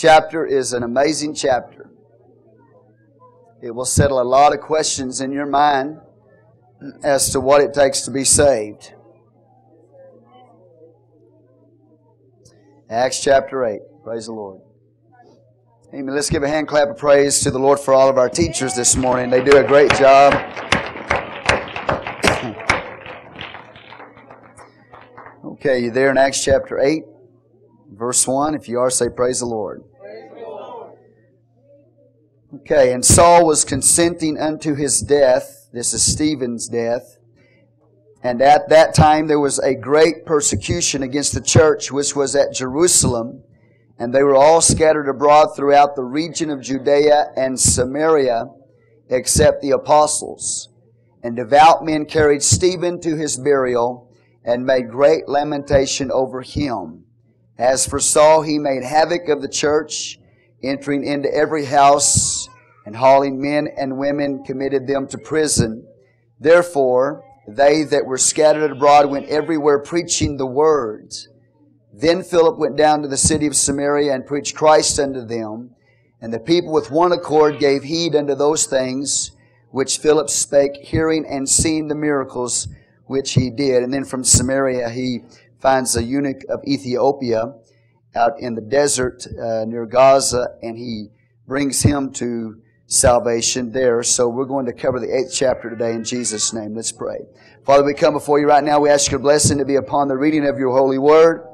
chapter is an amazing chapter. It will settle a lot of questions in your mind as to what it takes to be saved. Acts chapter 8. Praise the Lord. Amen. Let's give a hand clap of praise to the Lord for all of our teachers this morning. They do a great job. okay, you there in Acts chapter 8, verse 1? If you are, say praise the Lord. Okay, and Saul was consenting unto his death. This is Stephen's death. And at that time there was a great persecution against the church which was at Jerusalem and they were all scattered abroad throughout the region of Judea and Samaria, except the apostles. And devout men carried Stephen to his burial and made great lamentation over him. As for Saul, he made havoc of the church, entering into every house and hauling men and women, committed them to prison. Therefore, they that were scattered abroad went everywhere preaching the words. Then Philip went down to the city of Samaria and preached Christ unto them. And the people with one accord gave heed unto those things which Philip spake, hearing and seeing the miracles which he did. And then from Samaria he finds a eunuch of Ethiopia out in the desert uh, near Gaza, and he brings him to salvation there. So we're going to cover the eighth chapter today in Jesus' name. Let's pray. Father, we come before you right now. We ask your blessing to be upon the reading of your holy word.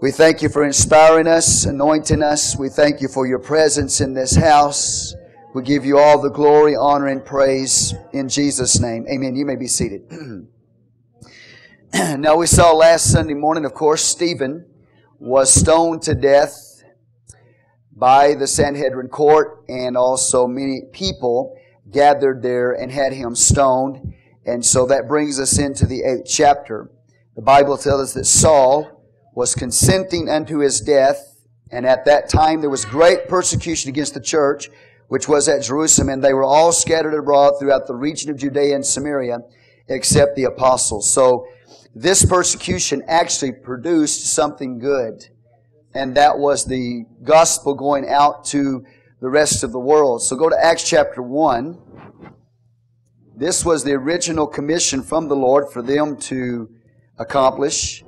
We thank you for inspiring us, anointing us. We thank you for your presence in this house. We give you all the glory, honor, and praise in Jesus' name. Amen. You may be seated. now, we saw last Sunday morning, of course, Stephen was stoned to death by the Sanhedrin court, and also many people gathered there and had him stoned. And so that brings us into the eighth chapter. The Bible tells us that Saul, was consenting unto his death, and at that time there was great persecution against the church, which was at Jerusalem, and they were all scattered abroad throughout the region of Judea and Samaria, except the apostles. So, this persecution actually produced something good, and that was the gospel going out to the rest of the world. So go to Acts chapter 1. This was the original commission from the Lord for them to accomplish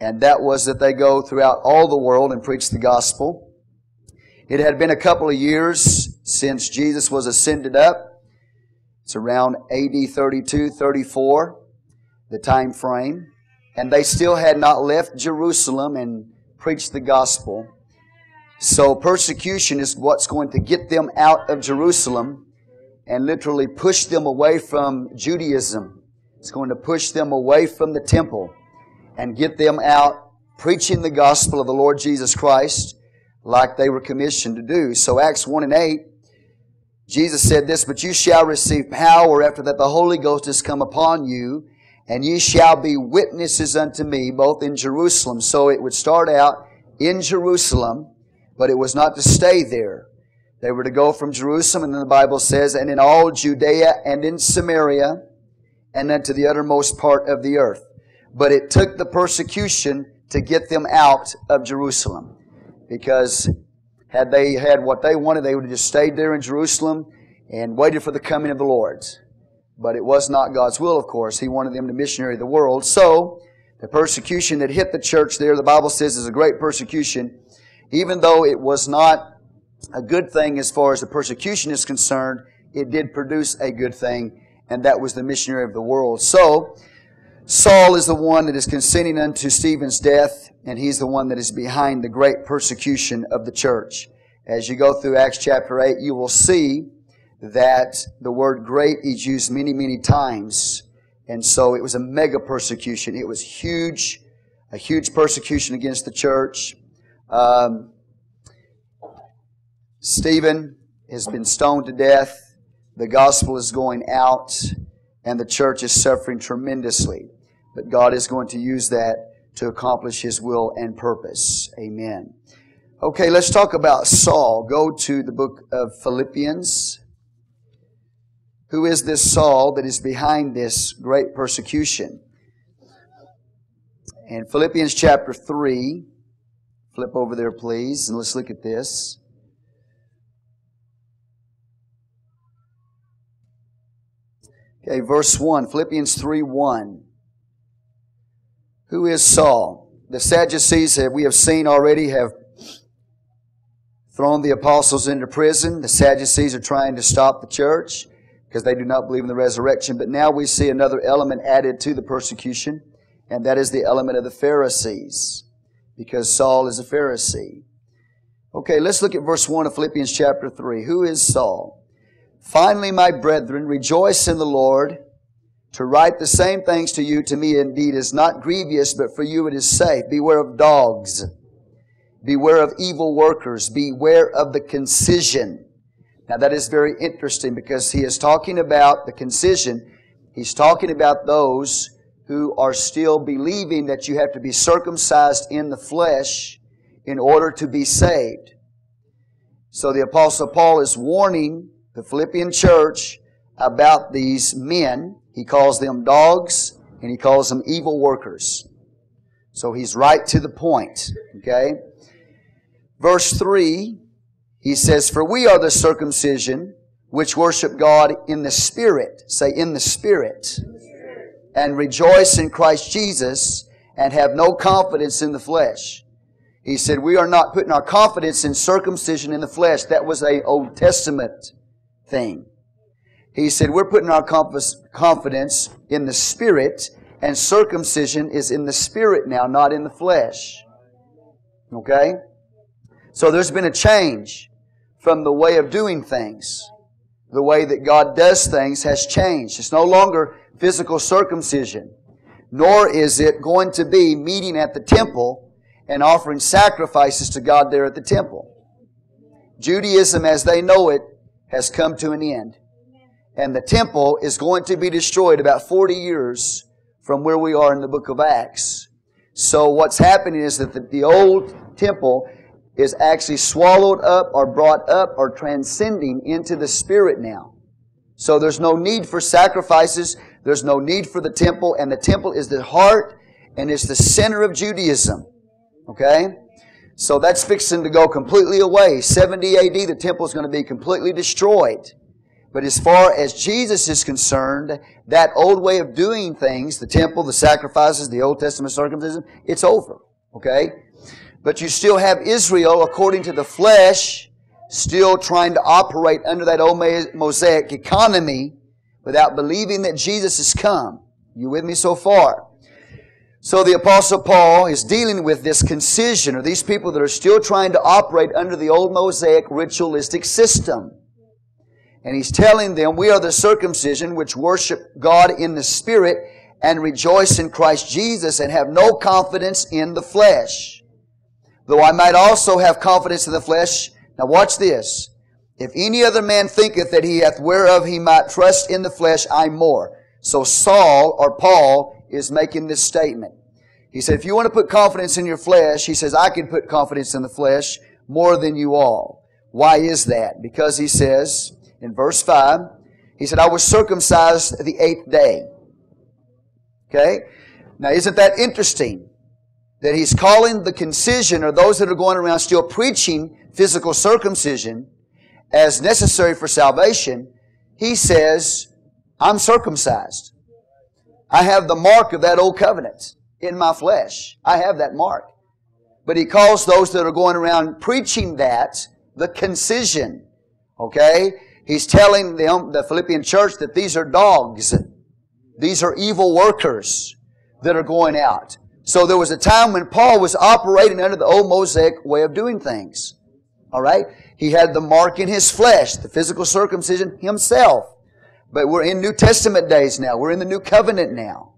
and that was that they go throughout all the world and preach the gospel. It had been a couple of years since Jesus was ascended up. It's around AD 32, 34, the time frame. And they still had not left Jerusalem and preached the gospel. So persecution is what's going to get them out of Jerusalem and literally push them away from Judaism. It's going to push them away from the temple and get them out preaching the gospel of the Lord Jesus Christ like they were commissioned to do. So Acts 1 and 8, Jesus said this, But you shall receive power after that the Holy Ghost has come upon you, and ye shall be witnesses unto me, both in Jerusalem. So it would start out in Jerusalem, but it was not to stay there. They were to go from Jerusalem, and then the Bible says, and in all Judea and in Samaria, and unto the uttermost part of the earth. But it took the persecution to get them out of Jerusalem. Because had they had what they wanted, they would have just stayed there in Jerusalem and waited for the coming of the Lord. But it was not God's will, of course. He wanted them to missionary the world. So, the persecution that hit the church there, the Bible says, is a great persecution. Even though it was not a good thing as far as the persecution is concerned, it did produce a good thing, and that was the missionary of the world. So, Saul is the one that is consenting unto Stephen's death, and he's the one that is behind the great persecution of the church. As you go through Acts chapter 8, you will see that the word great is used many, many times. And so it was a mega persecution. It was huge, a huge persecution against the church. Um, Stephen has been stoned to death. The gospel is going out, and the church is suffering tremendously. But God is going to use that to accomplish His will and purpose. Amen. Okay, let's talk about Saul. Go to the book of Philippians. Who is this Saul that is behind this great persecution? In Philippians chapter 3, Flip over there, please, and let's look at this. Okay, verse 1, Philippians 3 1. Who is Saul? The Sadducees, have, we have seen already, have thrown the apostles into prison. The Sadducees are trying to stop the church because they do not believe in the resurrection. But now we see another element added to the persecution, and that is the element of the Pharisees because Saul is a Pharisee. Okay, let's look at verse 1 of Philippians chapter 3. Who is Saul? Finally, my brethren, rejoice in the Lord. To write the same things to you, to me indeed, is not grievous, but for you it is safe. Beware of dogs. Beware of evil workers. Beware of the concision. Now that is very interesting because he is talking about the concision. He's talking about those who are still believing that you have to be circumcised in the flesh in order to be saved. So the apostle Paul is warning the Philippian church about these men. He calls them dogs and he calls them evil workers. So he's right to the point. Okay? Verse 3, he says, For we are the circumcision which worship God in the Spirit. Say, in the Spirit and rejoice in Christ Jesus and have no confidence in the flesh. He said, we are not putting our confidence in circumcision in the flesh. That was a Old Testament thing. He said, we're putting our confidence in the Spirit and circumcision is in the Spirit now, not in the flesh. Okay? So there's been a change from the way of doing things. The way that God does things has changed. It's no longer physical circumcision, nor is it going to be meeting at the temple and offering sacrifices to God there at the temple. Judaism as they know it has come to an end. And the temple is going to be destroyed about 40 years from where we are in the book of Acts. So what's happening is that the, the old temple is actually swallowed up or brought up or transcending into the Spirit now. So there's no need for sacrifices. There's no need for the temple. And the temple is the heart and it's the center of Judaism. Okay? So that's fixing to go completely away. 70 AD, the temple is going to be completely destroyed. But as far as Jesus is concerned, that old way of doing things, the temple, the sacrifices, the Old Testament circumcision, it's over. Okay? But you still have Israel, according to the flesh, still trying to operate under that old Mosaic economy without believing that Jesus has come. You with me so far? So the apostle Paul is dealing with this concision, or these people that are still trying to operate under the old Mosaic ritualistic system. And he's telling them, we are the circumcision which worship God in the Spirit and rejoice in Christ Jesus and have no confidence in the flesh. Though I might also have confidence in the flesh, now watch this. If any other man thinketh that he hath whereof he might trust in the flesh, I more. So Saul or Paul is making this statement. He said, if you want to put confidence in your flesh, he says, I can put confidence in the flesh more than you all. Why is that? Because he says in verse 5, he said, I was circumcised the eighth day. Okay? Now isn't that interesting? That he's calling the concision or those that are going around still preaching physical circumcision as necessary for salvation, he says, I'm circumcised. I have the mark of that old covenant in my flesh. I have that mark. But he calls those that are going around preaching that the concision. Okay? He's telling them, the Philippian church, that these are dogs. These are evil workers that are going out. So there was a time when Paul was operating under the old Mosaic way of doing things. Alright? He had the mark in his flesh, the physical circumcision himself. But we're in New Testament days now. We're in the New Covenant now.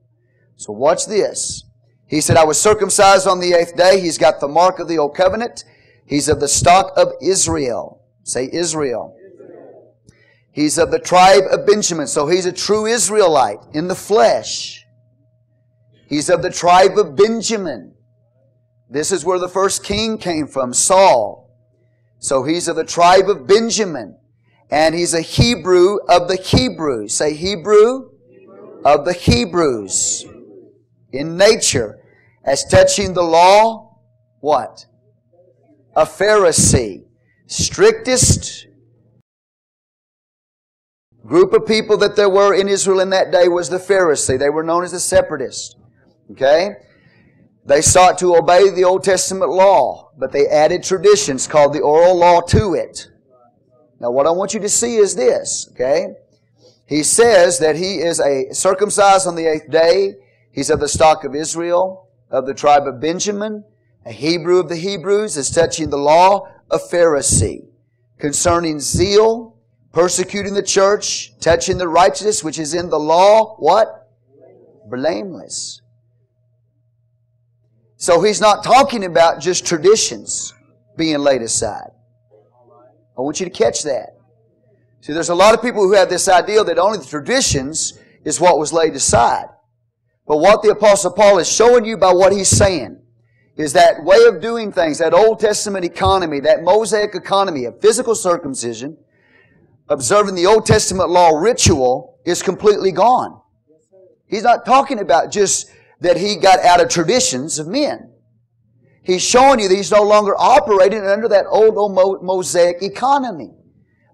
So watch this. He said, I was circumcised on the eighth day. He's got the mark of the old covenant. He's of the stock of Israel. Say Israel. He's of the tribe of Benjamin. So he's a true Israelite in the flesh. He's of the tribe of Benjamin. This is where the first king came from, Saul. So he's of the tribe of Benjamin. And he's a Hebrew of the Hebrews. Say Hebrew, of the Hebrews. In nature. As touching the law, what? a Pharisee. Strictest group of people that there were in Israel in that day was the Pharisee. They were known as the separatists. Okay? They sought to obey the Old Testament law, but they added traditions called the oral law to it. Now what I want you to see is this, okay? He says that he is a circumcised on the eighth day. He's of the stock of Israel, of the tribe of Benjamin, a Hebrew of the Hebrews, is touching the law, a Pharisee. Concerning zeal, persecuting the church, touching the righteousness which is in the law, what? Blameless. So he's not talking about just traditions being laid aside. I want you to catch that. See, there's a lot of people who have this idea that only the traditions is what was laid aside. But what the Apostle Paul is showing you by what he's saying is that way of doing things, that Old Testament economy, that Mosaic economy of physical circumcision, observing the Old Testament law ritual is completely gone. He's not talking about just that he got out of traditions of men. He's showing you that he's no longer operating under that old, old Mosaic economy.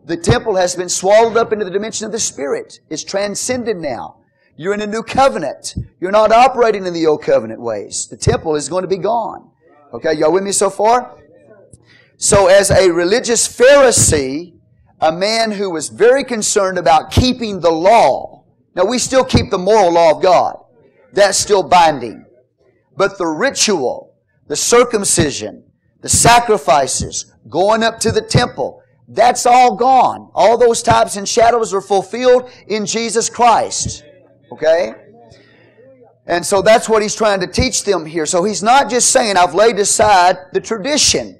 The temple has been swallowed up into the dimension of the Spirit. It's transcended now. You're in a new covenant. You're not operating in the old covenant ways. The temple is going to be gone. Okay, y'all with me so far? So as a religious Pharisee, a man who was very concerned about keeping the law. Now we still keep the moral law of God. That's still binding. But the ritual, the circumcision, the sacrifices, going up to the temple, that's all gone. All those types and shadows are fulfilled in Jesus Christ. Okay? And so that's what he's trying to teach them here. So he's not just saying, I've laid aside the tradition.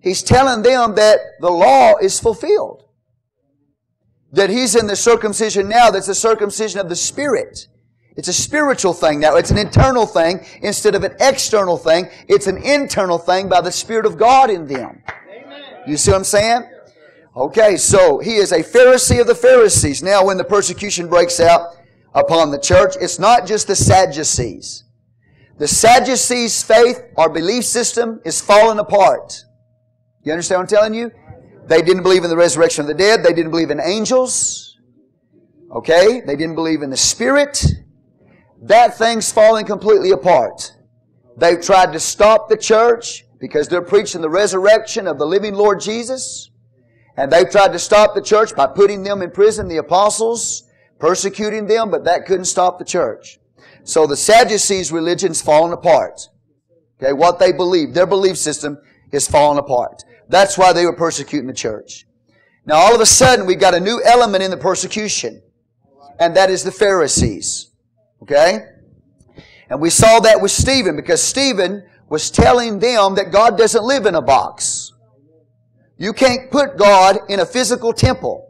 He's telling them that the law is fulfilled. That he's in the circumcision now that's the circumcision of the Spirit. It's a spiritual thing now. It's an internal thing instead of an external thing. It's an internal thing by the Spirit of God in them. You see what I'm saying? Okay, so he is a Pharisee of the Pharisees. Now when the persecution breaks out upon the church, it's not just the Sadducees. The Sadducees' faith or belief system is falling apart. You understand what I'm telling you? They didn't believe in the resurrection of the dead. They didn't believe in angels. Okay? They didn't believe in the Spirit that thing's falling completely apart. They've tried to stop the church because they're preaching the resurrection of the living Lord Jesus. And they've tried to stop the church by putting them in prison, the apostles, persecuting them, but that couldn't stop the church. So the Sadducees' religion's fallen apart. Okay, what they believe, their belief system is falling apart. That's why they were persecuting the church. Now all of a sudden we've got a new element in the persecution. And that is the Pharisees. Okay? And we saw that with Stephen because Stephen was telling them that God doesn't live in a box. You can't put God in a physical temple.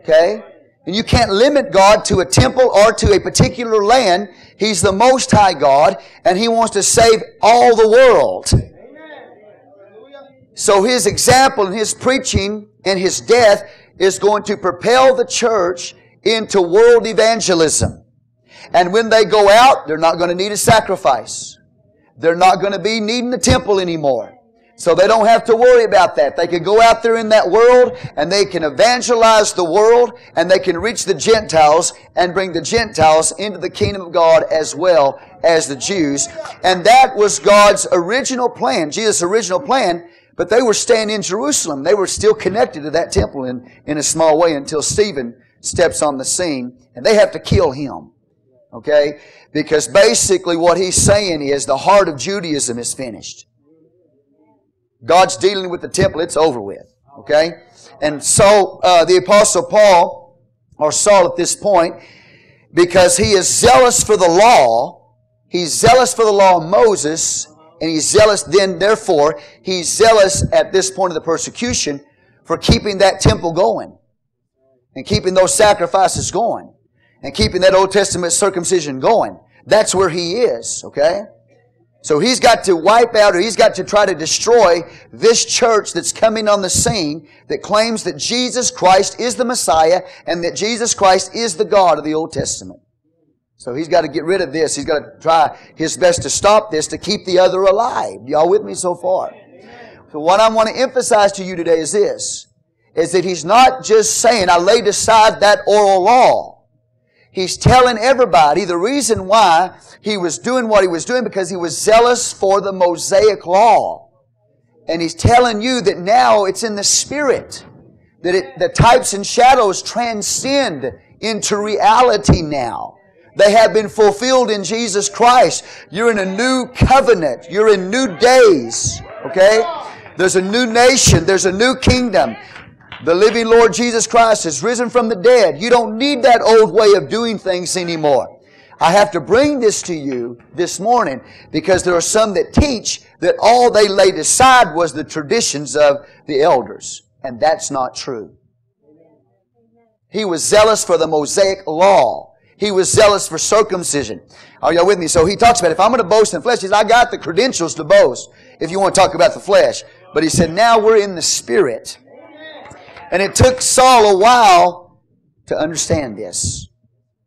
Okay? And you can't limit God to a temple or to a particular land. He's the Most High God, and He wants to save all the world. So His example and His preaching and His death is going to propel the church into world evangelism. And when they go out, they're not going to need a sacrifice. They're not going to be needing the temple anymore. So they don't have to worry about that. They can go out there in that world and they can evangelize the world and they can reach the Gentiles and bring the Gentiles into the kingdom of God as well as the Jews. And that was God's original plan, Jesus' original plan, but they were staying in Jerusalem. They were still connected to that temple in, in a small way until Stephen steps on the scene and they have to kill him. Okay? Because basically what he's saying is the heart of Judaism is finished. God's dealing with the temple, it's over with. Okay? And so, uh, the apostle Paul, or Saul at this point, because he is zealous for the law, he's zealous for the law of Moses, and he's zealous then, therefore, he's zealous at this point of the persecution for keeping that temple going and keeping those sacrifices going and keeping that Old Testament circumcision going. That's where he is, okay? So he's got to wipe out or he's got to try to destroy this church that's coming on the scene that claims that Jesus Christ is the Messiah and that Jesus Christ is the God of the Old Testament. So he's got to get rid of this. He's got to try his best to stop this to keep the other alive. Y'all with me so far? So what I want to emphasize to you today is this, is that he's not just saying, I laid aside that oral law. He's telling everybody the reason why he was doing what he was doing because he was zealous for the Mosaic law. And he's telling you that now it's in the Spirit. That it, the types and shadows transcend into reality now. They have been fulfilled in Jesus Christ. You're in a new covenant. You're in new days. Okay? There's a new nation. There's a new kingdom. The living Lord Jesus Christ has risen from the dead. You don't need that old way of doing things anymore. I have to bring this to you this morning because there are some that teach that all they laid aside was the traditions of the elders. And that's not true. He was zealous for the Mosaic law. He was zealous for circumcision. Are y'all with me? So he talks about if I'm going to boast in flesh, he says, I got the credentials to boast if you want to talk about the flesh. But he said, now we're in the spirit. And it took Saul a while to understand this.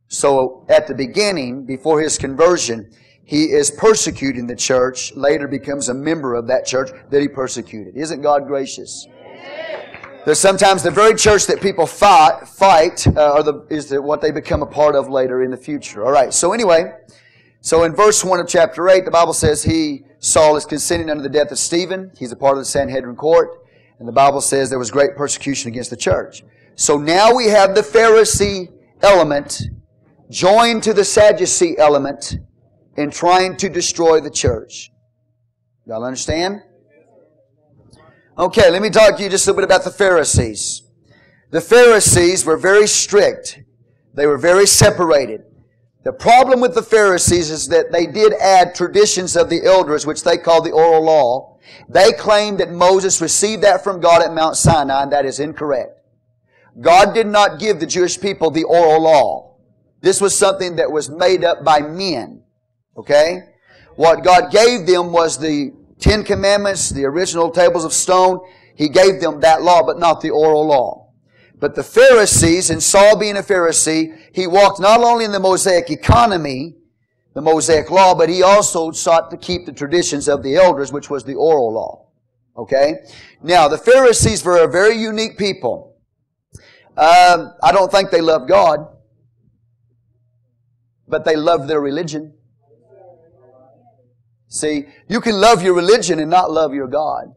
So at the beginning, before his conversion, he is persecuting the church, later becomes a member of that church that he persecuted. Isn't God gracious? There's sometimes the very church that people fight, fight uh, the, is the, what they become a part of later in the future. All right. So anyway, so in verse 1 of chapter 8, the Bible says he, Saul, is consenting unto the death of Stephen. He's a part of the Sanhedrin court. And the Bible says there was great persecution against the church. So now we have the Pharisee element joined to the Sadducee element in trying to destroy the church. Y'all understand? Okay, let me talk to you just a little bit about the Pharisees. The Pharisees were very strict. They were very separated. The problem with the Pharisees is that they did add traditions of the elders, which they called the oral law. They claim that Moses received that from God at Mount Sinai, and that is incorrect. God did not give the Jewish people the oral law. This was something that was made up by men. Okay? What God gave them was the Ten Commandments, the original tables of stone. He gave them that law, but not the oral law. But the Pharisees, and Saul being a Pharisee, he walked not only in the Mosaic economy, the Mosaic law, but he also sought to keep the traditions of the elders, which was the oral law. Okay? Now, the Pharisees were a very unique people. Um, I don't think they loved God, but they loved their religion. See, you can love your religion and not love your God.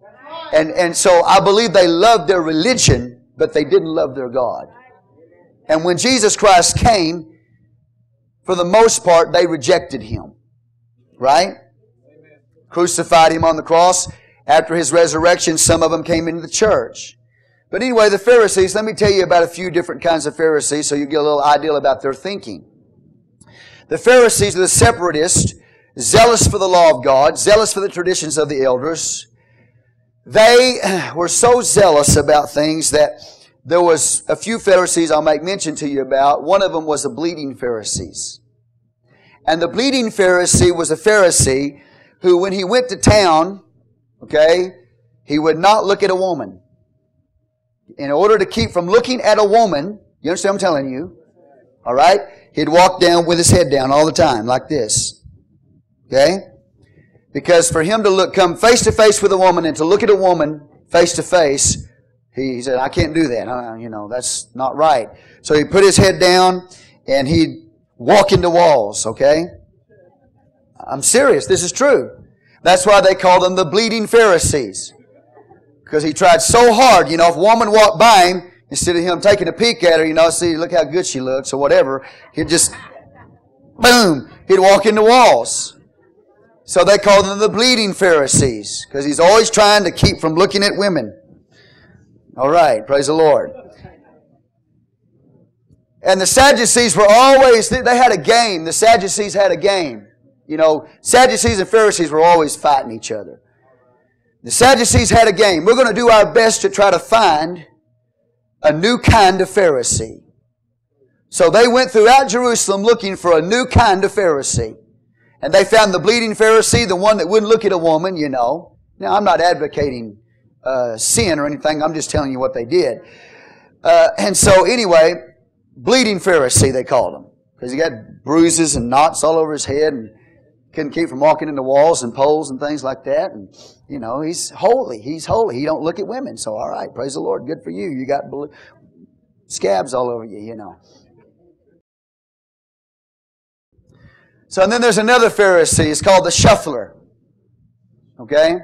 And, and so I believe they loved their religion, but they didn't love their God. And when Jesus Christ came, for the most part, they rejected Him. Right? Crucified Him on the cross. After His resurrection, some of them came into the church. But anyway, the Pharisees, let me tell you about a few different kinds of Pharisees so you get a little idea about their thinking. The Pharisees are the separatists, zealous for the law of God, zealous for the traditions of the elders, they were so zealous about things that there was a few Pharisees I'll make mention to you about. One of them was the bleeding Pharisees. And the bleeding Pharisee was a Pharisee who, when he went to town, okay, he would not look at a woman. In order to keep from looking at a woman, you understand what I'm telling you? All right? He'd walk down with his head down all the time, like this. Okay? Because for him to look, come face to face with a woman and to look at a woman face to face, he, said, I can't do that. Uh, you know, that's not right. So he put his head down and he'd walk into walls, okay? I'm serious. This is true. That's why they call them the bleeding Pharisees. Because he tried so hard, you know, if a woman walked by him, instead of him taking a peek at her, you know, see, look how good she looks or whatever, he'd just, boom, he'd walk into walls. So they called them the bleeding Pharisees because he's always trying to keep from looking at women. All right, praise the Lord. And the Sadducees were always, they had a game. The Sadducees had a game. You know, Sadducees and Pharisees were always fighting each other. The Sadducees had a game. We're going to do our best to try to find a new kind of Pharisee. So they went throughout Jerusalem looking for a new kind of Pharisee. And they found the bleeding Pharisee, the one that wouldn't look at a woman, you know. Now, I'm not advocating uh, sin or anything. I'm just telling you what they did. Uh, and so, anyway, bleeding Pharisee, they called him. Because he got bruises and knots all over his head and couldn't keep from walking into walls and poles and things like that. And you know, he's holy. He's holy. He don't look at women. So all right, praise the Lord. Good for you. You got scabs all over you. You know. So and then there's another Pharisee. It's called the shuffler. Okay,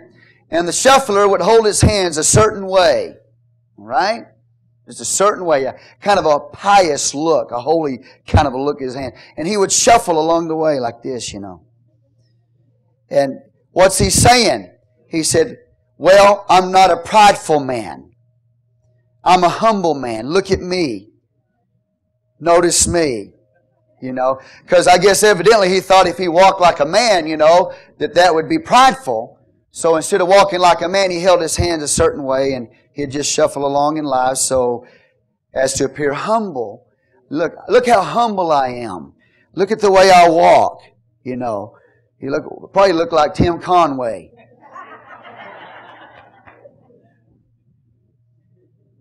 and the shuffler would hold his hands a certain way. Right? Just a certain way, a kind of a pious look, a holy kind of a look in his hand. And he would shuffle along the way like this, you know. And what's he saying? He said, Well, I'm not a prideful man. I'm a humble man. Look at me. Notice me. You know, because I guess evidently he thought if he walked like a man, you know, that that would be prideful. So instead of walking like a man, he held his hands a certain way and he'd just shuffle along in life so as to appear humble. Look, look how humble I am. Look at the way I walk. You know, he look probably looked like Tim Conway.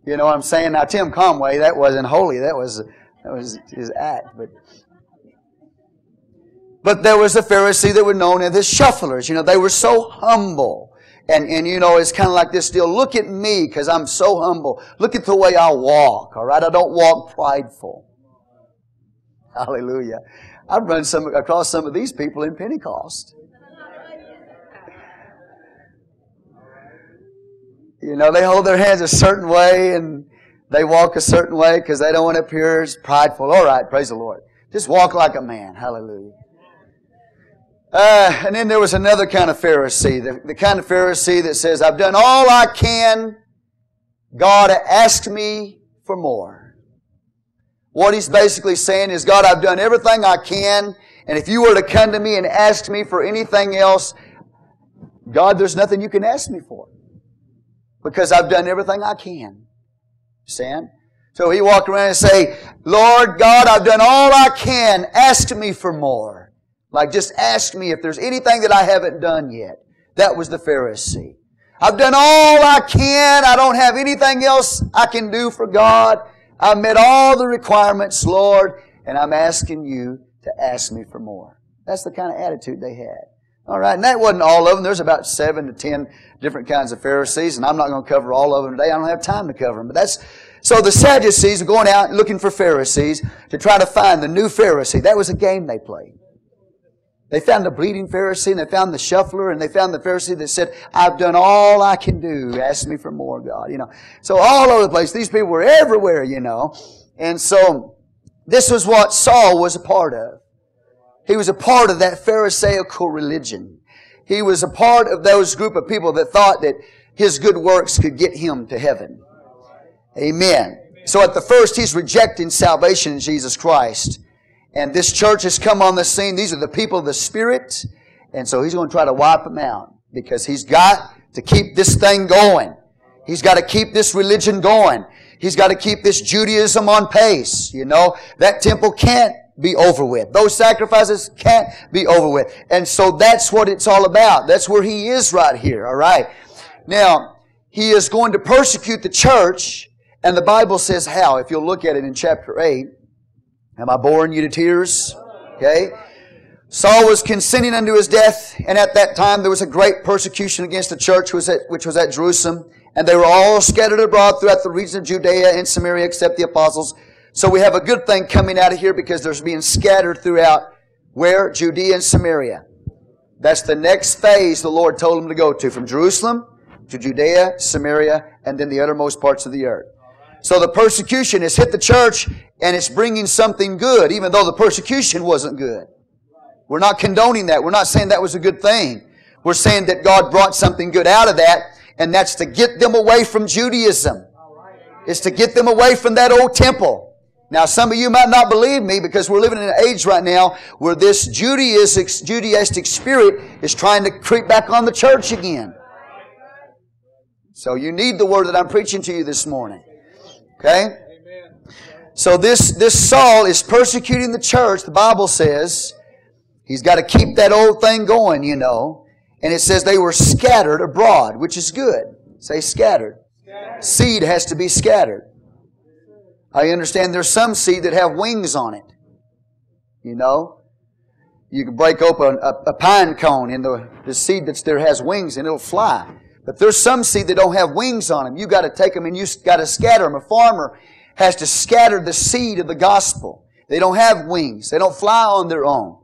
You know what I'm saying? Now Tim Conway, that wasn't holy. That was that was his act, but but there was a Pharisee that were known as the shufflers. You know, they were so humble. And, and you know, it's kind of like this deal. Look at me, because I'm so humble. Look at the way I walk, all right? I don't walk prideful. Hallelujah. I've run some, across some of these people in Pentecost. You know, they hold their hands a certain way and they walk a certain way because they don't want to appear as prideful. All right, praise the Lord. Just walk like a man. Hallelujah. Uh, and then there was another kind of Pharisee, the, the kind of Pharisee that says, I've done all I can. God asked me for more. What he's basically saying is, God, I've done everything I can, and if you were to come to me and ask me for anything else, God, there's nothing you can ask me for. Because I've done everything I can. Stand. So he walked around and say, Lord God, I've done all I can. Ask me for more. Like, just ask me if there's anything that I haven't done yet. That was the Pharisee. I've done all I can. I don't have anything else I can do for God. I've met all the requirements, Lord, and I'm asking you to ask me for more. That's the kind of attitude they had. All right, and that wasn't all of them. There's about seven to ten different kinds of Pharisees, and I'm not going to cover all of them today. I don't have time to cover them. But that's so the Sadducees are going out looking for Pharisees to try to find the new Pharisee. That was a game they played. They found the bleeding Pharisee and they found the shuffler and they found the Pharisee that said, I've done all I can do. Ask me for more, God. You know. So all over the place. These people were everywhere, you know. And so this was what Saul was a part of. He was a part of that Pharisaical religion. He was a part of those group of people that thought that his good works could get him to heaven. Amen. So at the first, he's rejecting salvation in Jesus Christ. And this church has come on the scene. These are the people of the Spirit. And so he's going to try to wipe them out because he's got to keep this thing going. He's got to keep this religion going. He's got to keep this Judaism on pace. You know, that temple can't be over with. Those sacrifices can't be over with. And so that's what it's all about. That's where he is right here. All right. Now, he is going to persecute the church. And the Bible says how. If you'll look at it in chapter 8, Am I boring you to tears? Okay. Saul was consenting unto his death, and at that time there was a great persecution against the church which was at, which was at Jerusalem, and they were all scattered abroad throughout the region of Judea and Samaria except the apostles. So we have a good thing coming out of here because there's being scattered throughout where? Judea and Samaria. That's the next phase the Lord told him to go to, from Jerusalem to Judea, Samaria, and then the uttermost parts of the earth. So the persecution has hit the church and it's bringing something good, even though the persecution wasn't good. We're not condoning that. We're not saying that was a good thing. We're saying that God brought something good out of that, and that's to get them away from Judaism. It's to get them away from that old temple. Now, some of you might not believe me because we're living in an age right now where this Judaistic, Judaistic spirit is trying to creep back on the church again. So you need the word that I'm preaching to you this morning. Okay? So this, this Saul is persecuting the church. The Bible says he's got to keep that old thing going, you know. And it says they were scattered abroad, which is good. Say scattered. scattered. Seed has to be scattered. I understand there's some seed that have wings on it. You know? You can break open a, a pine cone and the, the seed that's there has wings and it'll fly. But there's some seed that don't have wings on them. You got to take them and you got to scatter them. A farmer has to scatter the seed of the gospel. They don't have wings. They don't fly on their own.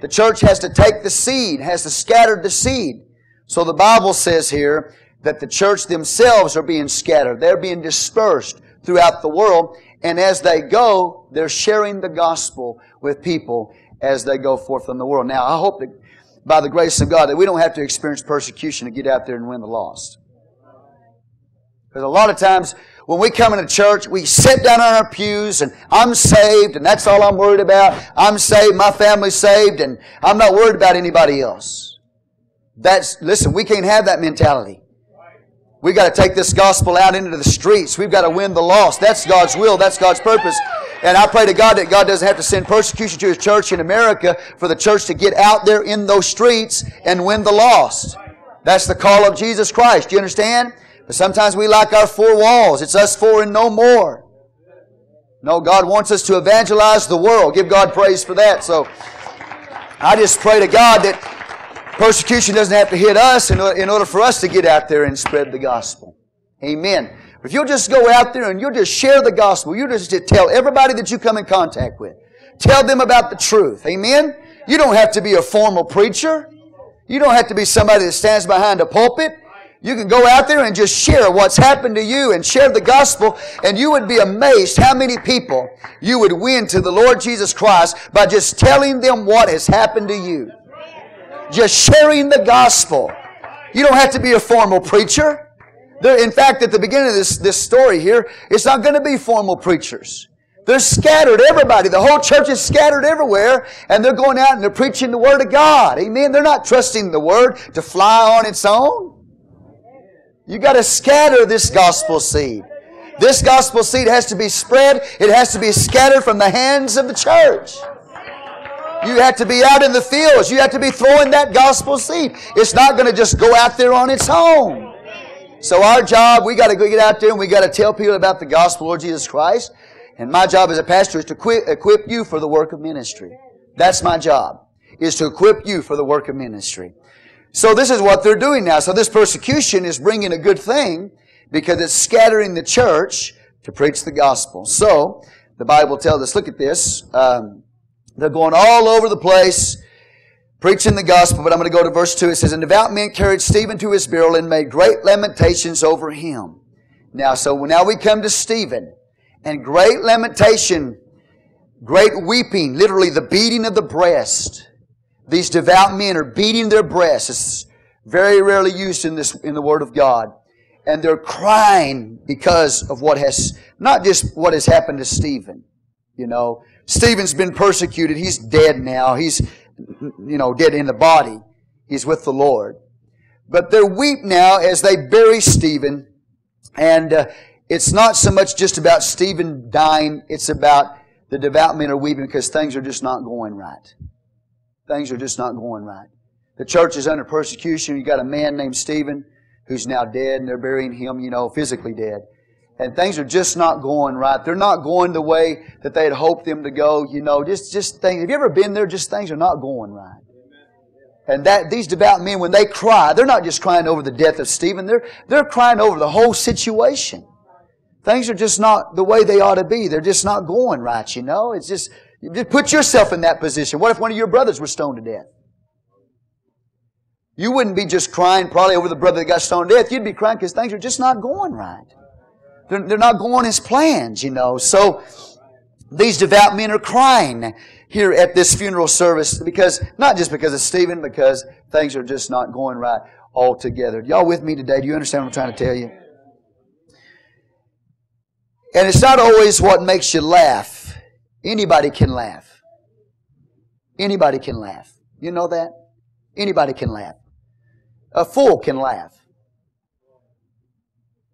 The church has to take the seed, has to scatter the seed. So the Bible says here that the church themselves are being scattered. They're being dispersed throughout the world. And as they go, they're sharing the gospel with people as they go forth in the world. Now, I hope that by the grace of God that we don't have to experience persecution to get out there and win the lost. Because a lot of times when we come into church, we sit down on our pews and I'm saved and that's all I'm worried about. I'm saved, my family's saved, and I'm not worried about anybody else. That's, listen, we can't have that mentality. We got to take this gospel out into the streets. We've got to win the lost. That's God's will. That's God's purpose. And I pray to God that God doesn't have to send persecution to His church in America for the church to get out there in those streets and win the lost. That's the call of Jesus Christ. Do you understand? But sometimes we like our four walls. It's us four and no more. No, God wants us to evangelize the world. Give God praise for that. So I just pray to God that persecution doesn't have to hit us in order for us to get out there and spread the gospel. Amen. If you'll just go out there and you'll just share the gospel, you'll just tell everybody that you come in contact with. Tell them about the truth. Amen? You don't have to be a formal preacher. You don't have to be somebody that stands behind a pulpit. You can go out there and just share what's happened to you and share the gospel, and you would be amazed how many people you would win to the Lord Jesus Christ by just telling them what has happened to you. Just sharing the gospel. You don't have to be a formal preacher. In fact, at the beginning of this, this story here, it's not going to be formal preachers. They're scattered, everybody. The whole church is scattered everywhere, and they're going out and they're preaching the Word of God. Amen. They're not trusting the Word to fly on its own. You got to scatter this gospel seed. This gospel seed has to be spread. It has to be scattered from the hands of the church. You have to be out in the fields. You have to be throwing that gospel seed. It's not going to just go out there on its own. So our job, we got to get out there and we got to tell people about the gospel, Lord Jesus Christ. And my job as a pastor is to equip, equip you for the work of ministry. That's my job, is to equip you for the work of ministry. So this is what they're doing now. So this persecution is bringing a good thing because it's scattering the church to preach the gospel. So the Bible tells us, look at this. Um, they're going all over the place preaching the gospel, but I'm going to go to verse 2. It says, And devout men carried Stephen to his burial and made great lamentations over him. Now, so now we come to Stephen. And great lamentation, great weeping, literally the beating of the breast. These devout men are beating their breasts. It's very rarely used in this, in the Word of God. And they're crying because of what has, not just what has happened to Stephen. You know, Stephen's been persecuted. He's dead now. He's, you know, dead in the body. He's with the Lord. But they weep now as they bury Stephen. And uh, it's not so much just about Stephen dying. It's about the devout men are weeping because things are just not going right. Things are just not going right. The church is under persecution. You got a man named Stephen who's now dead and they're burying him, you know, physically dead. And things are just not going right. They're not going the way that they had hoped them to go, you know, just, just things. Have you ever been there? Just things are not going right. And that, these devout men, when they cry, they're not just crying over the death of Stephen, they're, they're crying over the whole situation. Things are just not the way they ought to be. They're just not going right, you know. It's just, just put yourself in that position. What if one of your brothers were stoned to death? You wouldn't be just crying probably over the brother that got stoned to death. You'd be crying because things are just not going right. They're, they're not going as planned, you know. So these devout men are crying here at this funeral service because, not just because of Stephen, because things are just not going right altogether. Y'all with me today? Do you understand what I'm trying to tell you? And it's not always what makes you laugh. Anybody can laugh. Anybody can laugh. You know that? Anybody can laugh. A fool can laugh.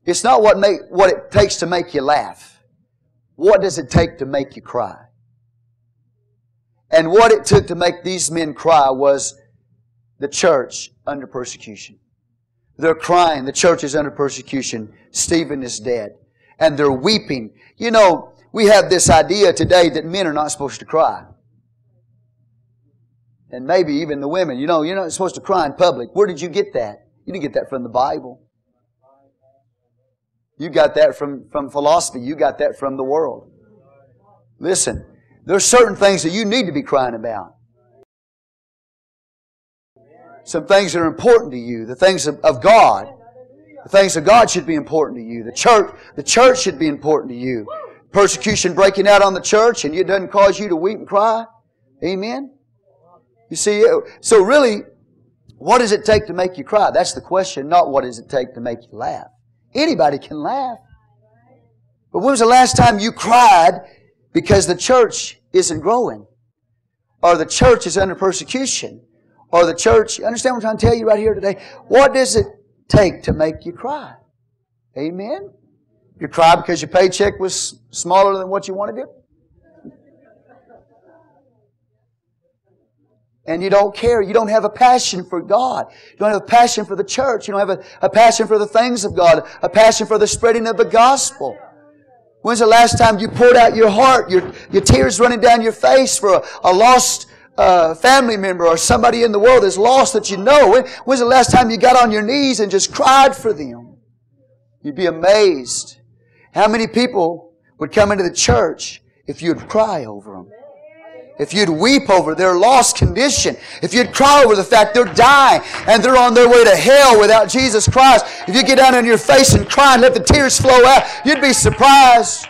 It's not what, make, what it takes to make you laugh. What does it take to make you cry? And what it took to make these men cry was the church under persecution. They're crying. The church is under persecution. Stephen is dead. And they're weeping. You know, we have this idea today that men are not supposed to cry. And maybe even the women. You know, you're not supposed to cry in public. Where did you get that? You didn't get that from the Bible. You got that from, from philosophy. You got that from the world. Listen, there's certain things that you need to be crying about. Some things that are important to you. The things of, of God. The things of God should be important to you. The church, the church should be important to you. Persecution breaking out on the church and it doesn't cause you to weep and cry. Amen? You see, uh, so really, what does it take to make you cry? That's the question, not what does it take to make you laugh. Anybody can laugh. But when was the last time you cried because the church isn't growing? Or the church is under persecution? Or the church, you understand what I'm trying to tell you right here today? What does it take to make you cry? Amen? You cry because your paycheck was smaller than what you wanted it? And you don't care. You don't have a passion for God. You don't have a passion for the church. You don't have a, a, passion for the things of God, a passion for the spreading of the gospel. When's the last time you poured out your heart, your, your tears running down your face for a, a lost uh, family member or somebody in the world that's lost that you know? When, when's the last time you got on your knees and just cried for them? You'd be amazed how many people would come into the church if you'd cry over them if you'd weep over their lost condition, if you'd cry over the fact they're dying and they're on their way to hell without Jesus Christ, if you get down on your face and cry and let the tears flow out, you'd be surprised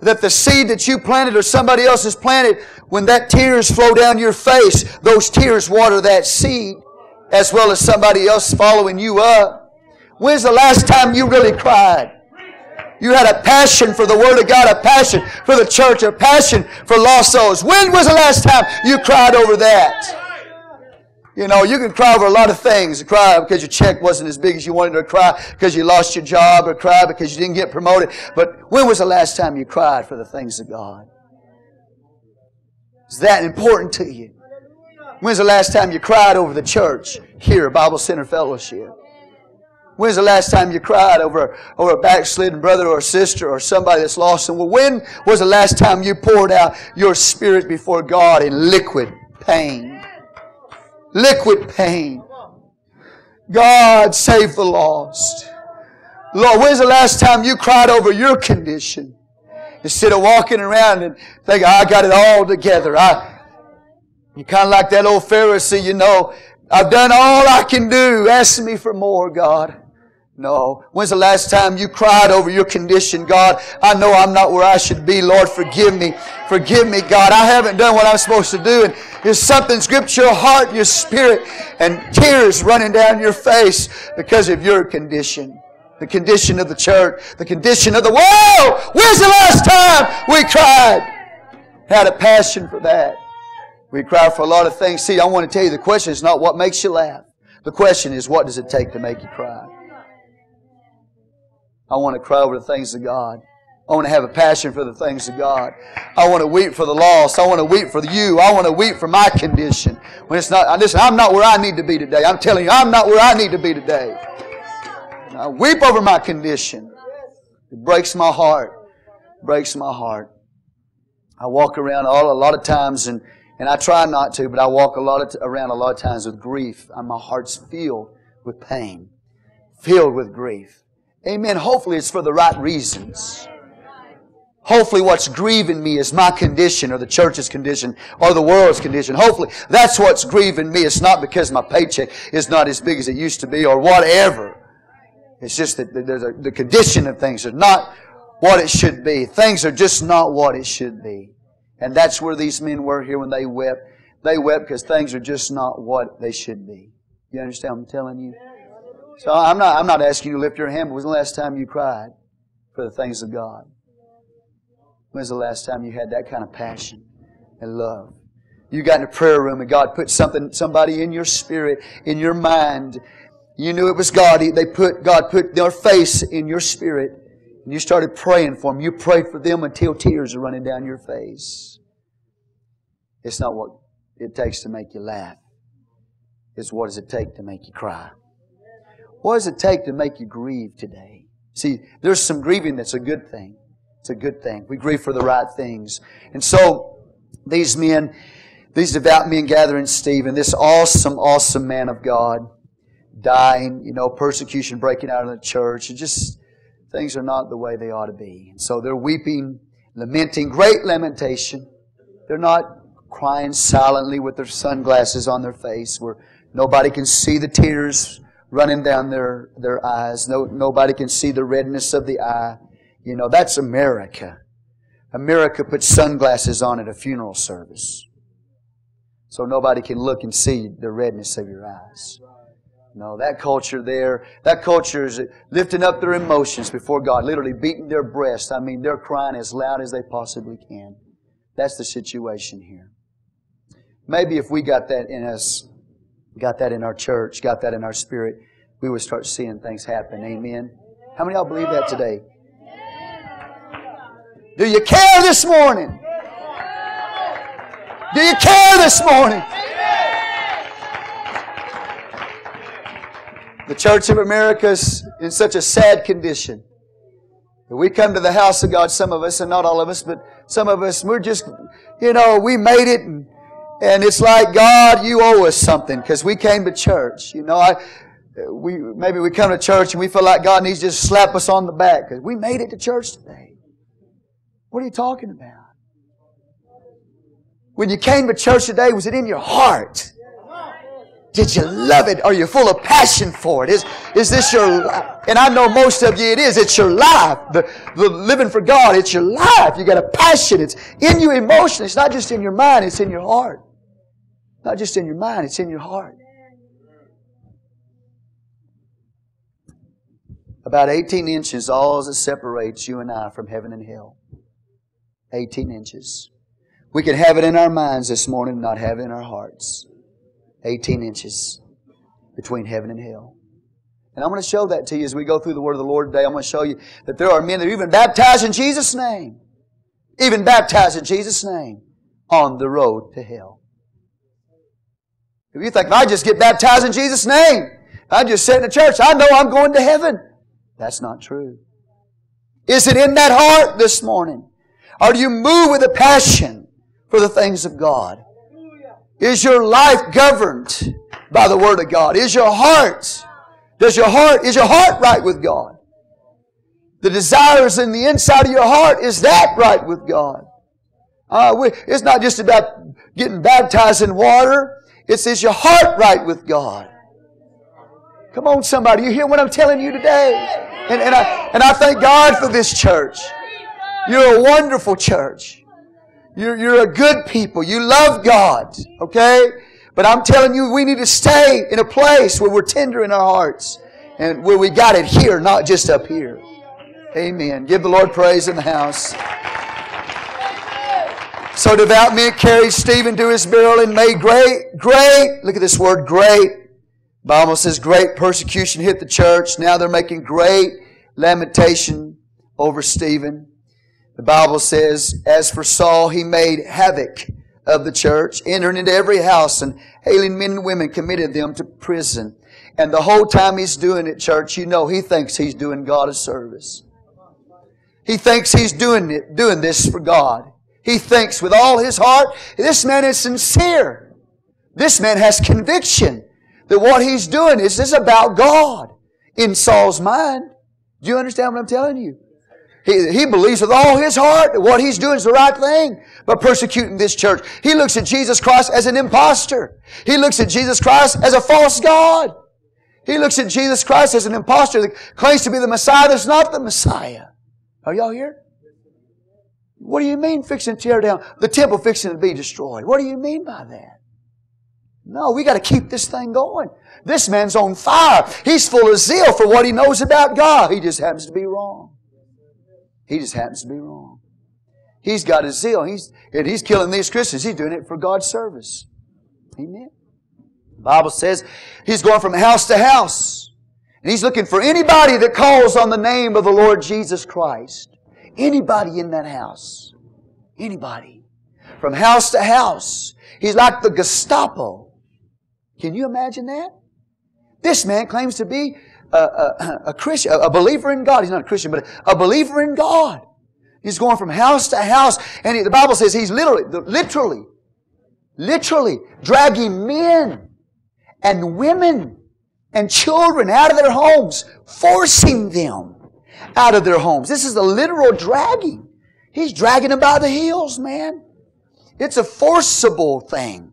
that the seed that you planted or somebody else has planted, when that tears flow down your face, those tears water that seed as well as somebody else following you up. When's the last time you really cried? You had a passion for the Word of God, a passion for the church, a passion for lost souls. When was the last time you cried over that? You know, you can cry over a lot of things. Cry because your check wasn't as big as you wanted to cry because you lost your job or cry because you didn't get promoted. But when was the last time you cried for the things of God? Is that important to you? When's the last time you cried over the church here, Bible Center Fellowship? When's the last time you cried over, over a backslidden brother or sister or somebody that's lost? And well, when was the last time you poured out your spirit before God in liquid pain? Liquid pain. God save the lost. Lord, when's the last time you cried over your condition? Instead of walking around and thinking, I got it all together. I, you kind of like that old Pharisee, you know, I've done all I can do. Ask me for more, God. No. When's the last time you cried over your condition? God, I know I'm not where I should be. Lord, forgive me. Forgive me, God. I haven't done what I'm supposed to do. And there's something gripped your heart, your spirit, and tears running down your face because of your condition. The condition of the church, the condition of the world. When's the last time we cried? Had a passion for that. We cry for a lot of things. See, I want to tell you the question is not what makes you laugh. The question is what does it take to make you cry? I want to cry over the things of God. I want to have a passion for the things of God. I want to weep for the lost. I want to weep for you. I want to weep for my condition. When it's not, listen, I'm not where I need to be today. I'm telling you, I'm not where I need to be today. I weep over my condition. It breaks my heart. It breaks my heart. I walk around all a lot of times and, and I try not to, but I walk a lot of around a lot of times with grief. And my heart's filled with pain, filled with grief. Amen. Hopefully it's for the right reasons. Hopefully what's grieving me is my condition or the church's condition or the world's condition. Hopefully that's what's grieving me. It's not because my paycheck is not as big as it used to be or whatever. It's just that a, the condition of things are not what it should be. Things are just not what it should be. And that's where these men were here when they wept. They wept because things are just not what they should be. You understand what I'm telling you? So I'm not, I'm not asking you to lift your hand, but was the last time you cried for the things of God? When's the last time you had that kind of passion and love? You got in a prayer room and God put something, somebody in your spirit, in your mind. You knew it was God. They put, God put their face in your spirit. And you started praying for them. You prayed for them until tears are running down your face. It's not what it takes to make you laugh. It's what does it take to make you cry. What does it take to make you grieve today? See, there's some grieving that's a good thing. It's a good thing. We grieve for the right things. And so, these men, these devout men gathering Stephen, this awesome, awesome man of God, dying, you know, persecution breaking out in the church, and just things are not the way they ought to be. And so they're weeping, lamenting, great lamentation. They're not crying silently with their sunglasses on their face where nobody can see the tears running down their, their eyes. No, nobody can see the redness of the eye. You know, that's America. America puts sunglasses on at a funeral service. So nobody can look and see the redness of your eyes. No, that culture there, that culture is lifting up their emotions before God, literally beating their breast. I mean, they're crying as loud as they possibly can. That's the situation here. Maybe if we got that in us, got that in our church, got that in our spirit, we would start seeing things happen. Amen. How many of y'all believe that today? Do you care this morning? Do you care this morning? The Church of America is in such a sad condition. We come to the house of God, some of us, and not all of us, but some of us, we're just, you know, we made it and, and it's like, God, you owe us something because we came to church. You know, I, we, maybe we come to church and we feel like God needs to just slap us on the back because we made it to church today. What are you talking about? When you came to church today, was it in your heart? Did you love it? Are you full of passion for it? Is, is this your life? And I know most of you it is. It's your life. The, the living for God, it's your life. You got a passion. It's in you emotionally. It's not just in your mind, it's in your heart. Not just in your mind, it's in your heart. About 18 inches, all that separates you and I from heaven and hell. 18 inches. We can have it in our minds this morning, not have it in our hearts. 18 inches between heaven and hell. And I'm going to show that to you as we go through the Word of the Lord today. I'm going to show you that there are men that are even baptized in Jesus' name. Even baptized in Jesus' name on the road to hell. If you think, I just get baptized in Jesus' name, I just sit in the church, I know I'm going to heaven. That's not true. Is it in that heart this morning? Or do you move with a passion for the things of God? Is your life governed by the Word of God? Is your heart, does your heart, is your heart right with God? The desires in the inside of your heart, is that right with God? Uh, we, it's not just about getting baptized in water. It's is your heart right with God? Come on, somebody. You hear what I'm telling you today? And, and, I, and I thank God for this church. You're a wonderful church. You're, you're a good people. You love God. Okay? But I'm telling you, we need to stay in a place where we're tender in our hearts and where we got it here, not just up here. Amen. Give the Lord praise in the house. So devout men carried Stephen to his burial and made great, great, look at this word, great. Bible says great persecution hit the church. Now they're making great lamentation over Stephen. The Bible says, as for Saul, he made havoc of the church, entering into every house and hailing men and women, committed them to prison. And the whole time he's doing it, church, you know, he thinks he's doing God a service. He thinks he's doing it, doing this for God. He thinks with all his heart, this man is sincere. This man has conviction that what he's doing is, is about God in Saul's mind. Do you understand what I'm telling you? He, he believes with all his heart that what he's doing is the right thing by persecuting this church. He looks at Jesus Christ as an impostor. He looks at Jesus Christ as a false God. He looks at Jesus Christ as an impostor that claims to be the Messiah that's not the Messiah. Are y'all here? What do you mean fixing to tear down? The temple fixing to be destroyed. What do you mean by that? No, we got to keep this thing going. This man's on fire. He's full of zeal for what he knows about God. He just happens to be wrong. He just happens to be wrong. He's got his zeal. He's, and he's killing these Christians. He's doing it for God's service. Amen. The Bible says he's going from house to house. And he's looking for anybody that calls on the name of the Lord Jesus Christ. Anybody in that house. Anybody. From house to house. He's like the Gestapo. Can you imagine that? This man claims to be a, a, a Christian, a believer in God. He's not a Christian, but a believer in God. He's going from house to house, and he, the Bible says he's literally, literally, literally dragging men and women and children out of their homes, forcing them out of their homes. This is a literal dragging. He's dragging them by the heels, man. It's a forcible thing.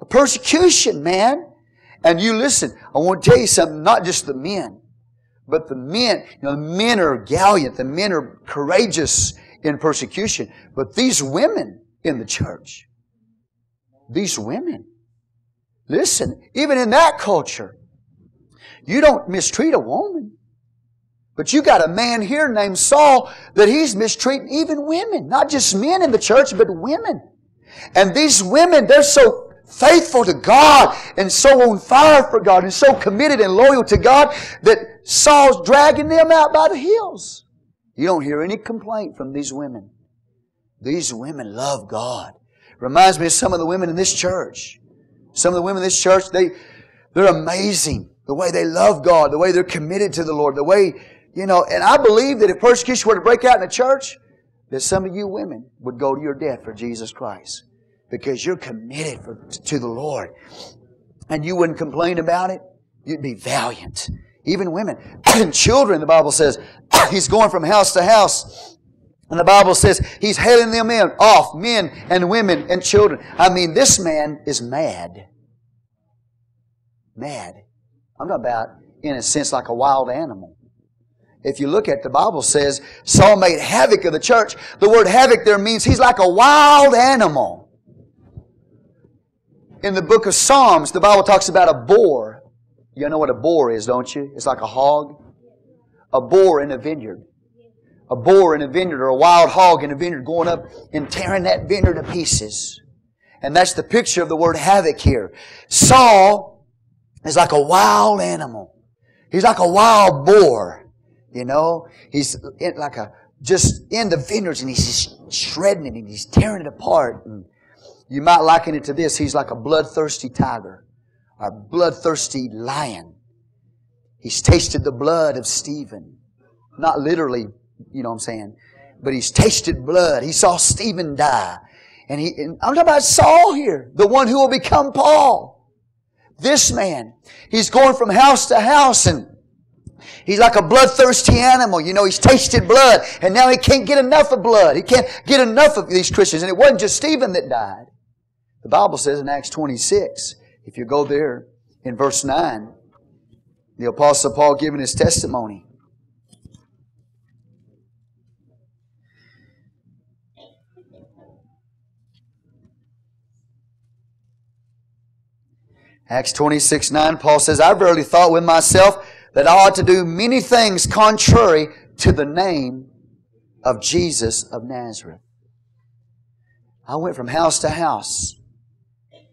A persecution, man. And you listen, I want to tell you something, not just the men, but the men, you know, the men are gallant, the men are courageous in persecution. But these women in the church, these women, listen, even in that culture, you don't mistreat a woman. But you got a man here named Saul that he's mistreating even women, not just men in the church, but women. And these women, they're so faithful to God and so on fire for God and so committed and loyal to God that Saul's dragging them out by the heels. You don't hear any complaint from these women. These women love God. Reminds me of some of the women in this church. Some of the women in this church, they, they're amazing. The way they love God, the way they're committed to the Lord, the way, you know, and I believe that if persecution were to break out in the church, that some of you women would go to your death for Jesus Christ. Because you're committed for, to the Lord. And you wouldn't complain about it. You'd be valiant. Even women. and children, the Bible says, he's going from house to house. And the Bible says he's hailing them in off, men and women and children. I mean, this man is mad. Mad. I'm talking about, in a sense, like a wild animal. If you look at the Bible says Saul made havoc of the church. The word havoc there means he's like a wild animal. In the book of Psalms, the Bible talks about a boar. You know what a boar is, don't you? It's like a hog. A boar in a vineyard. A boar in a vineyard or a wild hog in a vineyard going up and tearing that vineyard to pieces. And that's the picture of the word havoc here. Saul He's like a wild animal. He's like a wild boar. You know, he's like a just in the vineyards and he's just shredding it and he's tearing it apart. And you might liken it to this. He's like a bloodthirsty tiger, a bloodthirsty lion. He's tasted the blood of Stephen. Not literally, you know what I'm saying, but he's tasted blood. He saw Stephen die. And he, and I'm talking about Saul here, the one who will become Paul. This man, he's going from house to house and He's like a bloodthirsty animal. You know, he's tasted blood and now he can't get enough of blood. He can't get enough of these Christians. And it wasn't just Stephen that died. The Bible says in Acts 26, if you go there in verse 9, the Apostle Paul giving his testimony. Acts 26, 9, Paul says, I verily thought with myself that I ought to do many things contrary to the name of Jesus of Nazareth. I went from house to house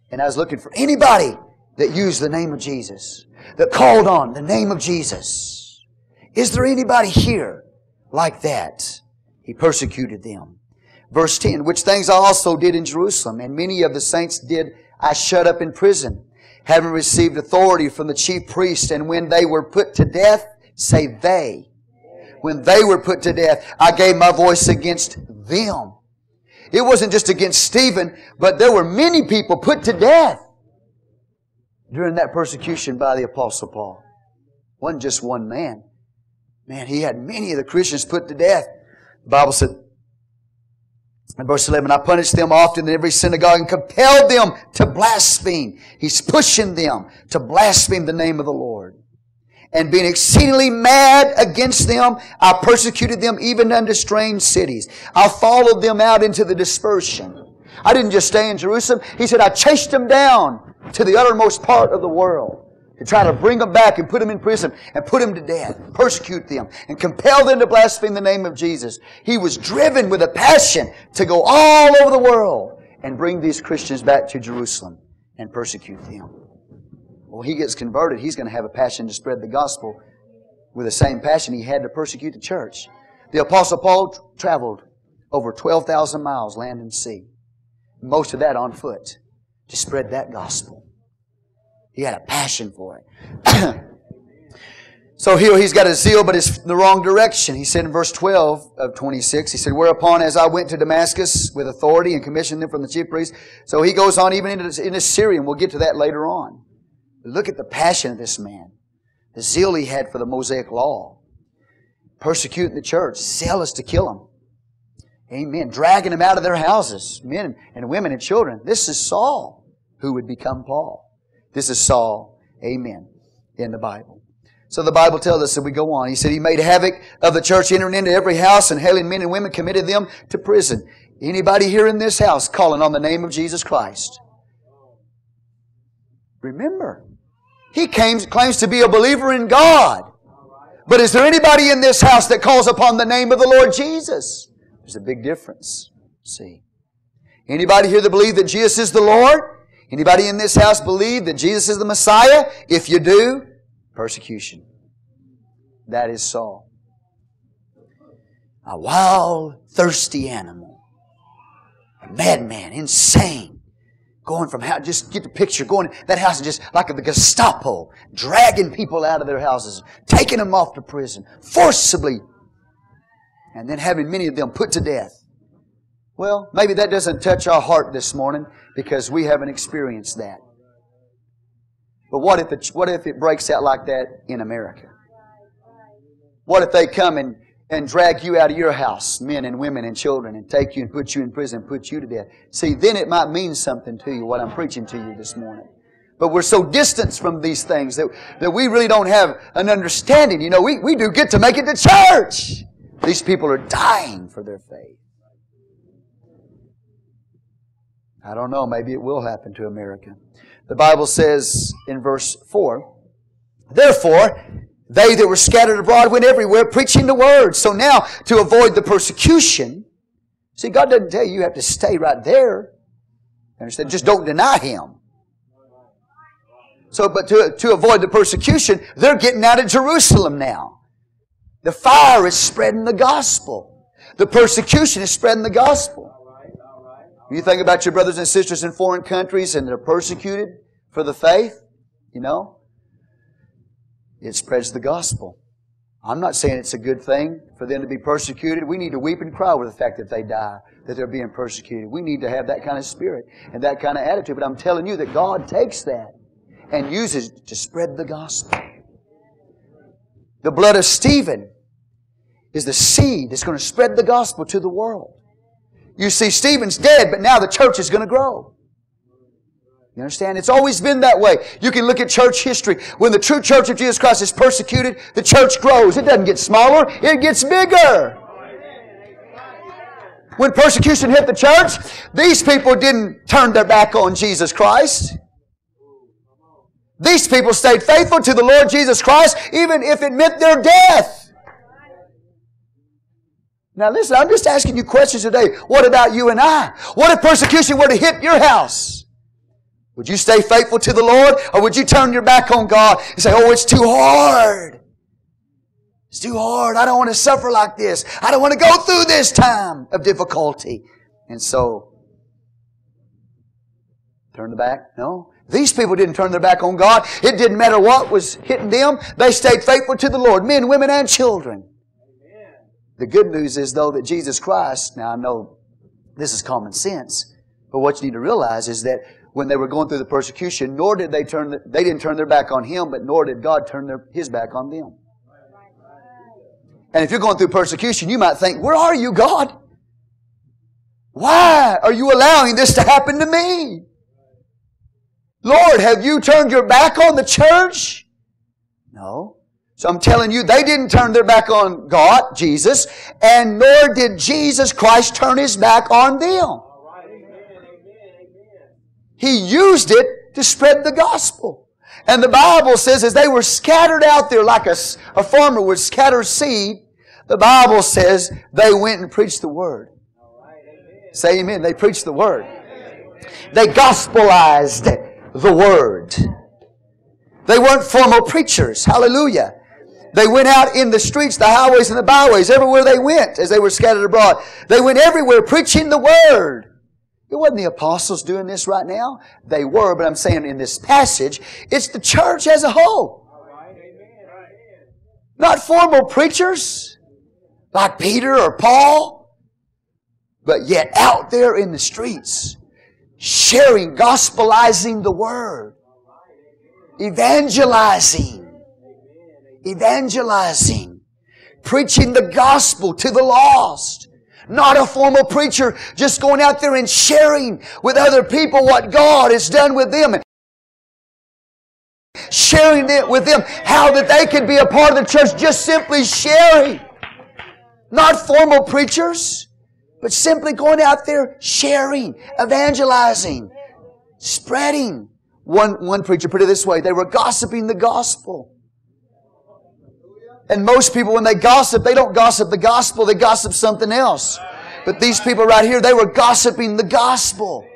and I was looking for anybody that used the name of Jesus, that called on the name of Jesus. Is there anybody here like that? He persecuted them. Verse 10, which things I also did in Jerusalem, and many of the saints did I shut up in prison having received authority from the chief priest, and when they were put to death, say they. When they were put to death, I gave my voice against them. It wasn't just against Stephen, but there were many people put to death during that persecution by the Apostle Paul. It wasn't just one man. Man, he had many of the Christians put to death. The Bible said, in verse 11, I punished them often in every synagogue and compelled them to blaspheme. He's pushing them to blaspheme the name of the Lord. And being exceedingly mad against them, I persecuted them even unto strange cities. I followed them out into the dispersion. I didn't just stay in Jerusalem. He said, I chased them down to the uttermost part of the world to try to bring them back and put them in prison and put them to death, persecute them, and compel them to blaspheme the name of Jesus. He was driven with a passion to go all over the world and bring these Christians back to Jerusalem and persecute them. Well, he gets converted, he's going to have a passion to spread the gospel with the same passion he had to persecute the church. The Apostle Paul traveled over 12,000 miles land and sea, most of that on foot, to spread that gospel. He had a passion for it. So here he's got a zeal, but it's the wrong direction. He said in verse 12 of 26, he said, Whereupon as I went to Damascus with authority and commissioned them from the chief priests. So he goes on even into, into Syria, and we'll get to that later on. But look at the passion of this man. The zeal he had for the Mosaic law. Persecuting the church, zealous to kill them. Amen. Dragging them out of their houses, men and women and children. This is Saul who would become Paul. This is Saul. Amen. In the Bible. So the Bible tells us that we go on. He said he made havoc of the church, entering into every house and hailing men and women, committed them to prison. Anybody here in this house calling on the name of Jesus Christ? Remember, he came, claims to be a believer in God. But is there anybody in this house that calls upon the name of the Lord Jesus? There's a big difference. See. Anybody here that believe that Jesus is the Lord? Anybody in this house believe that Jesus is the Messiah? If you do, Persecution. That is Saul. A wild, thirsty animal. A madman, insane. Going from house, just get the picture, going that house and just like the Gestapo, dragging people out of their houses, taking them off to prison, forcibly, and then having many of them put to death. Well, maybe that doesn't touch our heart this morning because we haven't experienced that. But what if, it, what if it breaks out like that in America? What if they come and, and drag you out of your house, men and women and children, and take you and put you in prison put you to death? See, then it might mean something to you, what I'm preaching to you this morning. But we're so distanced from these things that, that we really don't have an understanding. You know, we, we do get to make it to church. These people are dying for their faith. I don't know, maybe it will happen to America. The Bible says in verse 4, Therefore, they that were scattered abroad went everywhere preaching the word. So now, to avoid the persecution, see, God doesn't tell you you have to stay right there. Understand? Just don't deny Him. So, but to, to avoid the persecution, they're getting out of Jerusalem now. The fire is spreading the gospel. The persecution is spreading the gospel. You think about your brothers and sisters in foreign countries and they're persecuted for the faith, you know, it spreads the gospel. I'm not saying it's a good thing for them to be persecuted. We need to weep and cry over the fact that they die, that they're being persecuted. We need to have that kind of spirit and that kind of attitude. But I'm telling you that God takes that and uses it to spread the gospel. The blood of Stephen is the seed that's going to spread the gospel to the world. You see, Stephen's dead, but now the church is going to grow. You understand? It's always been that way. You can look at church history. When the true church of Jesus Christ is persecuted, the church grows. It doesn't get smaller, it gets bigger. When persecution hit the church, these people didn't turn their back on Jesus Christ. These people stayed faithful to the Lord Jesus Christ, even if it meant their death. Now listen, I'm just asking you questions today. What about you and I? What if persecution were to hit your house? Would you stay faithful to the Lord or would you turn your back on God and say, oh, it's too hard. It's too hard. I don't want to suffer like this. I don't want to go through this time of difficulty. And so, turn the back? No. These people didn't turn their back on God. It didn't matter what was hitting them. They stayed faithful to the Lord. Men, women, and children. The good news is, though, that Jesus Christ, now I know this is common sense, but what you need to realize is that when they were going through the persecution, nor did they turn, the, they didn't turn their back on Him, but nor did God turn their, His back on them. And if you're going through persecution, you might think, where are you, God? Why are you allowing this to happen to me? Lord, have you turned your back on the church? No. So I'm telling you, they didn't turn their back on God, Jesus, and nor did Jesus Christ turn his back on them. He used it to spread the gospel. And the Bible says as they were scattered out there like a, a farmer would scatter seed, the Bible says they went and preached the word. Say amen. They preached the word. They gospelized the word. They weren't formal preachers. Hallelujah. They went out in the streets, the highways, and the byways, everywhere they went as they were scattered abroad. They went everywhere preaching the word. It wasn't the apostles doing this right now. They were, but I'm saying in this passage, it's the church as a whole. Not formal preachers like Peter or Paul, but yet out there in the streets, sharing, gospelizing the word, evangelizing, evangelizing, preaching the gospel to the lost. Not a formal preacher just going out there and sharing with other people what God has done with them. Sharing it with them how that they can be a part of the church, just simply sharing. Not formal preachers, but simply going out there sharing, evangelizing, spreading. One, one preacher put it this way, they were gossiping the gospel. And most people, when they gossip, they don't gossip the gospel, they gossip something else. But these people right here, they were gossiping the gospel.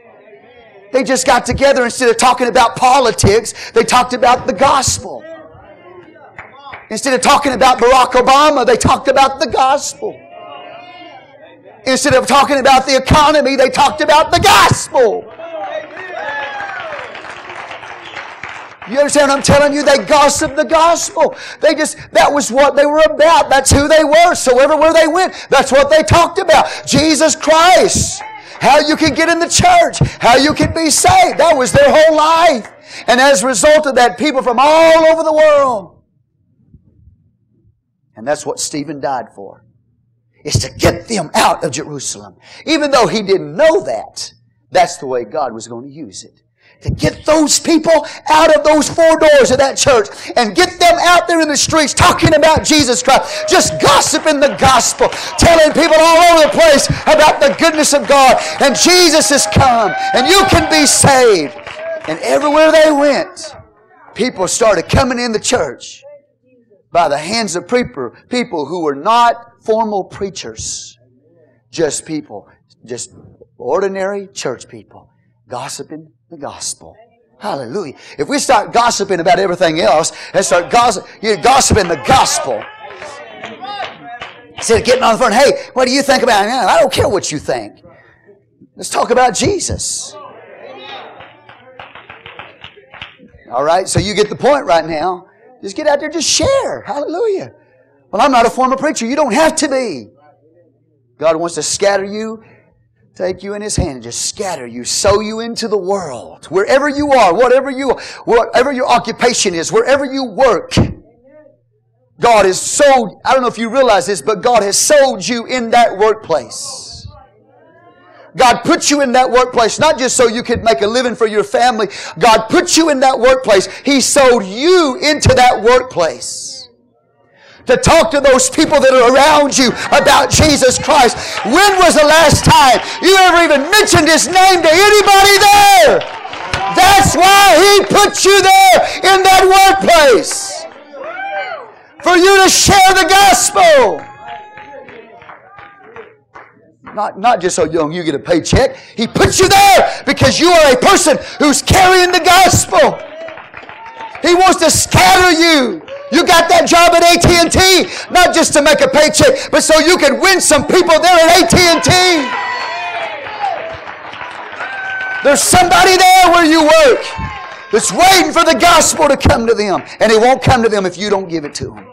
They just got together instead of talking about politics, they talked about the gospel. Instead of talking about Barack Obama, they talked about the gospel. Instead of talking about the economy, they talked about the gospel. You understand I'm telling you? They gossiped the gospel. They just, that was what they were about. That's who they were. So everywhere they went, that's what they talked about. Jesus Christ. How you can get in the church. How you can be saved. That was their whole life. And as a result of that, people from all over the world. And that's what Stephen died for. Is to get them out of Jerusalem. Even though he didn't know that, that's the way God was going to use it to get those people out of those four doors of that church and get them out there in the streets talking about Jesus Christ, just gossiping the gospel, telling people all over the place about the goodness of God and Jesus has come and you can be saved. And everywhere they went, people started coming in the church by the hands of people, people who were not formal preachers, just people, just ordinary church people, gossiping the gospel. Hallelujah. If we start gossiping about everything else and start gossip, you gossiping the gospel. Instead of getting on the phone, hey, what do you think about? I don't care what you think. Let's talk about Jesus. All right, so you get the point right now. Just get out there, just share. Hallelujah. Well, I'm not a former preacher. You don't have to be. God wants to scatter you take you in his hand and just scatter you, sow you into the world. Wherever you are, whatever you, whatever your occupation is, wherever you work. God has sold, I don't know if you realize this, but God has sold you in that workplace. God put you in that workplace not just so you could make a living for your family. God put you in that workplace. He sold you into that workplace to talk to those people that are around you about Jesus Christ. When was the last time you ever even mentioned his name to anybody there? That's why he put you there in that workplace. For you to share the gospel. Not, not just so young you get a paycheck. He puts you there because you are a person who's carrying the gospel. He wants to scatter you you got that job at AT&T not just to make a paycheck, but so you can win some people there at AT&T. There's somebody there where you work that's waiting for the gospel to come to them, and it won't come to them if you don't give it to them.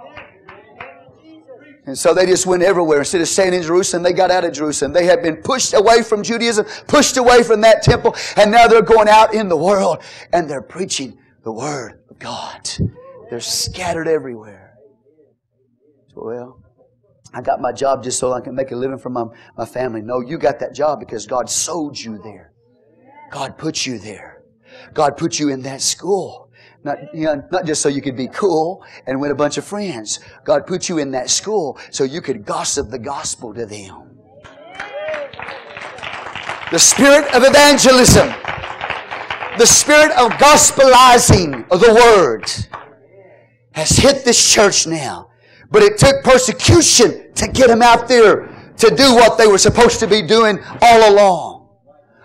And so they just went everywhere. Instead of staying in Jerusalem, they got out of Jerusalem. They had been pushed away from Judaism, pushed away from that temple, and now they're going out in the world and they're preaching the Word of God. They're scattered everywhere. Well, I got my job just so I can make a living for my, my family. No, you got that job because God sold you there. God put you there. God put you in that school. Not, you know, not just so you could be cool and win a bunch of friends. God put you in that school so you could gossip the gospel to them. The spirit of evangelism. The spirit of gospelizing of the word has hit this church now. But it took persecution to get them out there to do what they were supposed to be doing all along.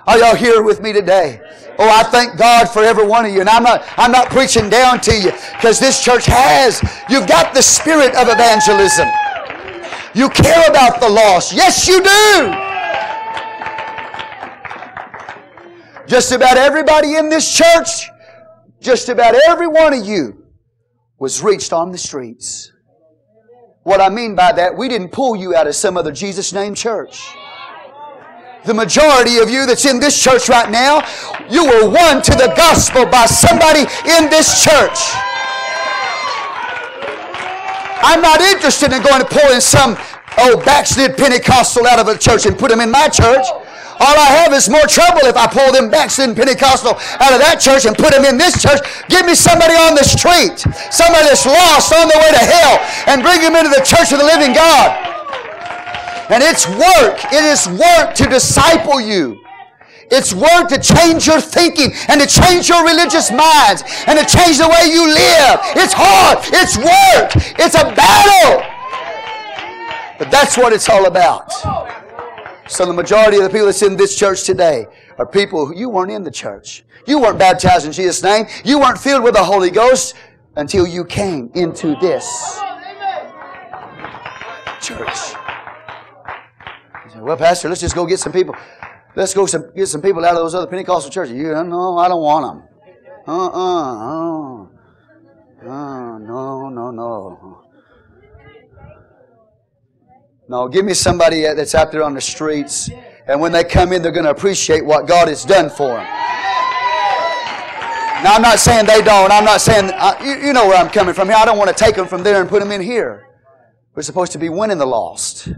Are y'all here with me today? Oh, I thank God for every one of you. And I'm not, I'm not preaching down to you because this church has, you've got the spirit of evangelism. You care about the lost. Yes, you do. Just about everybody in this church, just about every one of you was reached on the streets. What I mean by that, we didn't pull you out of some other Jesus name church. The majority of you that's in this church right now, you were won to the gospel by somebody in this church. I'm not interested in going to pull in some old backslid Pentecostal out of a church and put them in my church. All I have is more trouble if I pull them back backslidden Pentecostal out of that church and put them in this church. Give me somebody on the street, somebody that's lost on their way to hell, and bring them into the church of the living God. And it's work. It is work to disciple you. It's work to change your thinking and to change your religious minds and to change the way you live. It's hard. It's work. It's a battle. But that's what it's all about. So the majority of the people that's in this church today are people who you weren't in the church. You weren't baptized in Jesus' name. You weren't filled with the Holy Ghost until you came into this church. well, Pastor, let's just go get some people. Let's go some, get some people out of those other Pentecostal churches. You no, I don't want them. Uh-uh. Uh, uh, no, no, no. No, give me somebody that's out there on the streets, and when they come in, they're going to appreciate what God has done for them. Now, I'm not saying they don't. I'm not saying, uh, you, you know where I'm coming from here. I don't want to take them from there and put them in here. We're supposed to be winning the lost.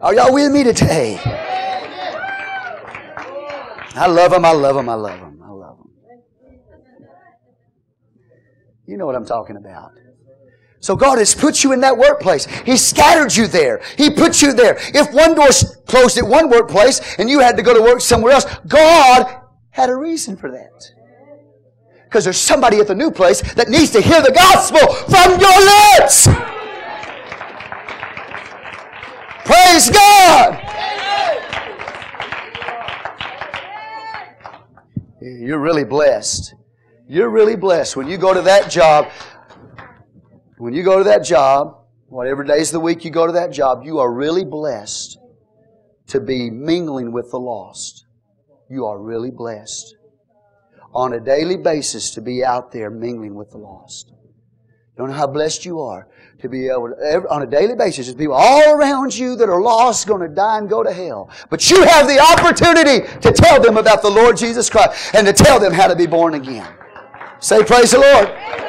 Are y'all with me today? I love them. I love them. I love them. I love them. You know what I'm talking about. So God has put you in that workplace. He scattered you there. He put you there. If one door closed at one workplace and you had to go to work somewhere else, God had a reason for that. Because there's somebody at the new place that needs to hear the gospel from your lips. Praise God. You're really blessed. You're really blessed when you go to that job. When you go to that job, whatever days of the week you go to that job, you are really blessed to be mingling with the lost. You are really blessed on a daily basis to be out there mingling with the lost. Don't know how blessed you are to be able to, on a daily basis, there's people all around you that are lost, going to die and go to hell. But you have the opportunity to tell them about the Lord Jesus Christ and to tell them how to be born again. Say, Praise the Lord.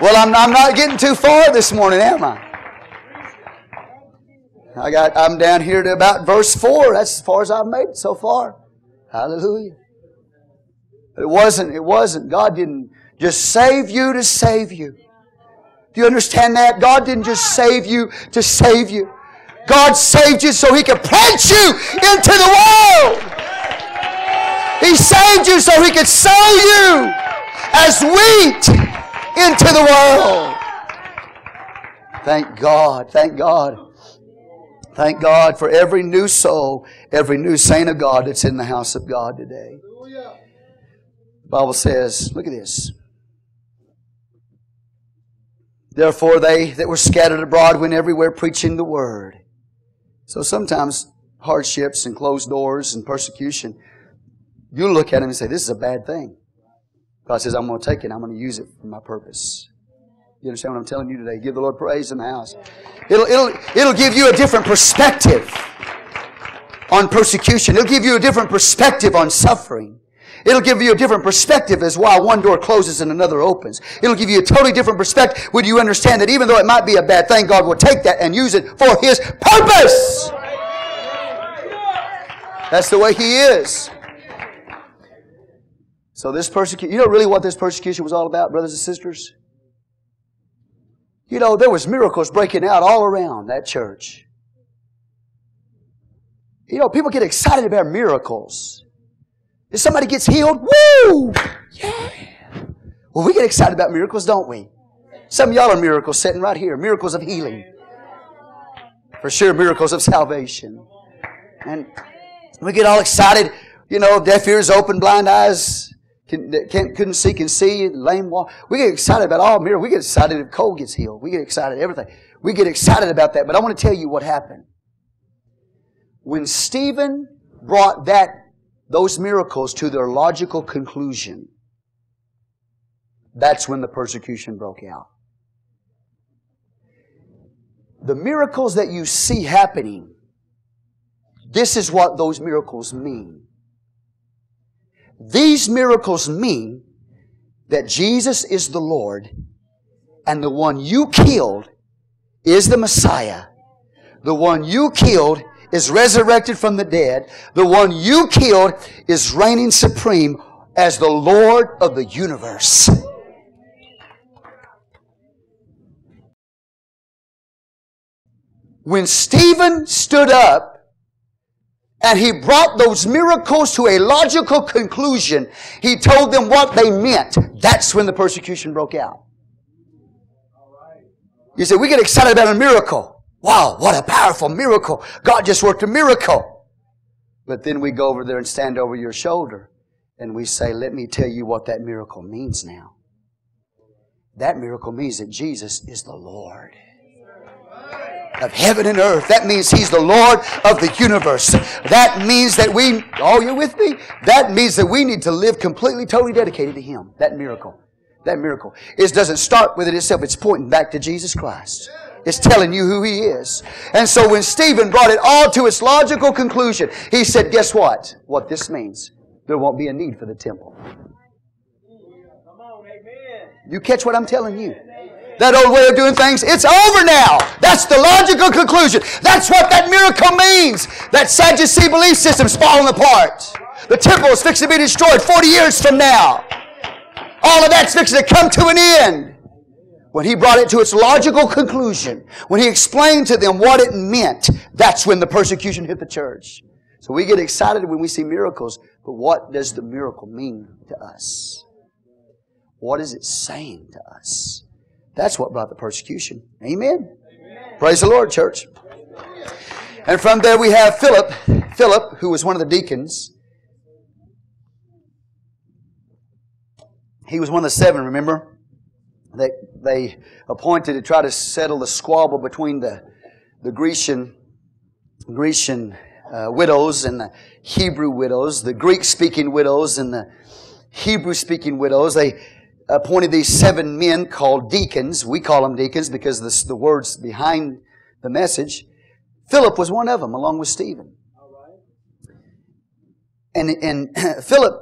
Well, I'm, I'm not getting too far this morning, am I? I got, I'm down here to about verse 4. That's as far as I've made so far. Hallelujah. It wasn't, it wasn't. God didn't just save you to save you. Do you understand that? God didn't just save you to save you. God saved you so He could plant you into the world. He saved you so He could sow you as wheat into the world. Thank God. Thank God. Thank God for every new soul, every new saint of God that's in the house of God today. The Bible says, look at this. Therefore, they that were scattered abroad went everywhere preaching the word. So sometimes hardships and closed doors and persecution, you look at them and say, This is a bad thing. God says, I'm going to take it. I'm going to use it for my purpose. You understand what I'm telling you today? Give the Lord praise in the house. It'll, it'll, it'll give you a different perspective on persecution. It'll give you a different perspective on suffering. It'll give you a different perspective as why one door closes and another opens. It'll give you a totally different perspective when you understand that even though it might be a bad thing, God will take that and use it for His purpose. That's the way He is. So this persecution, you know really what this persecution was all about, brothers and sisters? You know, there was miracles breaking out all around that church. You know, people get excited about miracles. If somebody gets healed, woo! Yeah! Well, we get excited about miracles, don't we? Some y'all are miracles sitting right here. Miracles of healing. For sure, miracles of salvation. And we get all excited. You know, deaf ears open, blind eyes can, not couldn't see, can see, lame walk. We get excited about all miracles. We get excited if Cole gets healed. We get excited everything. We get excited about that. But I want to tell you what happened. When Stephen brought that, those miracles to their logical conclusion, that's when the persecution broke out. the miracles that you see happening, this is what those miracles mean. These miracles mean that Jesus is the Lord and the one you killed is the Messiah. The one you killed is resurrected from the dead. The one you killed is reigning supreme as the Lord of the universe. When Stephen stood up and he brought those miracles to a logical conclusion. He told them what they meant. That's when the persecution broke out. You say, we get excited about a miracle. Wow, what a powerful miracle. God just worked a miracle. But then we go over there and stand over your shoulder and we say, let me tell you what that miracle means now. That miracle means that Jesus is the Lord of heaven and earth. That means He's the Lord of the universe. That means that we, oh, you're with me? That means that we need to live completely, totally dedicated to Him. That miracle. That miracle. It doesn't start with it itself. It's pointing back to Jesus Christ. It's telling you who He is. And so when Stephen brought it all to its logical conclusion, he said, guess what? What this means. There won't be a need for the temple. You catch what I'm telling you? That old way of doing things, it's over now. That's the logical conclusion. That's what that miracle means. That Sadducee belief system's falling apart. The temple is fixing to be destroyed 40 years from now. All of that's fixing to come to an end. When he brought it to its logical conclusion, when he explained to them what it meant, that's when the persecution hit the church. So we get excited when we see miracles, but what does the miracle mean to us? What is it saying to us? That's what brought the persecution. Amen. Amen. Praise the Lord, church. And from there we have Philip, Philip, who was one of the deacons. He was one of the seven, remember? They, they appointed to try to settle the squabble between the, the Grecian, Grecian uh, widows and the Hebrew widows, the Greek speaking widows and the Hebrew speaking widows. They, appointed these seven men called deacons. We call them deacons because the, the words behind the message. Philip was one of them, along with Stephen. And, and Philip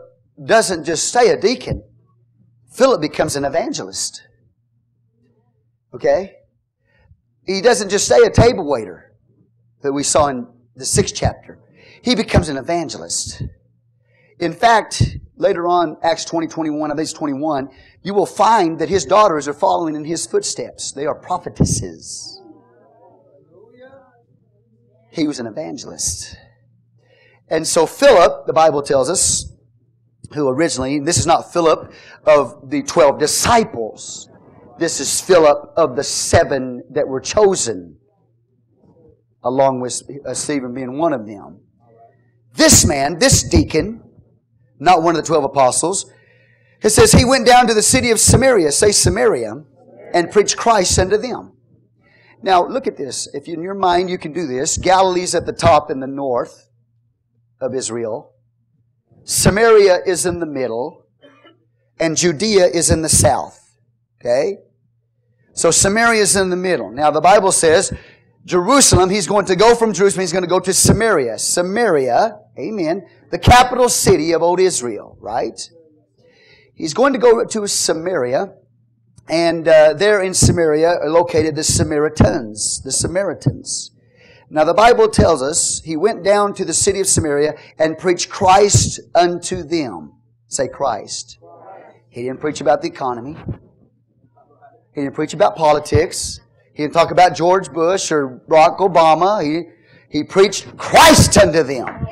doesn't just stay a deacon. Philip becomes an evangelist. Okay? He doesn't just stay a table waiter that we saw in the sixth chapter. He becomes an evangelist. In fact, later on, Acts 20, 21, I think it's 21, you will find that his daughters are following in his footsteps. They are prophetesses. He was an evangelist. And so Philip, the Bible tells us, who originally, this is not Philip of the 12 disciples. This is Philip of the seven that were chosen, along with Stephen being one of them. This man, this deacon, not one of the 12 apostles, it says he went down to the city of Samaria, say Samaria, and preached Christ unto them. Now look at this. If in your mind you can do this, Galilee's at the top in the north of Israel. Samaria is in the middle. And Judea is in the south. Okay? So Samaria is in the middle. Now the Bible says Jerusalem, he's going to go from Jerusalem, he's going to go to Samaria. Samaria, amen, the capital city of old Israel, right? He's going to go to Samaria, and uh, there in Samaria are located the Samaritans, the Samaritans. Now the Bible tells us he went down to the city of Samaria and preached Christ unto them. Say Christ. He didn't preach about the economy. He didn't preach about politics. He didn't talk about George Bush or Barack Obama. He, he preached Christ unto them.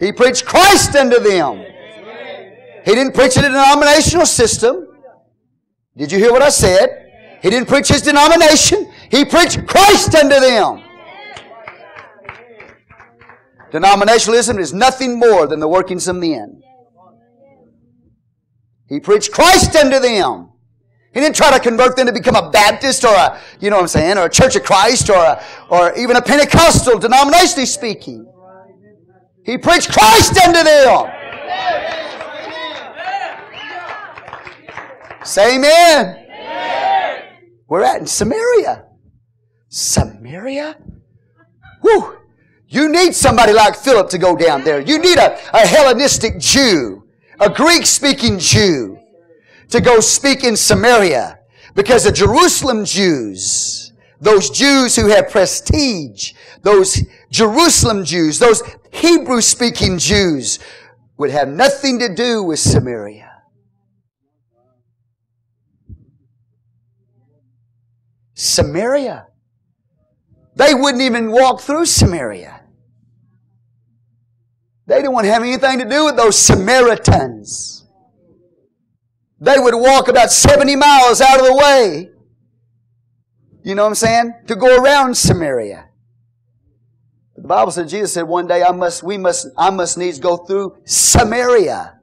He preached Christ unto them. He didn't preach a denominational system. Did you hear what I said? He didn't preach his denomination. He preached Christ unto them. Denominationalism is nothing more than the workings of men. He preached Christ unto them. He didn't try to convert them to become a Baptist or a, you know what I'm saying, or a Church of Christ or a, or even a Pentecostal, denominationally speaking. He preached Christ unto them. Say amen. We're at in Samaria. Samaria? Whew. You need somebody like Philip to go down there. You need a, a Hellenistic Jew, a Greek speaking Jew to go speak in Samaria. Because the Jerusalem Jews, those Jews who have prestige, those Jerusalem Jews, those Hebrew speaking Jews would have nothing to do with Samaria. Samaria. They wouldn't even walk through Samaria. They didn't want to have anything to do with those Samaritans. They would walk about 70 miles out of the way. You know what I'm saying? To go around Samaria. Bible said, Jesus said one day, I must, we must, I must needs go through Samaria.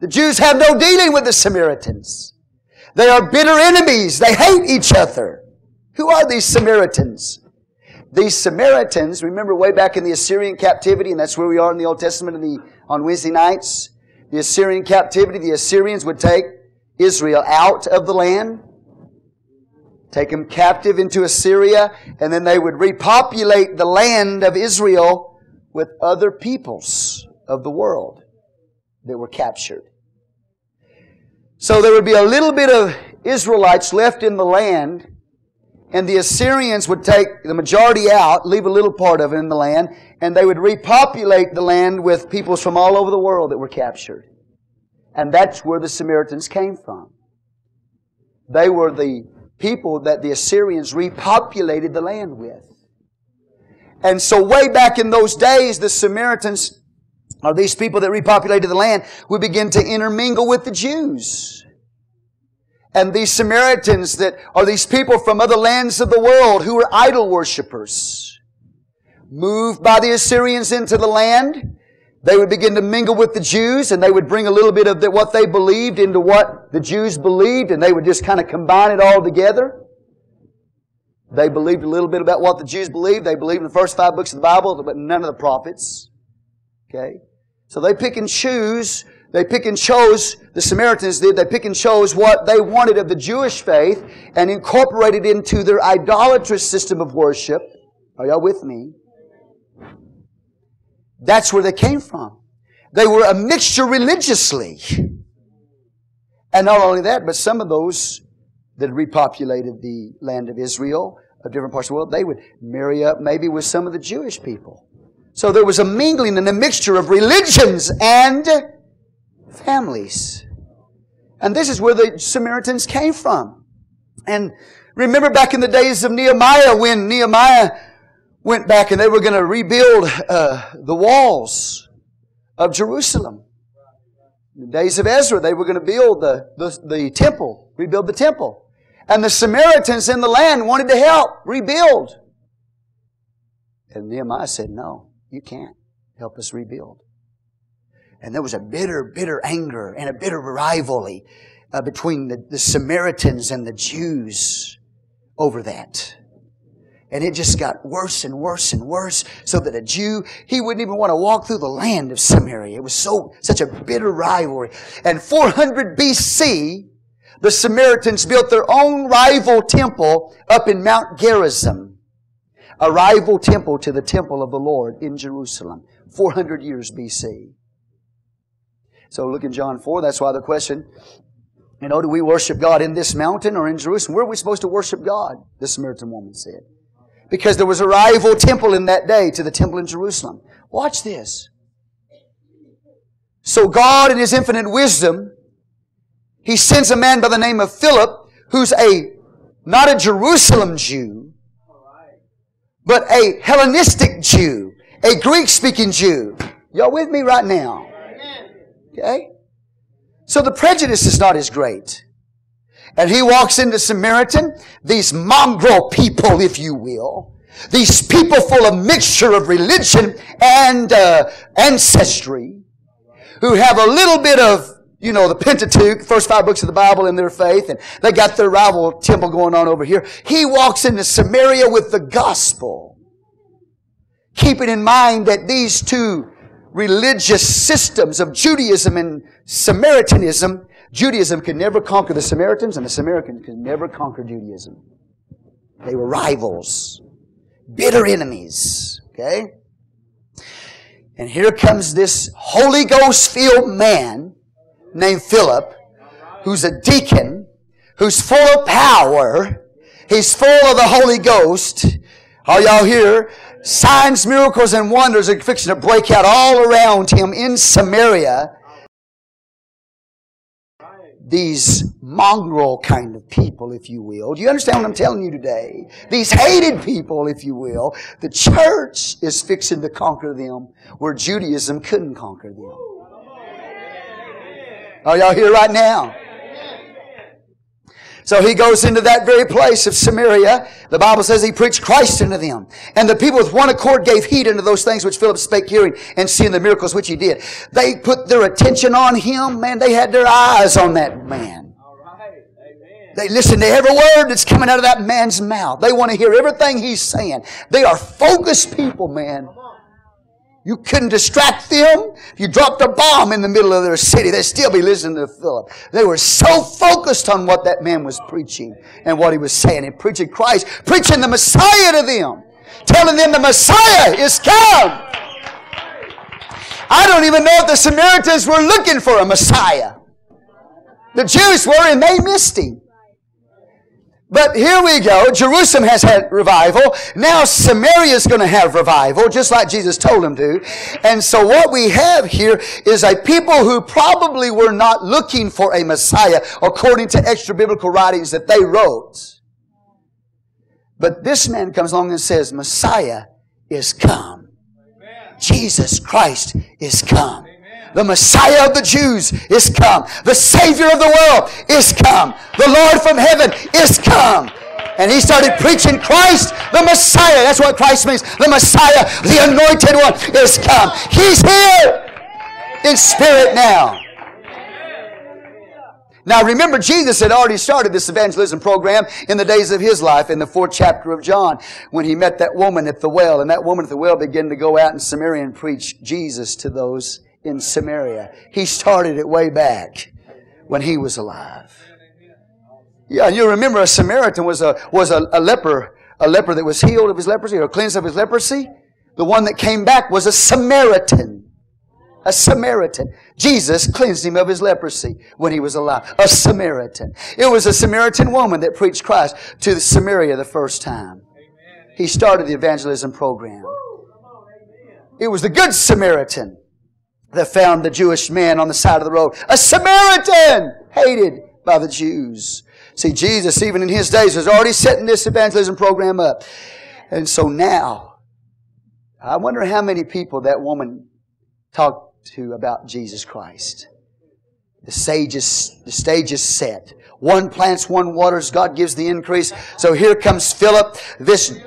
The Jews have no dealing with the Samaritans. They are bitter enemies. They hate each other. Who are these Samaritans? These Samaritans, remember way back in the Assyrian captivity, and that's where we are in the Old Testament the, on Wednesday nights. The Assyrian captivity, the Assyrians would take Israel out of the land, take them captive into Assyria, and then they would repopulate the land of Israel with other peoples of the world that were captured. So there would be a little bit of Israelites left in the land, and the Assyrians would take the majority out, leave a little part of it in the land, and they would repopulate the land with peoples from all over the world that were captured. And that's where the Samaritans came from. They were the people that the Assyrians repopulated the land with. And so way back in those days, the Samaritans or these people that repopulated the land would begin to intermingle with the Jews. And these Samaritans that are these people from other lands of the world who were idol worshippers. Moved by the Assyrians into the land, they would begin to mingle with the Jews and they would bring a little bit of the, what they believed into what the Jews believed and they would just kind of combine it all together. They believed a little bit about what the Jews believed. They believed in the first five books of the Bible, but none of the prophets. Okay? So they pick and choose, they pick and chose, the Samaritans did, they pick and chose what they wanted of the Jewish faith and incorporated into their idolatrous system of worship. Are y'all with me? That's where they came from. They were a mixture religiously. And not only that, but some of those that repopulated the land of Israel, of different parts of the world, they would marry up maybe with some of the Jewish people. So there was a mingling and a mixture of religions and families. And this is where the Samaritans came from. And remember back in the days of Nehemiah when Nehemiah went back and they were going to rebuild uh, the walls of Jerusalem. In the days of Ezra, they were going to build the, the, the temple, rebuild the temple. And the Samaritans in the land wanted to help rebuild. And Nehemiah said, no. You can't help us rebuild. And there was a bitter, bitter anger and a bitter rivalry uh, between the, the Samaritans and the Jews over that. And it just got worse and worse and worse so that a Jew, he wouldn't even want to walk through the land of Samaria. It was so, such a bitter rivalry. And 400 BC, the Samaritans built their own rival temple up in Mount Gerizim a rival temple to the temple of the Lord in Jerusalem, 400 years BC. So look in John 4, that's why the question, you know, do we worship God in this mountain or in Jerusalem? Where are we supposed to worship God? The Samaritan woman said. Because there was a rival temple in that day to the temple in Jerusalem. Watch this. So God in His infinite wisdom, He sends a man by the name of Philip, who's a, not a Jerusalem Jew, but a Hellenistic Jew, a Greek speaking Jew. Y'all with me right now? Okay? So the prejudice is not as great. And he walks into Samaritan, these mongrel people, if you will, these people full of mixture of religion and uh, ancestry, who have a little bit of you know, the Pentateuch, first five books of the Bible in their faith, and they got their rival temple going on over here. He walks into Samaria with the gospel. Keeping in mind that these two religious systems of Judaism and Samaritanism, Judaism could never conquer the Samaritans, and the Samaritans could never conquer Judaism. They were rivals, bitter enemies. Okay? And here comes this Holy Ghost filled man named Philip, who's a deacon, who's full of power. He's full of the Holy Ghost. Are y'all here? Signs, miracles, and wonders are fixing to break out all around him in Samaria these mongrel kind of people, if you will. Do you understand what I'm telling you today? These hated people, if you will. The church is fixing to conquer them where Judaism couldn't conquer them. Are y'all here right now? So he goes into that very place of Samaria. The Bible says he preached Christ unto them. And the people with one accord gave heed unto those things which Philip spake hearing and seeing the miracles which he did. They put their attention on him. Man, they had their eyes on that man. They listen to every word that's coming out of that man's mouth. They want to hear everything he's saying. They are focused people, man. You couldn't distract them. If You dropped a bomb in the middle of their city. They'd still be listening to Philip. They were so focused on what that man was preaching and what he was saying and preaching Christ, preaching the Messiah to them, telling them the Messiah is come. I don't even know if the Samaritans were looking for a Messiah. The Jews were and they missed him. But here we go. Jerusalem has had revival. Now Samaria is going to have revival, just like Jesus told them to. And so what we have here is a people who probably were not looking for a Messiah according to extra biblical writings that they wrote. But this man comes along and says, Messiah is come. Jesus Christ is come. The Messiah of the Jews is come. The Savior of the world is come. The Lord from heaven is come. And he started preaching Christ, the Messiah. That's what Christ means. The Messiah, the anointed one, is come. He's here in spirit now. Now remember, Jesus had already started this evangelism program in the days of his life in the fourth chapter of John when he met that woman at the well. And that woman at the well began to go out in Samaria and preach Jesus to those in Samaria. He started it way back when he was alive. Yeah, you remember a Samaritan was a was a, a leper, a leper that was healed of his leprosy or cleansed of his leprosy. The one that came back was a Samaritan. A Samaritan. Jesus cleansed him of his leprosy when he was alive. A Samaritan. It was a Samaritan woman that preached Christ to Samaria the first time. He started the evangelism program. It was the Good Samaritan that found the Jewish man on the side of the road. A Samaritan! Hated by the Jews. See, Jesus, even in his days, was already setting this evangelism program up. And so now, I wonder how many people that woman talked to about Jesus Christ. The stage is, the stage is set. One plants, one waters, God gives the increase. So here comes Philip, this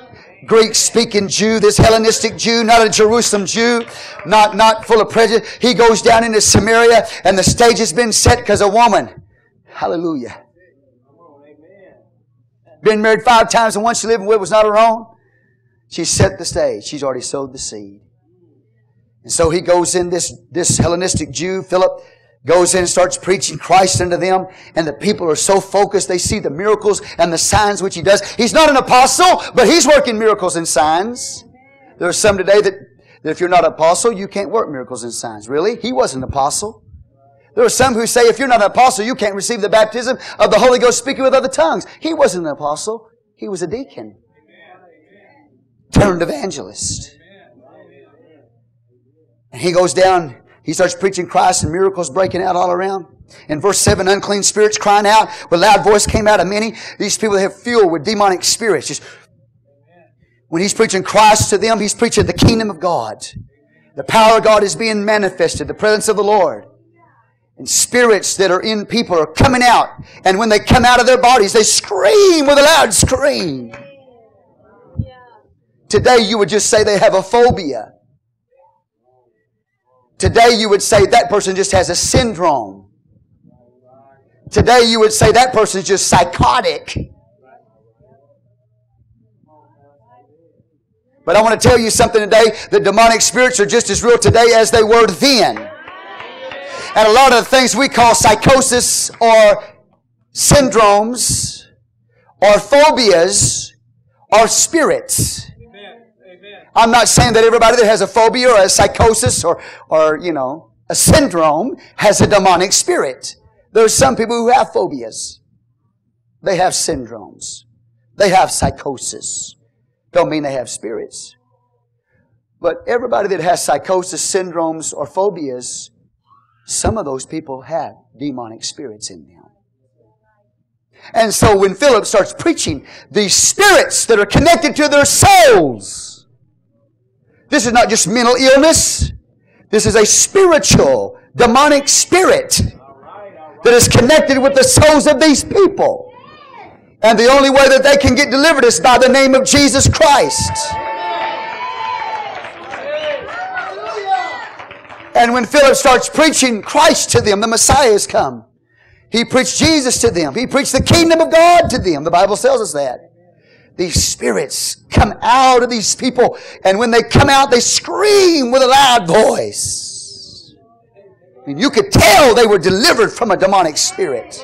Greek speaking Jew, this Hellenistic Jew, not a Jerusalem Jew, not, not full of prejudice. He goes down into Samaria and the stage has been set because a woman, hallelujah, been married five times and one she lived with was not her own. She set the stage. She's already sowed the seed. And so he goes in this, this Hellenistic Jew, Philip, goes in and starts preaching Christ unto them, and the people are so focused, they see the miracles and the signs which he does. He's not an apostle, but he's working miracles and signs. There are some today that, that if you're not an apostle, you can't work miracles and signs. Really? He wasn't an apostle. There are some who say if you're not an apostle, you can't receive the baptism of the Holy Ghost speaking with other tongues. He wasn't an apostle. He was a deacon. Turned evangelist. And he goes down he starts preaching Christ and miracles breaking out all around. In verse 7, unclean spirits crying out with loud voice came out of many. These people have filled with demonic spirits. Just when he's preaching Christ to them, he's preaching the kingdom of God. The power of God is being manifested, the presence of the Lord. And spirits that are in people are coming out. And when they come out of their bodies, they scream with a loud scream. Today you would just say they have a phobia. Today you would say that person just has a syndrome. Today you would say that person is just psychotic. But I want to tell you something today. The demonic spirits are just as real today as they were then. And a lot of the things we call psychosis or syndromes or phobias are spirits. I'm not saying that everybody that has a phobia or a psychosis or, or, you know, a syndrome has a demonic spirit. There are some people who have phobias. They have syndromes. They have psychosis. Don't mean they have spirits. But everybody that has psychosis, syndromes, or phobias, some of those people have demonic spirits in them. And so when Philip starts preaching, these spirits that are connected to their souls, this is not just mental illness. This is a spiritual, demonic spirit that is connected with the souls of these people. And the only way that they can get delivered is by the name of Jesus Christ. And when Philip starts preaching Christ to them, the Messiah has come. He preached Jesus to them. He preached the kingdom of God to them. The Bible tells us that. These spirits come out of these people, and when they come out, they scream with a loud voice. And you could tell they were delivered from a demonic spirit.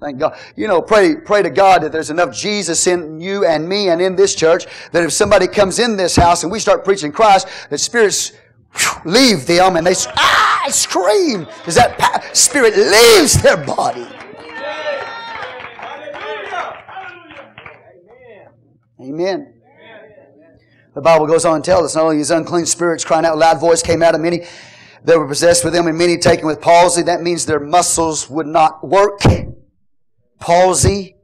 Thank God. You know, pray, pray to God that there's enough Jesus in you and me and in this church that if somebody comes in this house and we start preaching Christ, that spirits leave them and they ah, scream as that spirit leaves their body. Amen. The Bible goes on and tells us not only these unclean spirits crying out loud voice came out of many that were possessed with them and many taken with palsy. That means their muscles would not work. Palsy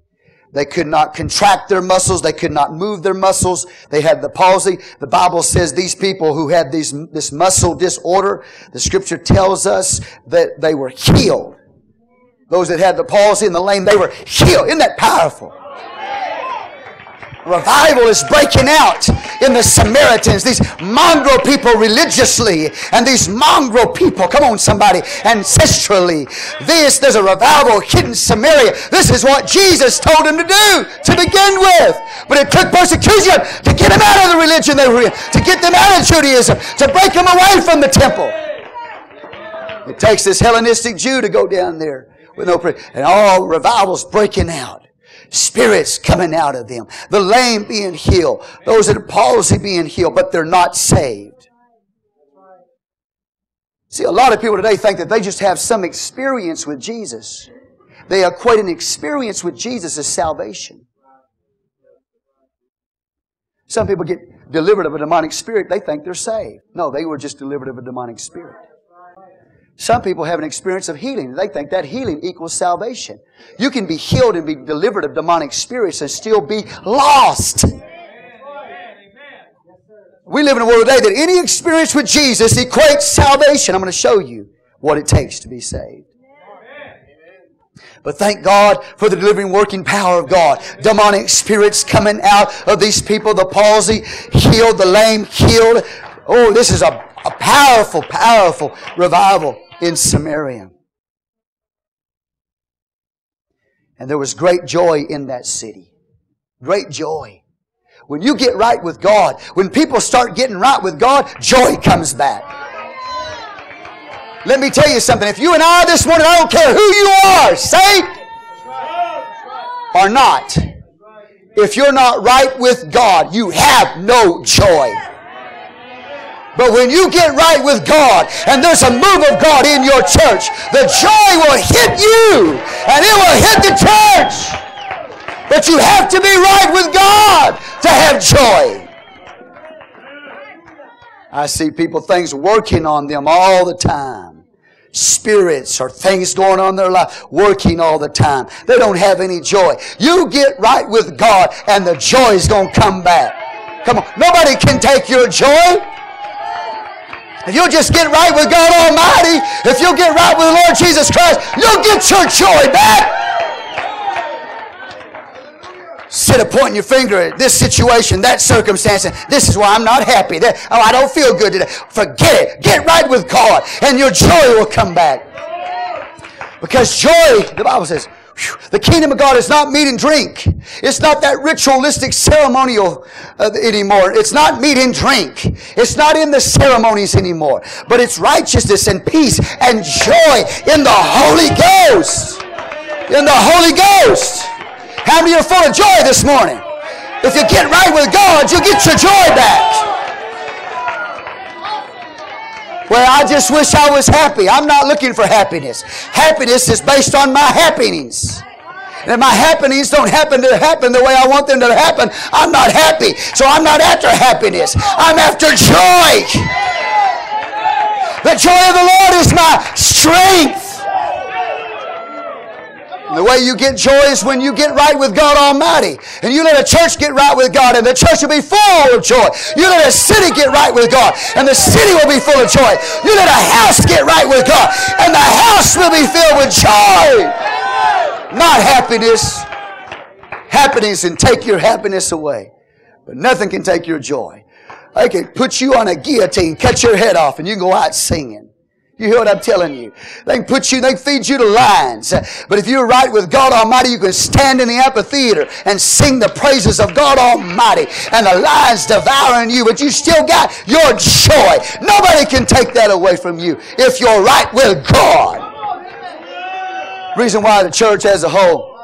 they could not contract their muscles. They could not move their muscles. They had the palsy. The Bible says these people who had these, this muscle disorder, the scripture tells us that they were healed. Those that had the palsy and the lame, they were healed. Isn't that powerful? Revival is breaking out in the Samaritans, these mongrel people religiously, and these mongrel people, come on somebody, ancestrally. This, there's a revival hidden Samaria. This is what Jesus told them to do to begin with. But it took persecution to get them out of the religion they were in, to get them out of Judaism, to break them away from the temple. It takes this Hellenistic Jew to go down there with no prayer. And all revival's breaking out spirits coming out of them, the lame being healed, those that are palsy being healed, but they're not saved. See, a lot of people today think that they just have some experience with Jesus. They equate an experience with Jesus as salvation. Some people get delivered of a demonic spirit, they think they're saved. No, they were just delivered of a demonic spirit. Some people have an experience of healing. They think that healing equals salvation. You can be healed and be delivered of demonic spirits and still be lost. We live in a world today that any experience with Jesus equates salvation. I'm going to show you what it takes to be saved. But thank God for the delivering working power of God. Demonic spirits coming out of these people, the palsy healed, the lame healed. Oh, this is a, a powerful, powerful revival in Samaria. And there was great joy in that city. Great joy. When you get right with God, when people start getting right with God, joy comes back. Let me tell you something. If you and I this morning, I don't care who you are, saved or not, if you're not right with God, you have no joy. But when you get right with God and there's a move of God in your church, the joy will hit you and it will hit the church. But you have to be right with God to have joy. I see people, things working on them all the time. Spirits or things going on in their life, working all the time. They don't have any joy. You get right with God and the joy is going to come back. Come on. Nobody can take your joy. If you'll just get right with God Almighty, if you'll get right with the Lord Jesus Christ, you'll get your joy back. Instead of pointing your finger at this situation, that circumstance, and this is why I'm not happy. That, oh, I don't feel good today. Forget it. Get right with God, and your joy will come back. Because joy, the Bible says, The kingdom of God is not meat and drink. It's not that ritualistic ceremonial uh, anymore. It's not meat and drink. It's not in the ceremonies anymore. But it's righteousness and peace and joy in the Holy Ghost. In the Holy Ghost. How many are full of joy this morning? If you get right with God, you'll get your joy back. Well, I just wish I was happy. I'm not looking for happiness. Happiness is based on my happenings. And if my happenings don't happen to happen the way I want them to happen, I'm not happy. So I'm not after happiness. I'm after joy. The joy of the Lord is my strength. The way you get joy is when you get right with God Almighty. And you let a church get right with God, and the church will be full of joy. You let a city get right with God, and the city will be full of joy. You let a house get right with God, and the house will be filled with joy. Not happiness. Happiness can take your happiness away, but nothing can take your joy. I can put you on a guillotine, cut your head off, and you can go out singing. You hear what I'm telling you? They can put you, they can feed you to lions. But if you're right with God Almighty, you can stand in the amphitheater and sing the praises of God Almighty and the lions devouring you, but you still got your joy. Nobody can take that away from you if you're right with God. Reason why the church as a whole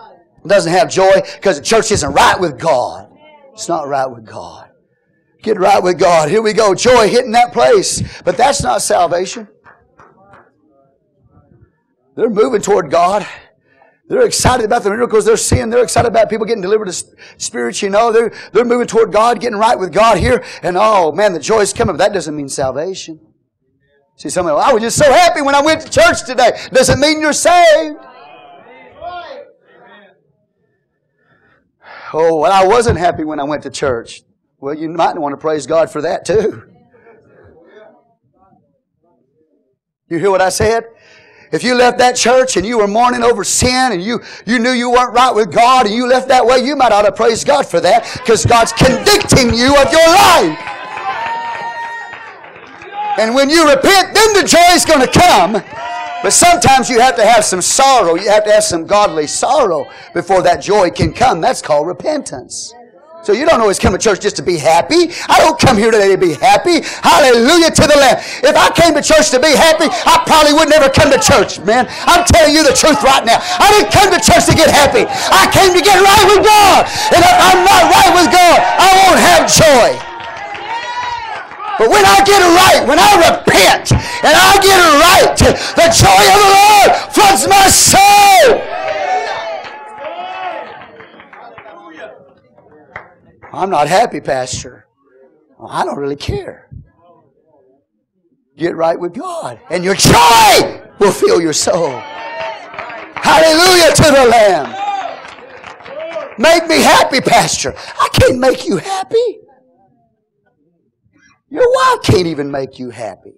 doesn't have joy because the church isn't right with God. It's not right with God. Get right with God. Here we go. Joy hitting that place. But that's not salvation. They're moving toward God. They're excited about the miracles they're seeing. They're excited about people getting delivered of spirits, you know. They're, they're moving toward God, getting right with God here. And oh, man, the joy is coming. But that doesn't mean salvation. See, well, I was just so happy when I went to church today. Doesn't mean you're saved. Oh, well, I wasn't happy when I went to church. Well, you might want to praise God for that too. You hear what I said? If you left that church and you were mourning over sin and you, you knew you weren't right with God and you left that way, you might ought to praise God for that because God's convicting you of your life. And when you repent, then the joy is going to come. But sometimes you have to have some sorrow. You have to have some godly sorrow before that joy can come. That's called repentance. So you don't always come to church just to be happy. I don't come here today to be happy. Hallelujah to the Lamb. If I came to church to be happy, I probably would never come to church, man. I'm telling you the truth right now. I didn't come to church to get happy. I came to get right with God. And if I'm not right with God, I won't have joy. But when I get it right, when I repent and I get it right, the joy of the Lord floods my soul. I'm not happy, Pastor. Well, I don't really care. Get right with God, and your joy will fill your soul. Hallelujah to the Lamb. Make me happy, Pastor. I can't make you happy. Your wife can't even make you happy.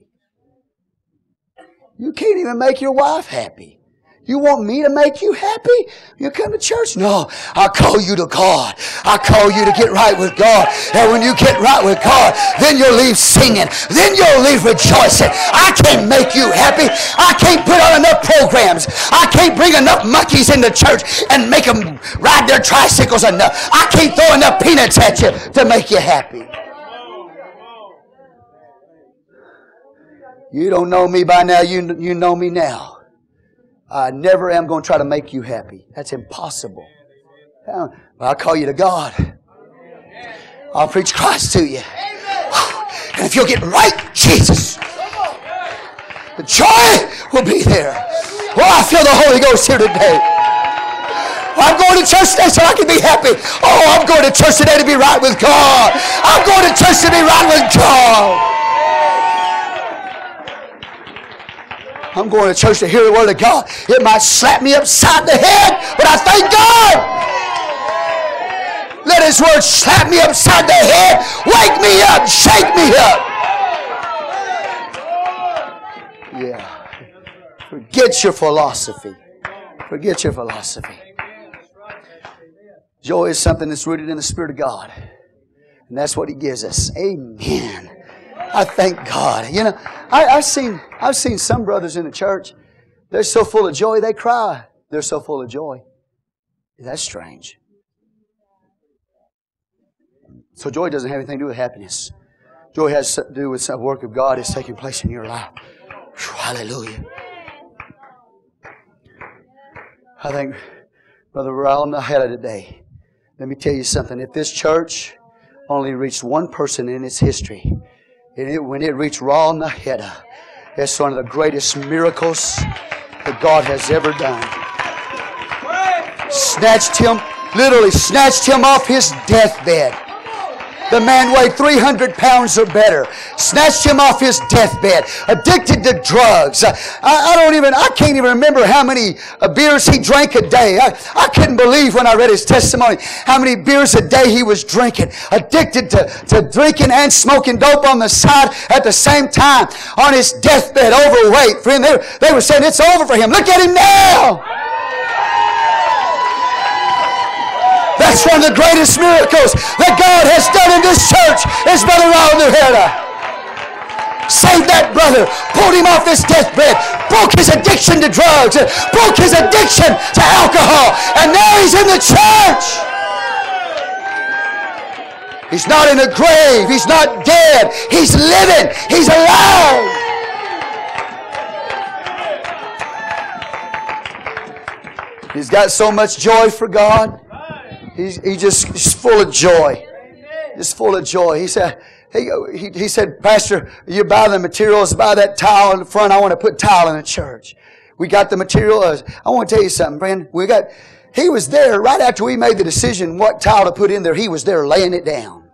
You can't even make your wife happy. You want me to make you happy? You come to church? No, I call you to God. I call you to get right with God. And when you get right with God, then you'll leave singing. Then you'll leave rejoicing. I can't make you happy. I can't put on enough programs. I can't bring enough monkeys into church and make them ride their tricycles enough. I can't throw enough peanuts at you to make you happy. You don't know me by now. You, you know me now. I never am going to try to make you happy. That's impossible. I'll call you to God. I'll preach Christ to you. And if you'll get right, Jesus, the joy will be there. Well, I feel the Holy Ghost here today. I'm going to church today so I can be happy. Oh, I'm going to church today to be right with God. I'm going to church to be right with God. I'm going to church to hear the word of God. It might slap me upside the head, but I thank God. Let his word slap me upside the head, wake me up, shake me up. Yeah. Forget your philosophy. Forget your philosophy. Joy is something that's rooted in the Spirit of God. And that's what He gives us. Amen. I thank God. You know, I, have seen I've seen some brothers in the church. They're so full of joy they cry. They're so full of joy. That's strange. So joy doesn't have anything to do with happiness. Joy has to do with some work of God that's taking place in your life. Hallelujah. I think Brother Raul Naheda today, let me tell you something. If this church only reached one person in its history, it, when it reached Raul Naheda, uh, it's one of the greatest miracles that God has ever done. Snatched him, literally snatched him off his deathbed the man weighed 300 pounds or better. Snatched him off his deathbed. Addicted to drugs. I, I don't even, I can't even remember how many uh, beers he drank a day. I, I couldn't believe when I read his testimony how many beers a day he was drinking. Addicted to, to drinking and smoking dope on the side at the same time. On his deathbed, overweight. Friend, they, they were saying it's over for him. Look at him now. That's one of the greatest miracles that God has done in this church is Brother Raul Naheda. Saved that brother, pulled him off his deathbed, broke his addiction to drugs, broke his addiction to alcohol, and now he's in the church. He's not in a grave. He's not dead. He's living. He's alive. He's got so much joy for God. He's, he just he's full of joy. Just full of joy. He said, he, he, he said, Pastor, you buy the materials, buy that tile in the front. I want to put tile in the church. We got the material. I want to tell you something, friend. We got, he was there right after we made the decision what tile to put in there. He was there laying it down.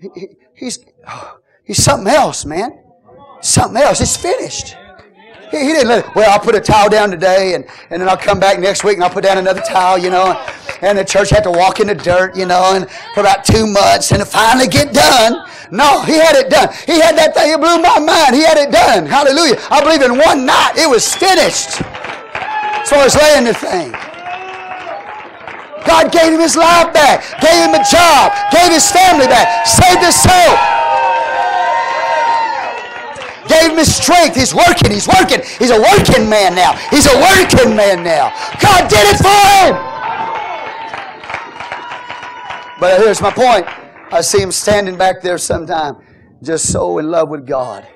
He, he, he's, oh, he's something else, man. Something else. It's finished. He, he didn't let it, well, I'll put a towel down today and, and then I'll come back next week and I'll put down another towel, you know. And the church had to walk in the dirt, you know, and for about two months and finally get done. No, he had it done. He had that thing. It blew my mind. He had it done. Hallelujah. I believe in one night it was finished. So I was laying the thing. God gave him his life back, gave him a job, gave his family back, saved his soul gave him strength. He's working. He's working. He's a working man now. He's a working man now. God did it for him. But here's my point. I see him standing back there sometime, just so in love with God.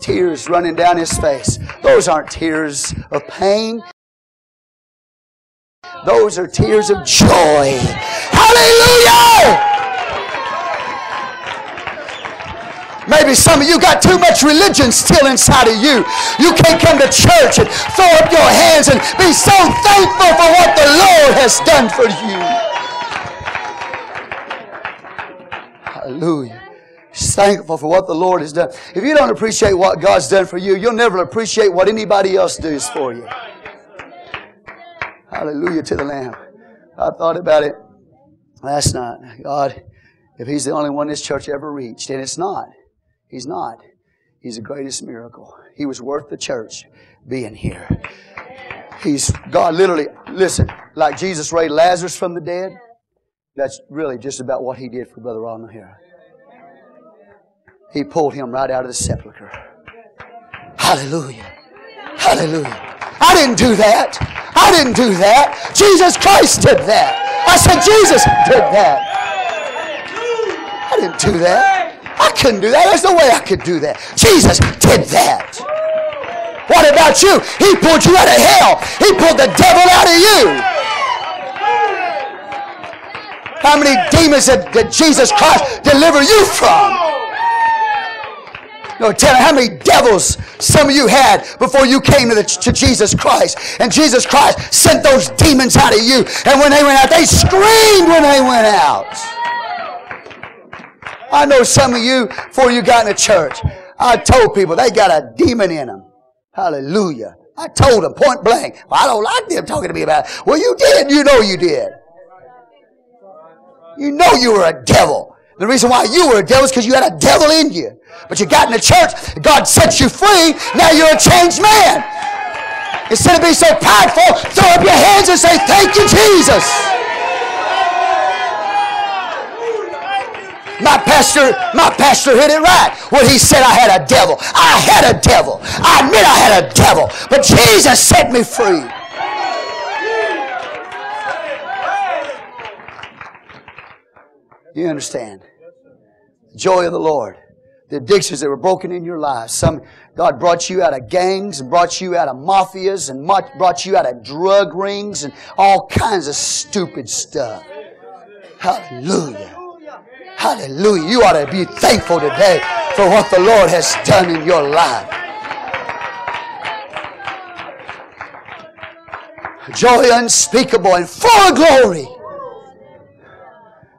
Tears running down his face. Those aren't tears of pain. Those are tears of joy. Hallelujah! Maybe some of you got too much religion still inside of you. You can't come to church and throw up your hands and be so thankful for what the Lord has done for you. Hallelujah. thankful for what the Lord has done. If you don't appreciate what God's done for you, you'll never appreciate what anybody else does for you. Hallelujah to the Lamb. I thought about it last night. God, if He's the only one this church ever reached, and it's not. He's not. He's the greatest miracle. He was worth the church being here. He's God literally, listen, like Jesus raised Lazarus from the dead, that's really just about what he did for Brother Ronald here. He pulled him right out of the sepulchre. Hallelujah. Hallelujah. I didn't do that. I didn't do that. Jesus Christ did that. I said, Jesus did that. I didn't do that. I couldn't do that. There's no way I could do that. Jesus did that. What about you? He pulled you out of hell. He pulled the devil out of you. How many demons did, did Jesus Christ deliver you from? No, tell me how many devils some of you had before you came to, the, to Jesus Christ. And Jesus Christ sent those demons out of you. And when they went out, they screamed when they went out. I know some of you, before you got in the church, I told people they got a demon in them. Hallelujah. I told them point blank. Well, I don't like them talking to me about it. Well, you did. You know you did. You know you were a devil. The reason why you were a devil is because you had a devil in you. But you got in the church, God set you free, now you're a changed man. Instead of being so prideful, throw up your hands and say, Thank you, Jesus. My pastor, my pastor hit it right when he said I had a devil. I had a devil. I admit I had a devil, but Jesus set me free. You understand? Joy of the Lord. The addictions that were broken in your life. Some, God brought you out of gangs and brought you out of mafias and brought you out of drug rings and all kinds of stupid stuff. Hallelujah. Hallelujah. You ought to be thankful today for what the Lord has done in your life. Joy unspeakable and full of glory.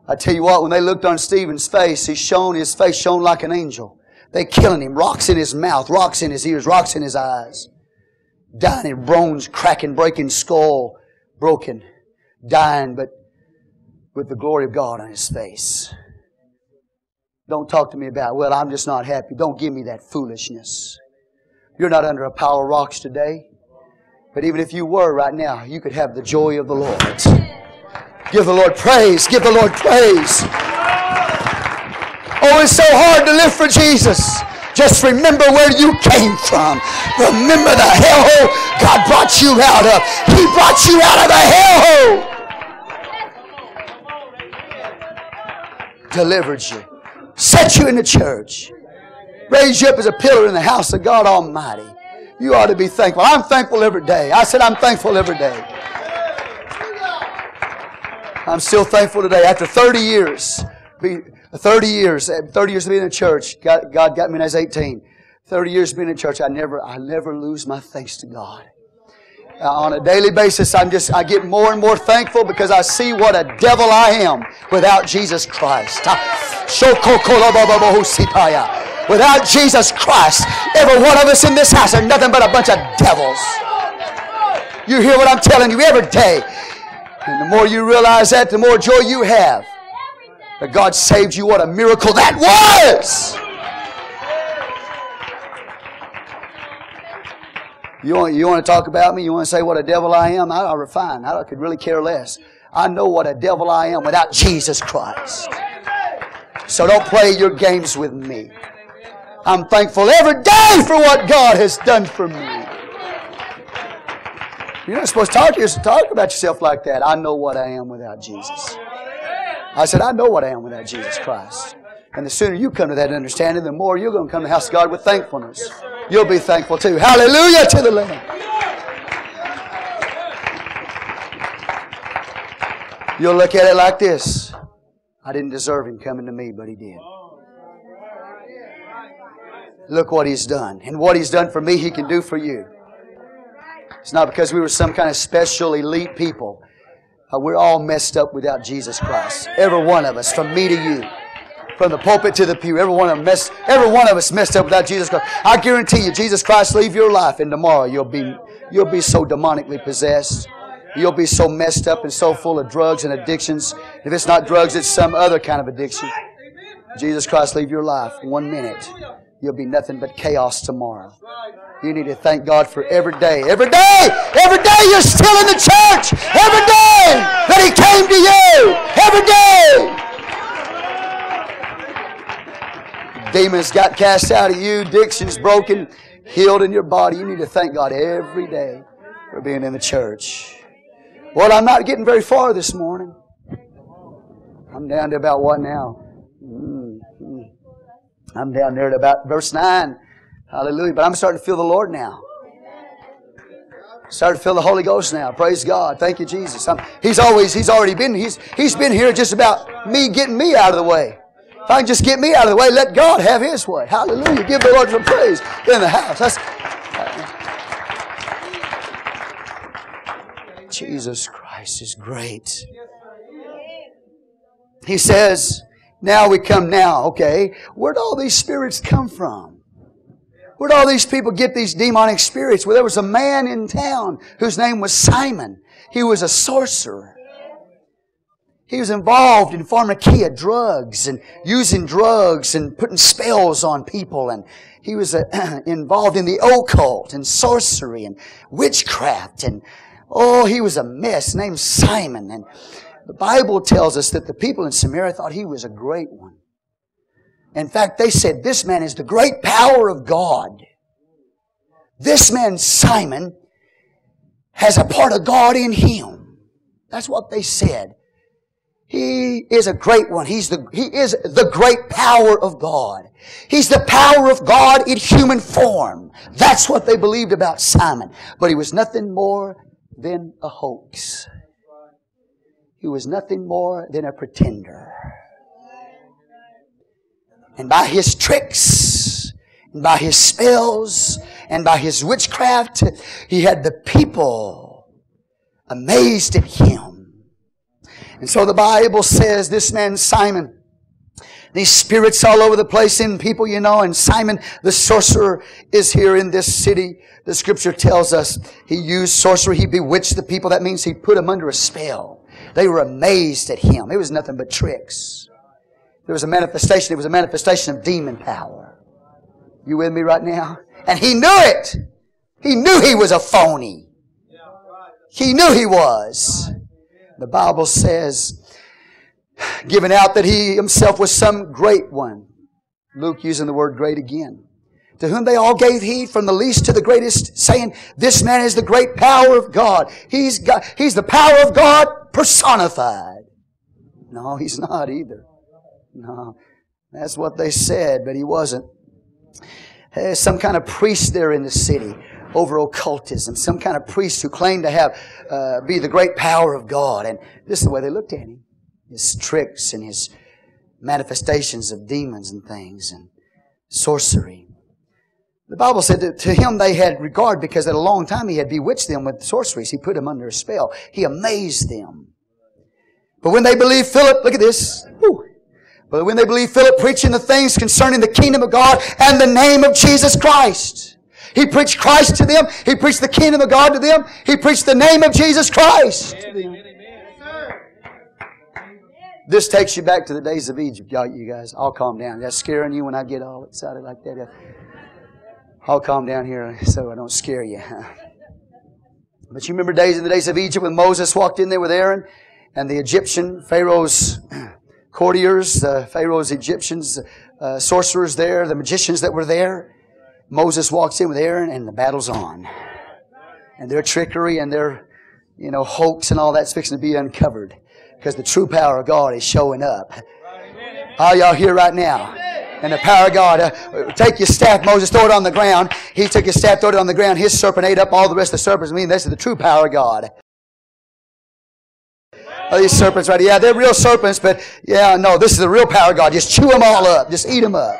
I tell you what, when they looked on Stephen's face, he shone, his face shone like an angel. They killing him, rocks in his mouth, rocks in his ears, rocks in his eyes. Dying in bones cracking, breaking skull, broken, dying, but with the glory of God on his face. Don't talk to me about, well, I'm just not happy. Don't give me that foolishness. You're not under a pile of rocks today. But even if you were right now, you could have the joy of the Lord. Give the Lord praise. Give the Lord praise. Oh, it's so hard to live for Jesus. Just remember where you came from. Remember the hellhole God brought you out of. He brought you out of the hellhole. Delivered you set you in the church, raised you up as a pillar in the house of God Almighty. You ought to be thankful. I'm thankful every day. I said I'm thankful every day. I'm still thankful today. After 30 years, 30 years, eh, 30 years of being in the church, God, God got me when I was 18. 30 years of being in church, I never, I never lose my thanks to God. Uh, on a daily basis, I'm just, I get more and more thankful because I see what a devil I am without Jesus Christ. Without Jesus Christ, every one of us in this house are nothing but a bunch of devils. You hear what I'm telling you every day. And the more you realize that, the more joy you have. That God saved you, what a miracle that was! You want, you want to talk about me? You want to say what a devil I am? I, I refine. I could really care less. I know what a devil I am without Jesus Christ. So don't play your games with me. I'm thankful every day for what God has done for me. You're not supposed to talk, to yourself, talk about yourself like that. I know what I am without Jesus. I said, I know what I am without Jesus Christ. And the sooner you come to that understanding, the more you're going to come to the house of God with thankfulness. You'll be thankful too. Hallelujah to the Lamb. You'll look at it like this. I didn't deserve him coming to me, but he did. Look what he's done. And what he's done for me, he can do for you. It's not because we were some kind of special elite people. Uh, we're all messed up without Jesus Christ. Every one of us, from me to you from the pulpit to the pew. Every one of them messed, every one of us messed up without Jesus Christ. I guarantee you, Jesus Christ leave your life, and tomorrow you'll be you'll be so demonically possessed. You'll be so messed up and so full of drugs and addictions. If it's not drugs, it's some other kind of addiction. Jesus Christ leave your life one minute. You'll be nothing but chaos tomorrow. You need to thank God for every day. Every day! Every day you're still in the church! Every day that He came to you! Every day! Demons got cast out of you, addictions broken, healed in your body. You need to thank God every day for being in the church. Well, I'm not getting very far this morning. I'm down to about what now? Mm-hmm. I'm down there to about verse 9. Hallelujah. But I'm starting to feel the Lord now. Starting to feel the Holy Ghost now. Praise God. Thank you, Jesus. I'm, he's always, he's already been, he's, he's been here just about me getting me out of the way. If I can just get me out of the way, let God have His way. Hallelujah. Give the Lord some praise in the house. That's, Jesus Christ is great. He says, now we come now, okay. Where'd all these spirits come from? Where'd all these people get these demonic spirits? Well, there was a man in town whose name was Simon. He was a sorcerer. He was involved in pharmakia, drugs, and using drugs and putting spells on people. And he was uh, involved in the occult and sorcery and witchcraft. And oh, he was a mess named Simon. And the Bible tells us that the people in Samaria thought he was a great one. In fact, they said, this man is the great power of God. This man, Simon, has a part of God in him. That's what they said. He is a great one. He's the, he is the great power of God. He's the power of God in human form. That's what they believed about Simon. But he was nothing more than a hoax. He was nothing more than a pretender. And by his tricks, and by his spells, and by his witchcraft, he had the people amazed at him. And so the Bible says this man Simon, these spirits all over the place in people, you know, and Simon the sorcerer is here in this city. The scripture tells us he used sorcery. He bewitched the people. That means he put them under a spell. They were amazed at him. It was nothing but tricks. There was a manifestation. It was a manifestation of demon power. You with me right now? And he knew it. He knew he was a phony. He knew he was. The Bible says, giving out that he himself was some great one. Luke using the word great again. To whom they all gave heed from the least to the greatest, saying, This man is the great power of God. He's, he's the power of God personified. No, he's not either. No. That's what they said, but he wasn't. There's some kind of priest there in the city over occultism, some kind of priest who claimed to have uh, be the great power of God. And this is the way they looked at him: his tricks and his manifestations of demons and things and sorcery. The Bible said that to him they had regard because at a long time he had bewitched them with sorceries. He put them under a spell. He amazed them. But when they believed Philip, look at this. Whew, but when they believed Philip preaching the things concerning the kingdom of God and the name of Jesus Christ, he preached Christ to them. He preached the kingdom of God to them. He preached the name of Jesus Christ to them. This takes you back to the days of Egypt, y'all, you guys. I'll calm down. That's scaring you when I get all excited like that. I'll calm down here so I don't scare you. But you remember days in the days of Egypt when Moses walked in there with Aaron and the Egyptian Pharaoh's courtiers, uh, Pharaoh's Egyptians, uh, sorcerers there, the magicians that were there. Moses walks in with Aaron and the battle's on. And their trickery and their, you know, hoax and all that's fixing to be uncovered. Because the true power of God is showing up. Are y'all here right now? And the power of God. Uh, take your staff, Moses, throw it on the ground. He took his staff, threw it on the ground. His serpent ate up all the rest of the serpents. I mean, this is the true power of God. Oh, these serpents right here. Yeah, they're real serpents, but yeah, no, this is the real power of God. Just chew them all up. Just eat them up.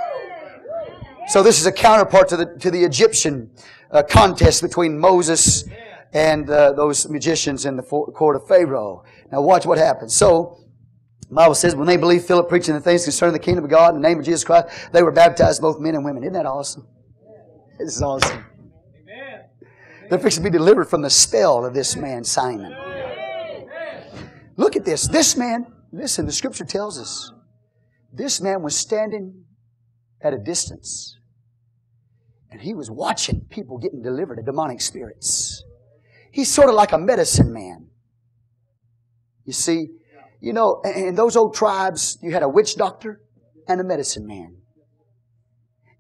So this is a counterpart to the, to the Egyptian uh, contest between Moses and uh, those magicians in the court of Pharaoh. Now watch what happens. So, Bible says when they believed Philip preaching the things concerning the kingdom of God in the name of Jesus Christ, they were baptized, both men and women. Isn't that awesome? This is awesome. Amen. They're fixing to be delivered from the spell of this man, Simon. Look at this. This man, listen, the scripture tells us, this man was standing at a distance and he was watching people getting delivered of demonic spirits. He's sort of like a medicine man. You see, you know, in those old tribes, you had a witch doctor and a medicine man.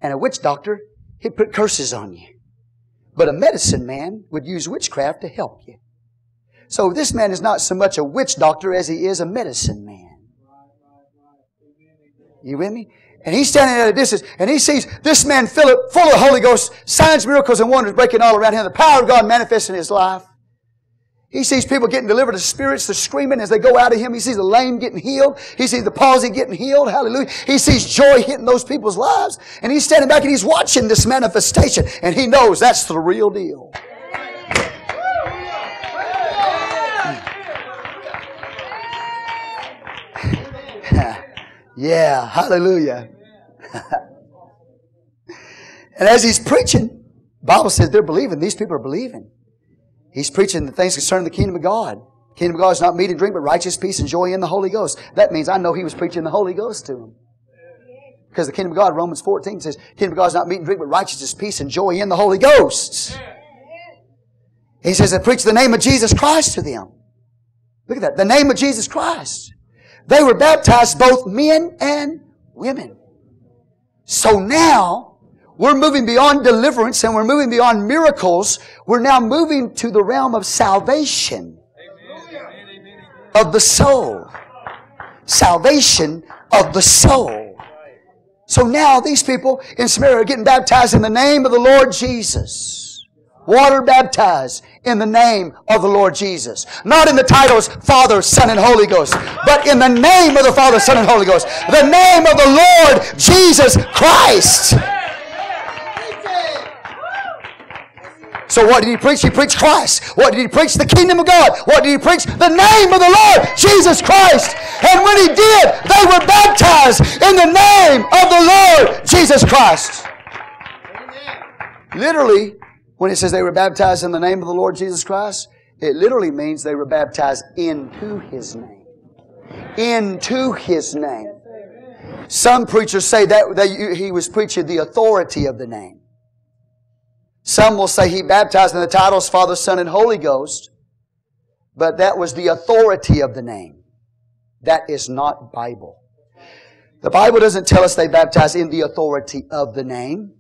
And a witch doctor, he'd put curses on you. But a medicine man would use witchcraft to help you. So this man is not so much a witch doctor as he is a medicine man. You with me? And he's standing at a distance and he sees this man Philip full of the Holy Ghost, signs, miracles, and wonders breaking all around him. The power of God manifesting in his life. He sees people getting delivered of spirits, they're screaming as they go out of him. He sees the lame getting healed. He sees the palsy getting healed. Hallelujah. He sees joy hitting those people's lives. And he's standing back and he's watching this manifestation. And he knows that's the real deal. Yeah, hallelujah. and as he's preaching, Bible says they're believing. These people are believing. He's preaching the things concerning the kingdom of God. kingdom of God is not meat and drink, but righteous peace and joy in the Holy Ghost. That means I know he was preaching the Holy Ghost to them. Because the kingdom of God, Romans 14 says, kingdom of God is not meat and drink, but righteousness, peace, and joy in the Holy Ghost. He says, I preach the name of Jesus Christ to them. Look at that. The name of Jesus Christ. They were baptized both men and women. So now, we're moving beyond deliverance and we're moving beyond miracles. We're now moving to the realm of salvation of the soul. salvation of the soul. So now these people in Samaria are getting baptized in the name of the Lord Jesus. Water baptized in the name of the Lord Jesus. Not in the titles Father, Son, and Holy Ghost, but in the name of the Father, Son, and Holy Ghost. The name of the Lord Jesus Christ. So what did he preach? He preached Christ. What did he preach? The kingdom of God. What did he preach? The name of the Lord, Jesus Christ. And when he did, they were baptized in the name of the Lord, Jesus Christ. Literally, when it says they were baptized in the name of the Lord Jesus Christ, it literally means they were baptized into his name. Into his name. Some preachers say that, he was preaching the authority of the name. Some will say he baptized in the titles Father, Son, and Holy Ghost, but that was the authority of the name. That is not Bible. The Bible doesn't tell us they baptized in the authority of the name.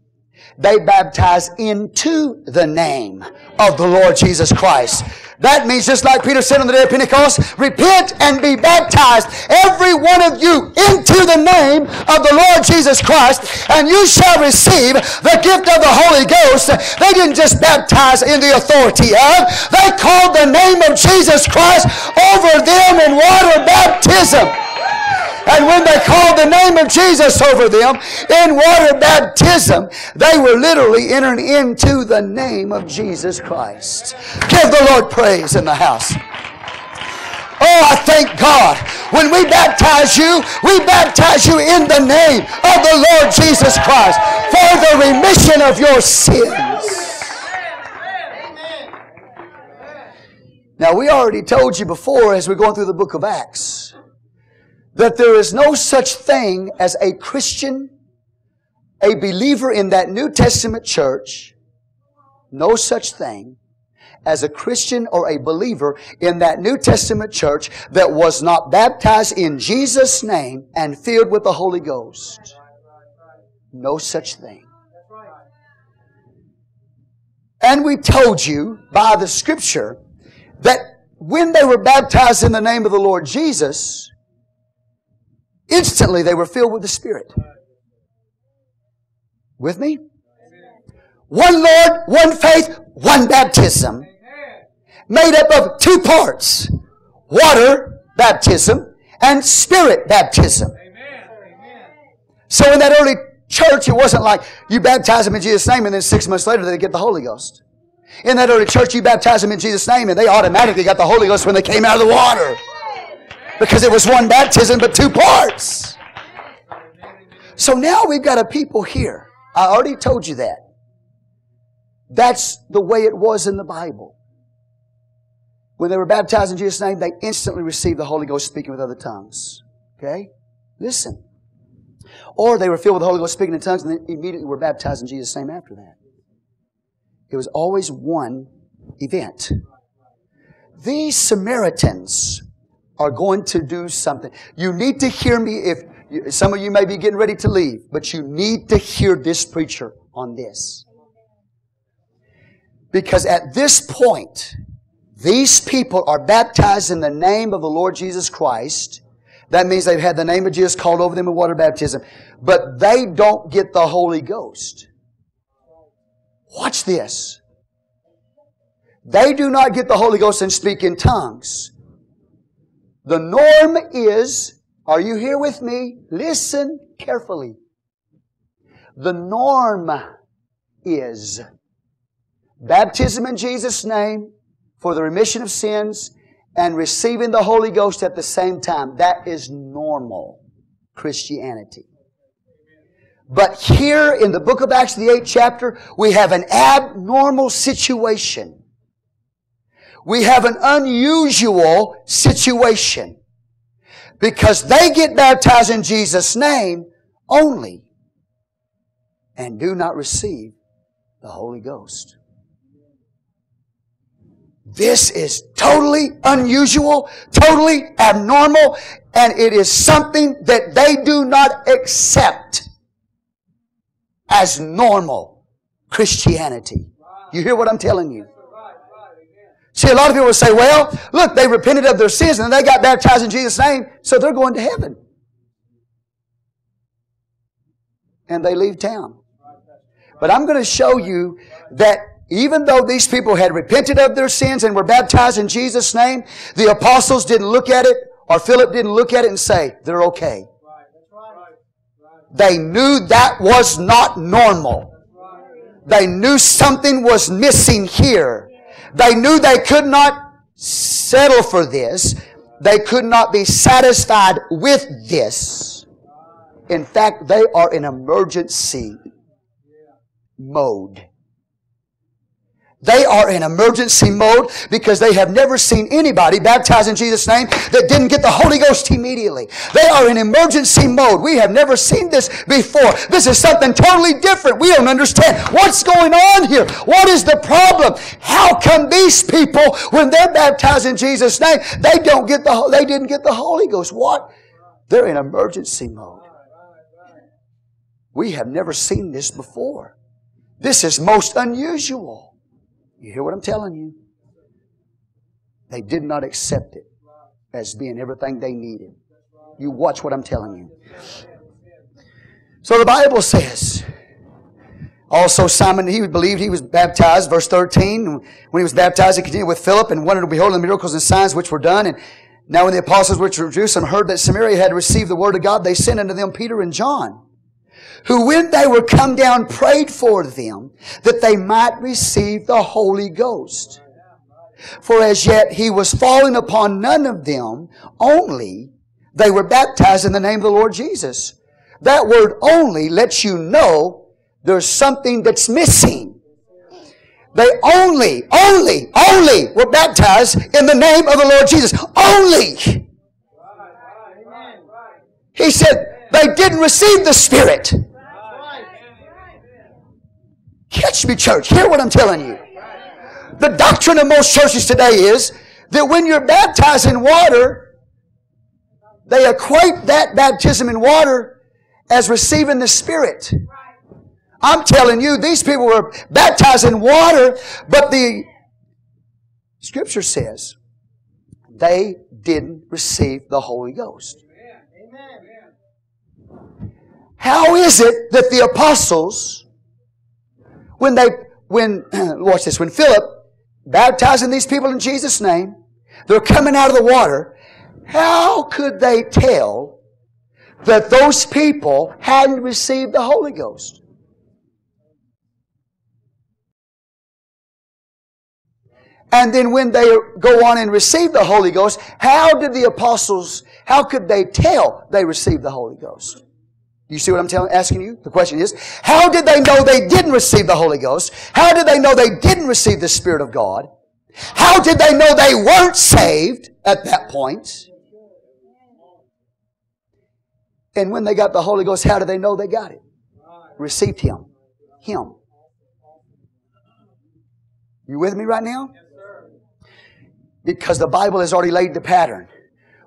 They baptize into the name of the Lord Jesus Christ. That means just like Peter said on the day of Pentecost, repent and be baptized, every one of you, into the name of the Lord Jesus Christ, and you shall receive the gift of the Holy Ghost. They didn't just baptize in the authority of, they called the name of Jesus Christ over them in water baptism. And when they called the name of Jesus over them in water baptism, they were literally entering into the name of Jesus Christ. Give the Lord praise in the house. Oh, I thank God. When we baptize you, we baptize you in the name of the Lord Jesus Christ for the remission of your sins. Now, we already told you before as we're going through the book of Acts that there is no such thing as a Christian, a believer in that New Testament church, no such thing as a Christian or a believer in that New Testament church that was not baptized in Jesus' name and filled with the Holy Ghost. No such thing. And we told you by the scripture that when they were baptized in the name of the Lord Jesus, Instantly they were filled with the Spirit. With me? One Lord, one faith, one baptism. Made up of two parts. Water baptism and spirit baptism. So in that early church, it wasn't like you baptize them in Jesus' name and then six months later they get the Holy Ghost. In that early church, you baptize them in Jesus' name and they automatically got the Holy Ghost when they came out of the water because it was one baptism but two parts. So now we've got a people here. I already told you that. That's the way it was in the Bible. When they were baptized in Jesus' name, they instantly received the Holy Ghost speaking with other tongues. Okay? Listen. Or they were filled with the Holy Ghost speaking in tongues and then immediately were baptized in Jesus' name after that. It was always one event. These Samaritans are going to do something. You need to hear me if some of you may be getting ready to leave, but you need to hear this preacher on this. Because at this point, these people are baptized in the name of the Lord Jesus Christ. That means they've had the name of Jesus called over them in water baptism. But they don't get the Holy Ghost. Watch this. They do not get the Holy Ghost and speak in tongues. The norm is, are you here with me? Listen carefully. The norm is baptism in Jesus' name for the remission of sins and receiving the Holy Ghost at the same time. That is normal Christianity. But here in the book of Acts, the 8th chapter, we have an abnormal situation we have an unusual situation because they get baptized in Jesus' name only and do not receive the Holy Ghost. This is totally unusual, totally abnormal, and it is something that they do not accept as normal Christianity. You hear what I'm telling you? See, a lot of people will say, well, look, they repented of their sins and they got baptized in Jesus' name, so they're going to heaven. And they leave town. But I'm going to show you that even though these people had repented of their sins and were baptized in Jesus' name, the apostles didn't look at it, or Philip didn't look at it and say, they're okay. They knew that was not normal. They knew something was missing here. They knew they could not settle for this. They could not be satisfied with this. In fact, they are in emergency mode. They are in emergency mode because they have never seen anybody baptized in Jesus' name that didn't get the Holy Ghost immediately. They are in emergency mode. We have never seen this before. This is something totally different. We don't understand what's going on here. What is the problem? How come these people, when they're baptized in Jesus' name, they don't get the, they didn't get the Holy Ghost? What? They're in emergency mode. We have never seen this before. This is most unusual. You hear what I'm telling you? They did not accept it as being everything they needed. You watch what I'm telling you. So the Bible says, also Simon, he believed he was baptized, verse 13. When he was baptized, he continued with Philip and wanted to behold the miracles and signs which were done. And now when the apostles were Jerusalem heard that Samaria had received the word of God, they sent unto them Peter and John who when they were come down prayed for them that they might receive the Holy Ghost. For as yet he was falling upon none of them, only they were baptized in the name of the Lord Jesus. That word only lets you know there's something that's missing. They only, only, only were baptized in the name of the Lord Jesus. Only. He said they didn't receive the Spirit. Catch me, church. Hear what I'm telling you. The doctrine of most churches today is that when you're baptized in water, they equate that baptism in water as receiving the Spirit. I'm telling you, these people were baptized in water, but the Scripture says they didn't receive the Holy Ghost. How is it that the apostles when they, when, watch this, when Philip baptizing these people in Jesus' name, they're coming out of the water, how could they tell that those people hadn't received the Holy Ghost? And then when they go on and receive the Holy Ghost, how did the apostles, how could they tell they received the Holy Ghost? You see what I'm telling, asking you? The question is, how did they know they didn't receive the Holy Ghost? How did they know they didn't receive the Spirit of God? How did they know they weren't saved at that point? And when they got the Holy Ghost, how did they know they got it? Received Him. Him. You with me right now? Because the Bible has already laid the pattern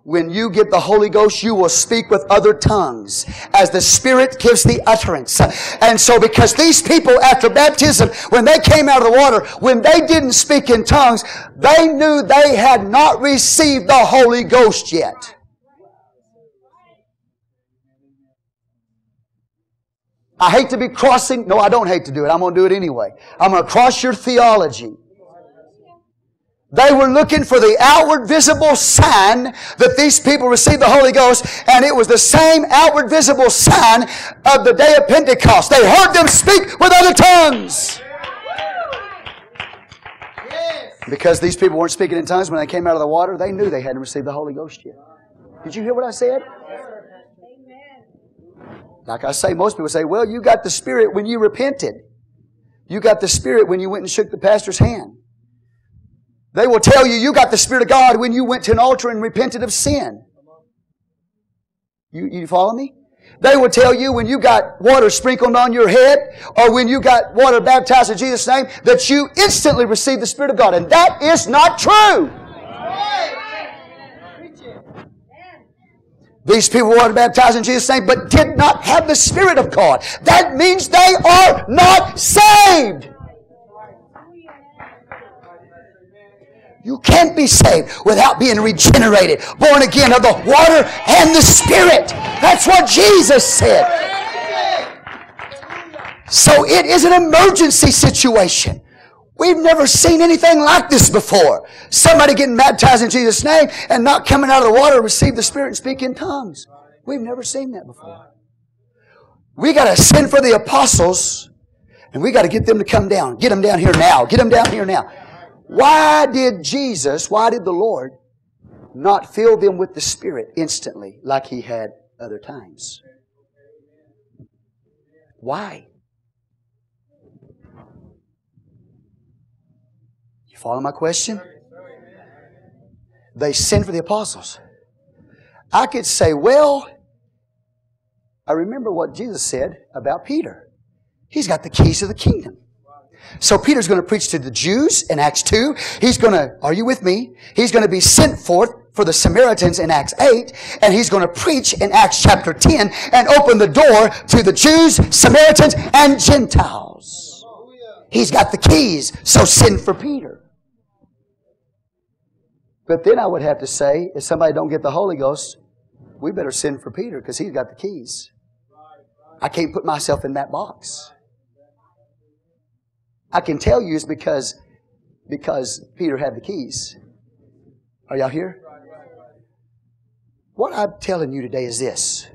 when you get the Holy Ghost, you will speak with other tongues as the Spirit gives the utterance. And so because these people after baptism, when they came out of the water, when they didn't speak in tongues, they knew they had not received the Holy Ghost yet. I hate to be crossing. No, I don't hate to do it. I'm going to do it anyway. I'm going to cross your theology. They were looking for the outward visible sign that these people received the Holy Ghost, and it was the same outward visible sign of the day of Pentecost. They heard them speak with other tongues. Because these people weren't speaking in tongues when they came out of the water, they knew they hadn't received the Holy Ghost yet. Did you hear what I said? Like I say, most people say, well, you got the Spirit when you repented. You got the Spirit when you went and shook the pastor's hand. They will tell you you got the Spirit of God when you went to an altar and repented of sin. You, you follow me? They will tell you when you got water sprinkled on your head or when you got water baptized in Jesus' name that you instantly received the Spirit of God. And that is not true. These people were baptized in Jesus' name but did not have the Spirit of God. That means they are not saved. You can't be saved without being regenerated, born again of the water and the Spirit. That's what Jesus said. So it is an emergency situation. We've never seen anything like this before. Somebody getting baptized in Jesus' name and not coming out of the water receive the Spirit and speak in tongues. We've never seen that before. We got to send for the apostles and we got to get them to come down. Get them down here now. Get them down here now. Why did Jesus, why did the Lord not fill them with the Spirit instantly like He had other times? Why? You follow my question? They sent for the apostles. I could say, well, I remember what Jesus said about Peter. He's got the keys of the kingdom. So Peter's going to preach to the Jews in Acts 2. He's going to, are you with me? He's going to be sent forth for the Samaritans in Acts 8, and he's going to preach in Acts chapter 10 and open the door to the Jews, Samaritans, and Gentiles. He's got the keys, so send for Peter. But then I would have to say, if somebody don't get the Holy Ghost, we better send for Peter because he's got the keys. I can't put myself in that box. I can tell you is because, because Peter had the keys. Are y'all here? What I'm telling you today is this.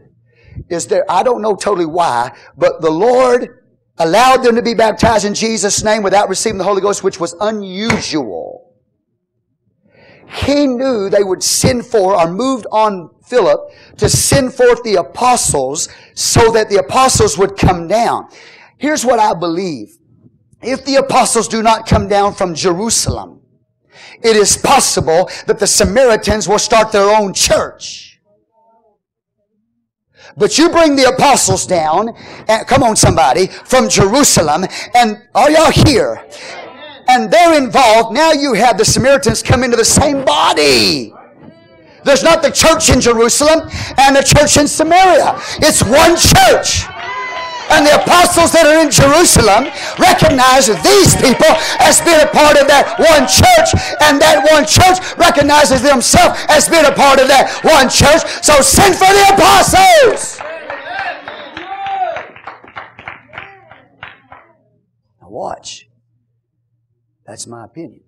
Is there, I don't know totally why, but the Lord allowed them to be baptized in Jesus' name without receiving the Holy Ghost, which was unusual. He knew they would send for or moved on Philip to send forth the apostles so that the apostles would come down. Here's what I believe if the apostles do not come down from Jerusalem, it is possible that the Samaritans will start their own church. But you bring the apostles down, and, come on somebody, from Jerusalem, and are y'all here? And they're involved. Now you have the Samaritans come into the same body. There's not the church in Jerusalem and the church in Samaria. It's one church. And the apostles that are in Jerusalem recognize these people as being a part of that one church, and that one church recognizes themselves as being a part of that one church. So send for the apostles. Now watch. That's my opinion.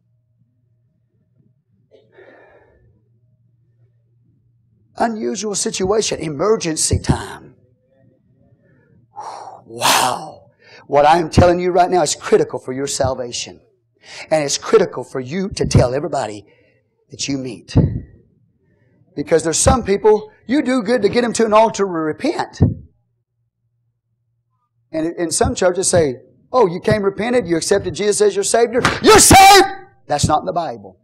Unusual situation, emergency time. Wow. What I'm telling you right now is critical for your salvation. And it's critical for you to tell everybody that you meet. Because there's some people, you do good to get them to an altar to repent. And in some churches say, oh, you came repented, you accepted Jesus as your Savior, you're saved! That's not in the Bible.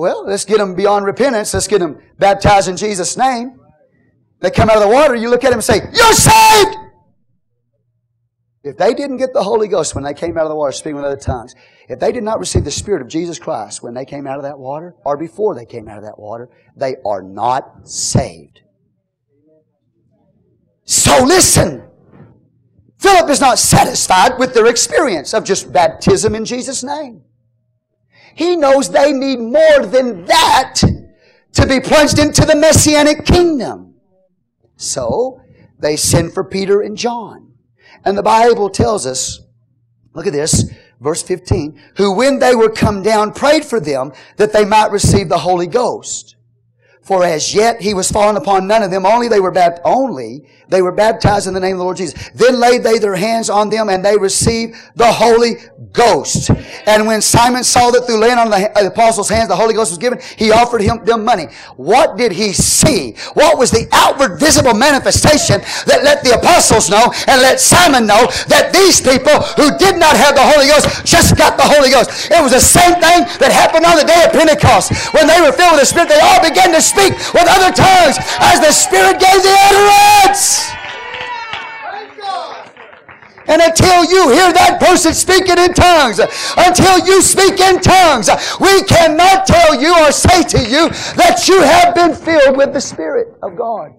Well, let's get them beyond repentance. Let's get them baptized in Jesus' name. They come out of the water, you look at them and say, You're saved! If they didn't get the Holy Ghost when they came out of the water speaking with other tongues, if they did not receive the Spirit of Jesus Christ when they came out of that water, or before they came out of that water, they are not saved. So listen. Philip is not satisfied with their experience of just baptism in Jesus' name. He knows they need more than that to be plunged into the messianic kingdom. So, they send for Peter and John. And the Bible tells us, look at this, verse 15, who when they were come down prayed for them that they might receive the Holy Ghost. For as yet he was fallen upon none of them, only they were baptized, only they were baptized in the name of the Lord Jesus. Then laid they their hands on them and they received the Holy Ghost. And when Simon saw that through laying on uh, the apostles' hands the Holy Ghost was given, he offered him them money. What did he see? What was the outward visible manifestation that let the apostles know and let Simon know that these people who did not have the Holy Ghost just got the Holy Ghost? It was the same thing that happened on the day of Pentecost. When they were filled with the Spirit, they all began to speak with other tongues as the Spirit gave the utterance. And until you hear that person speaking in tongues, until you speak in tongues, we cannot tell you or say to you that you have been filled with the Spirit of God.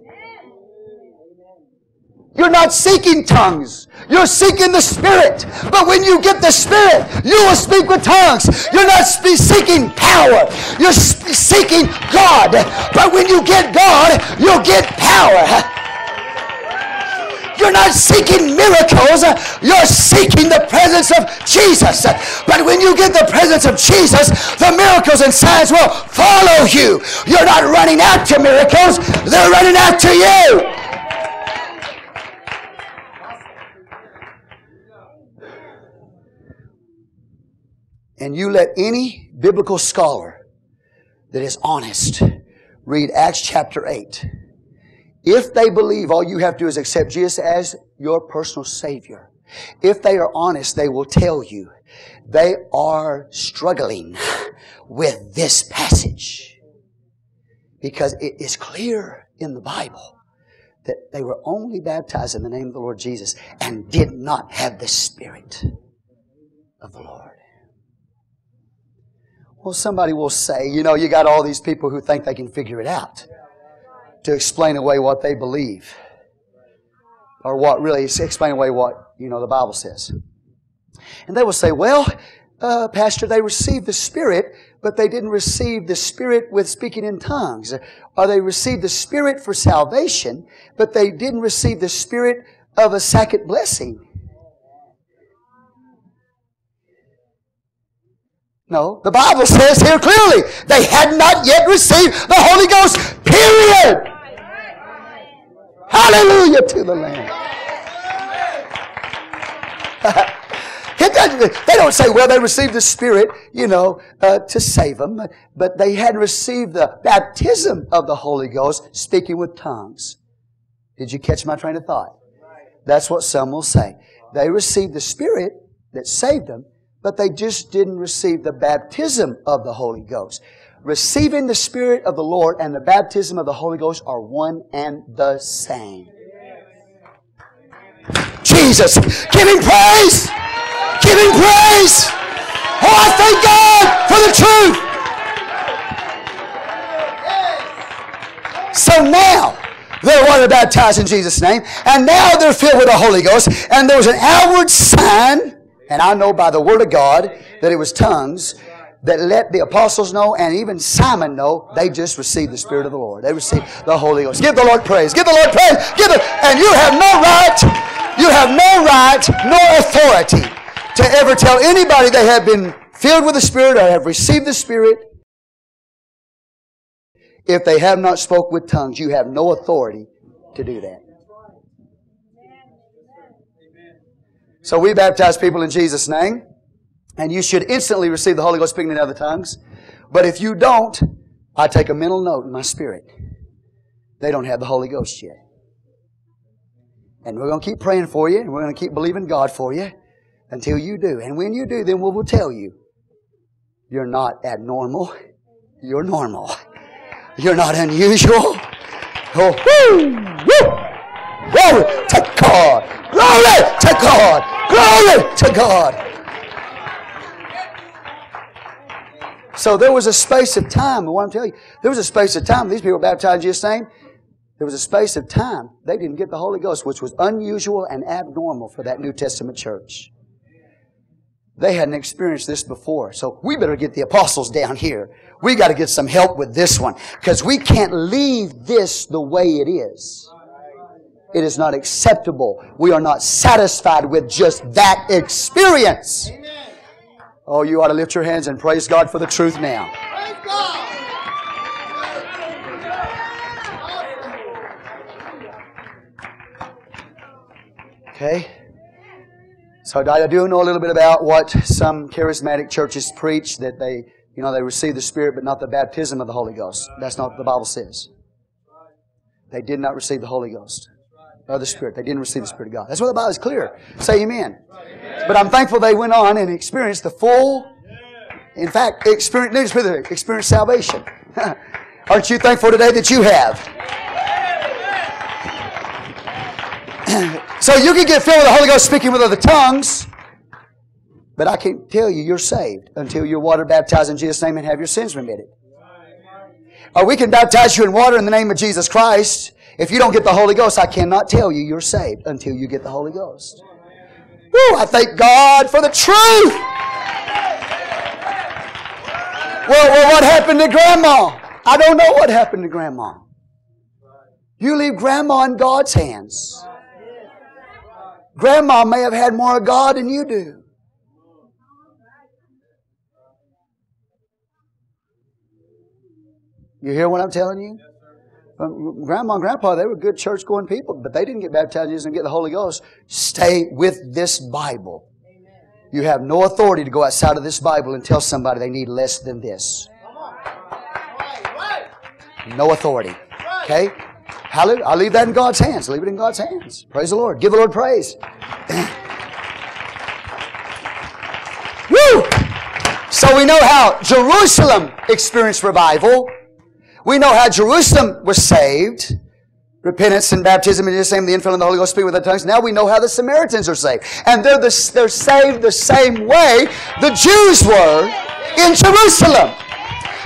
You're not seeking tongues. You're seeking the Spirit. But when you get the Spirit, you will speak with tongues. You're not seeking power. You're seeking God. But when you get God, you'll get power. You're not seeking miracles, you're seeking the presence of Jesus. But when you get the presence of Jesus, the miracles and signs will follow you. You're not running after miracles, they're running after you. And you let any biblical scholar that is honest read Acts chapter 8 if they believe, all you have to do is accept Jesus as your personal Savior. If they are honest, they will tell you they are struggling with this passage. Because it is clear in the Bible that they were only baptized in the name of the Lord Jesus and did not have the Spirit of the Lord. Well, somebody will say, you know, you got all these people who think they can figure it out to explain away what they believe. Or what really, explain away what, you know, the Bible says. And they will say, well, uh, Pastor, they received the Spirit, but they didn't receive the Spirit with speaking in tongues. Or they received the Spirit for salvation, but they didn't receive the Spirit of a second blessing. No, the Bible says here clearly, they had not yet received the Holy Ghost, period. Hallelujah to the Lamb. they don't say, well, they received the Spirit, you know, uh, to save them, but they had received the baptism of the Holy Ghost, speaking with tongues. Did you catch my train of thought? That's what some will say. They received the Spirit that saved them, but they just didn't receive the baptism of the Holy Ghost. Receiving the Spirit of the Lord and the baptism of the Holy Ghost are one and the same. Jesus, give Him praise! Give Him praise! Oh, I thank God for the truth! So now, they're water baptized in Jesus' name, and now they're filled with the Holy Ghost, and there was an outward sign and I know by the Word of God that it was tongues that let the apostles know and even Simon know they just received the Spirit of the Lord. They received the Holy Ghost. Give the Lord praise. Give the Lord praise. Give the, and you have no right, you have no right, no authority to ever tell anybody they have been filled with the Spirit or have received the Spirit. If they have not spoke with tongues, you have no authority to do that. So we baptize people in Jesus' name, and you should instantly receive the Holy Ghost speaking in other tongues. But if you don't, I take a mental note in my spirit. They don't have the Holy Ghost yet. And we're going to keep praying for you, and we're going to keep believing God for you until you do. And when you do, then we will tell you you're not abnormal, you're normal. You're not unusual. Oh, woo, woo. To God. Glory to God. Glory to God. So there was a space of time, I want to tell you, there was a space of time, these people baptized in Jesus' name, there was a space of time they didn't get the Holy Ghost, which was unusual and abnormal for that New Testament church. They hadn't experienced this before, so we better get the apostles down here. We got to get some help with this one, because we can't leave this the way it is. It is not acceptable. We are not satisfied with just that experience. Oh, you ought to lift your hands and praise God for the truth now. Okay? So I do know a little bit about what some charismatic churches preach that they, you know, they receive the Spirit but not the baptism of the Holy Ghost. That's not what the Bible says. They did not receive the Holy Ghost Oh, the Spirit. They didn't receive the Spirit of God. That's what the Bible is clear. Say amen. But I'm thankful they went on and experienced the full, in fact, experience, experience salvation. Aren't you thankful today that you have? so you can get filled with the Holy Ghost speaking with other tongues, but I can't tell you you're saved until you're water baptized in Jesus' name and have your sins remitted. Or we can baptize you in water in the name of Jesus Christ, If you don't get the Holy Ghost, I cannot tell you you're saved until you get the Holy Ghost. Woo, I thank God for the truth. Well, well, what happened to grandma? I don't know what happened to grandma. You leave grandma in God's hands. Grandma may have had more of God than you do. You hear what I'm telling you? Um, grandma and grandpa, they were good church going people, but they didn't get baptized and get the Holy Ghost. Stay with this Bible. You have no authority to go outside of this Bible and tell somebody they need less than this. No authority. Okay? Hallelujah. I'll leave that in God's hands. Leave it in God's hands. Praise the Lord. Give the Lord praise. Woo! So we know how Jerusalem experienced revival. We know how Jerusalem was saved. Repentance and baptism in the name, the infilling of the Holy Ghost, speaking with the tongues. Now we know how the Samaritans are saved. And they're, the, they're saved the same way the Jews were in Jerusalem.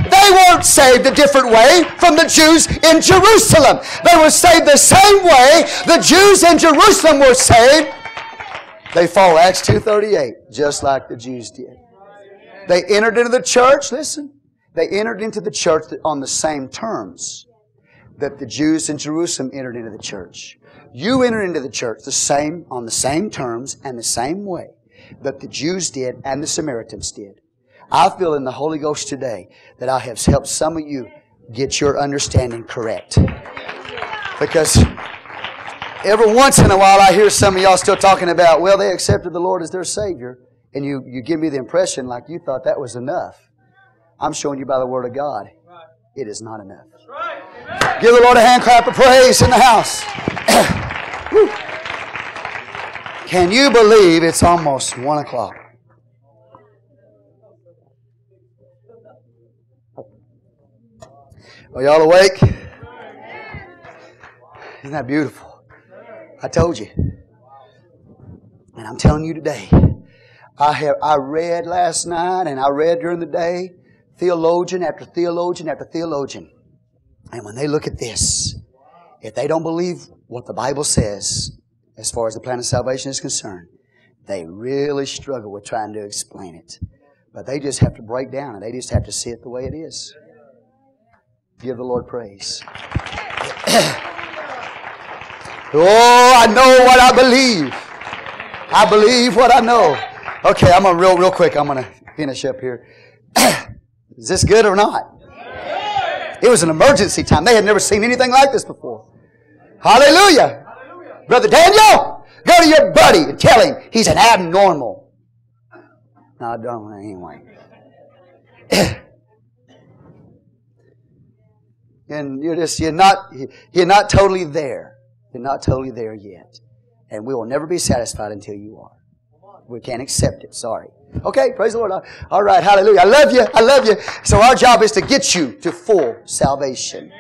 They weren't saved a different way from the Jews in Jerusalem. They were saved the same way the Jews in Jerusalem were saved. They follow Acts 2.38, just like the Jews did. They entered into the church, listen, they entered into the church on the same terms that the Jews in Jerusalem entered into the church. You entered into the church the same, on the same terms and the same way that the Jews did and the Samaritans did. I feel in the Holy Ghost today that I have helped some of you get your understanding correct. Because every once in a while I hear some of y'all still talking about, well, they accepted the Lord as their Savior. And you, you give me the impression like you thought that was enough. I'm showing you by the Word of God, it is not enough. Give the Lord a hand clap of praise in the house. Can you believe it's almost one o'clock? Are y'all awake? Isn't that beautiful? I told you. And I'm telling you today, I have I read last night and I read during the day theologian after theologian after theologian. And when they look at this, if they don't believe what the Bible says as far as the plan of salvation is concerned, they really struggle with trying to explain it. But they just have to break down and they just have to see it the way it is. Give the Lord praise. oh, I know what I believe. I believe what I know. Okay, I'm gonna real real quick. I'm gonna finish up here. Is this good or not? It was an emergency time. They had never seen anything like this before. Hallelujah. Brother Daniel, go to your buddy and tell him he's an abnormal. No, I don't anyway. and you're just you're not you're not totally there. You're not totally there yet. And we will never be satisfied until you are. We can't accept it. Sorry. Okay, praise the Lord. All right, hallelujah. I love you. I love you. So our job is to get you to full salvation.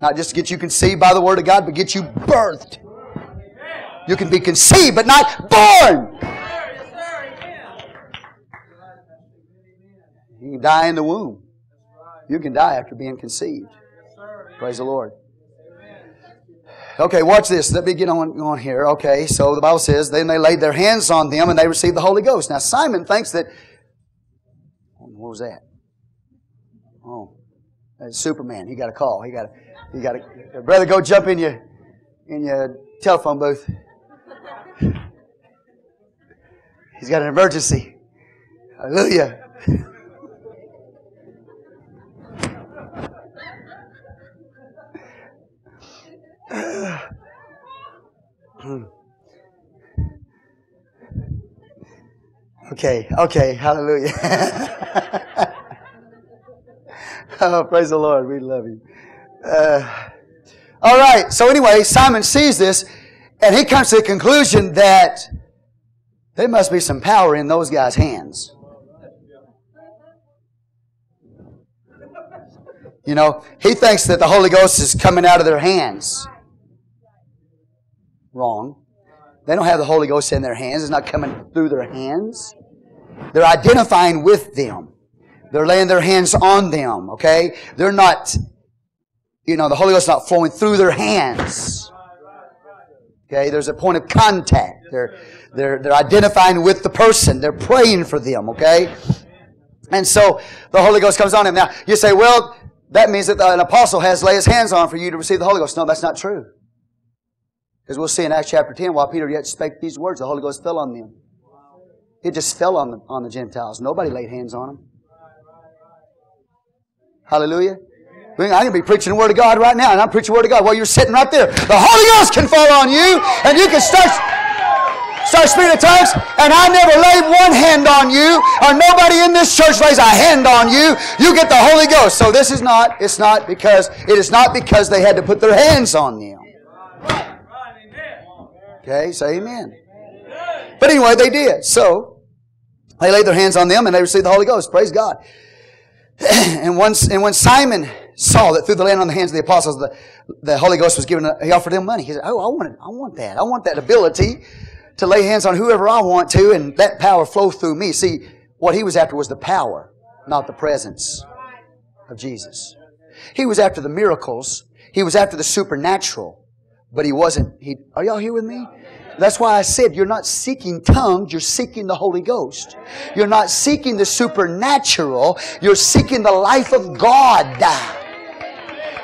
Not just get you conceived by the Word of God, but get you birthed. You can be conceived, but not born. You can die in the womb. You can die after being conceived. Praise the Lord. Okay, watch this. Let me get on, on here. Okay, so the Bible says, then they laid their hands on them and they received the Holy Ghost. Now Simon thinks that, what was that? Oh, that's Superman. He got a call. He got a, he got a, brother, go jump in your, in your telephone booth. He's got an emergency. Hallelujah. okay, okay, hallelujah. oh, praise the Lord. We love you. Uh, all right, so anyway, Simon sees this and he comes to the conclusion that there must be some power in those guys' hands. You know, he thinks that the Holy Ghost is coming out of their hands. Wrong. They don't have the Holy Ghost in their hands. It's not coming through their hands. They're identifying with them. They're laying their hands on them, okay? They're not you know, the Holy Ghost is not flowing through their hands. Okay, there's a point of contact. They're, they're, they're identifying with the person. They're praying for them, okay? And so the Holy Ghost comes on him. Now, you say, well, that means that an apostle has lay his hands on for you to receive the Holy Ghost. No, that's not true. Because we'll see in Acts chapter 10, while Peter yet spake these words, the Holy Ghost fell on them. It just fell on the, on the Gentiles. Nobody laid hands on them. Hallelujah. I'm going to be preaching the Word of God right now, and I'm preaching the Word of God while you're sitting right there. The Holy Ghost can fall on you, and you can start start speaking in tongues, and I never laid one hand on you, or nobody in this church lays a hand on you. You get the Holy Ghost. So this is not, it's not because, it is not because they had to put their hands on them. Okay, say amen. But anyway, they did. So, they laid their hands on them and they received the Holy Ghost. Praise God. and once, and when Simon saw that through the laying on the hands of the apostles, the, the Holy Ghost was given, he offered them money. He said, Oh, I want it. I want that. I want that ability to lay hands on whoever I want to and that power flow through me. See, what he was after was the power, not the presence of Jesus. He was after the miracles. He was after the supernatural. But he wasn't, he, are y'all here with me? That's why I said you're not seeking tongues, you're seeking the Holy Ghost. You're not seeking the supernatural, you're seeking the life of God.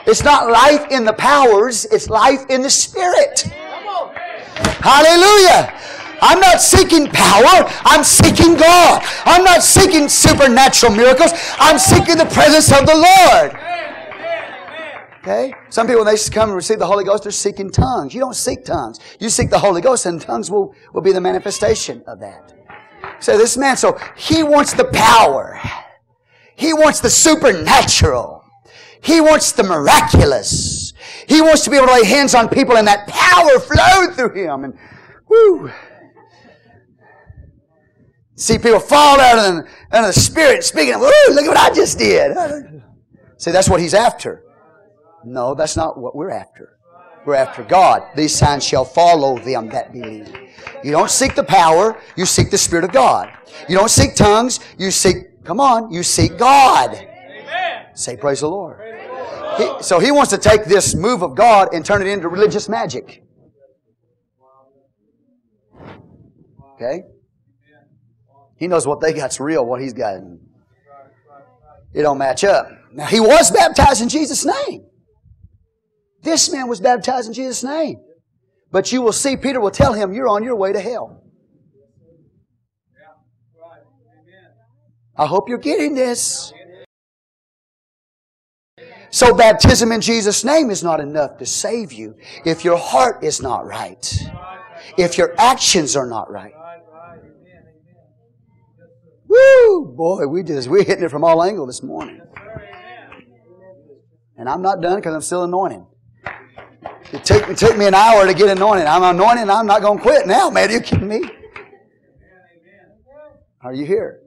It's not life in the powers, it's life in the Spirit. Hallelujah. I'm not seeking power. I'm seeking God. I'm not seeking supernatural miracles. I'm seeking the presence of the Lord. Okay? Some people, when they come and receive the Holy Ghost, they're seeking tongues. You don't seek tongues. You seek the Holy Ghost, and tongues will, will be the manifestation of that. So this man, so he wants the power. He wants the supernatural. He wants the miraculous. He wants to be able to lay hands on people and that power flow through him. And whoo. See people fall out of the, out of the spirit speaking, whoo, look at what I just did. See, that's what he's after. No, that's not what we're after. We're after God. These signs shall follow them that believe. You don't seek the power, you seek the Spirit of God. You don't seek tongues, you seek, come on, you seek God. Amen. Say praise the Lord. He, so he wants to take this move of God and turn it into religious magic. Okay? He knows what they got's real, what he's got. It don't match up. Now he was baptized in Jesus' name. This man was baptized in Jesus' name. But you will see, Peter will tell him, You're on your way to hell. I hope you're getting this. So, baptism in Jesus' name is not enough to save you if your heart is not right, if your actions are not right. Woo! Boy, we just, we're hitting it from all angles this morning. And I'm not done because I'm still anointing. It took, it took me an hour to get anointed. I'm anointed I'm not going to quit now, man. Are you kidding me? Are you here?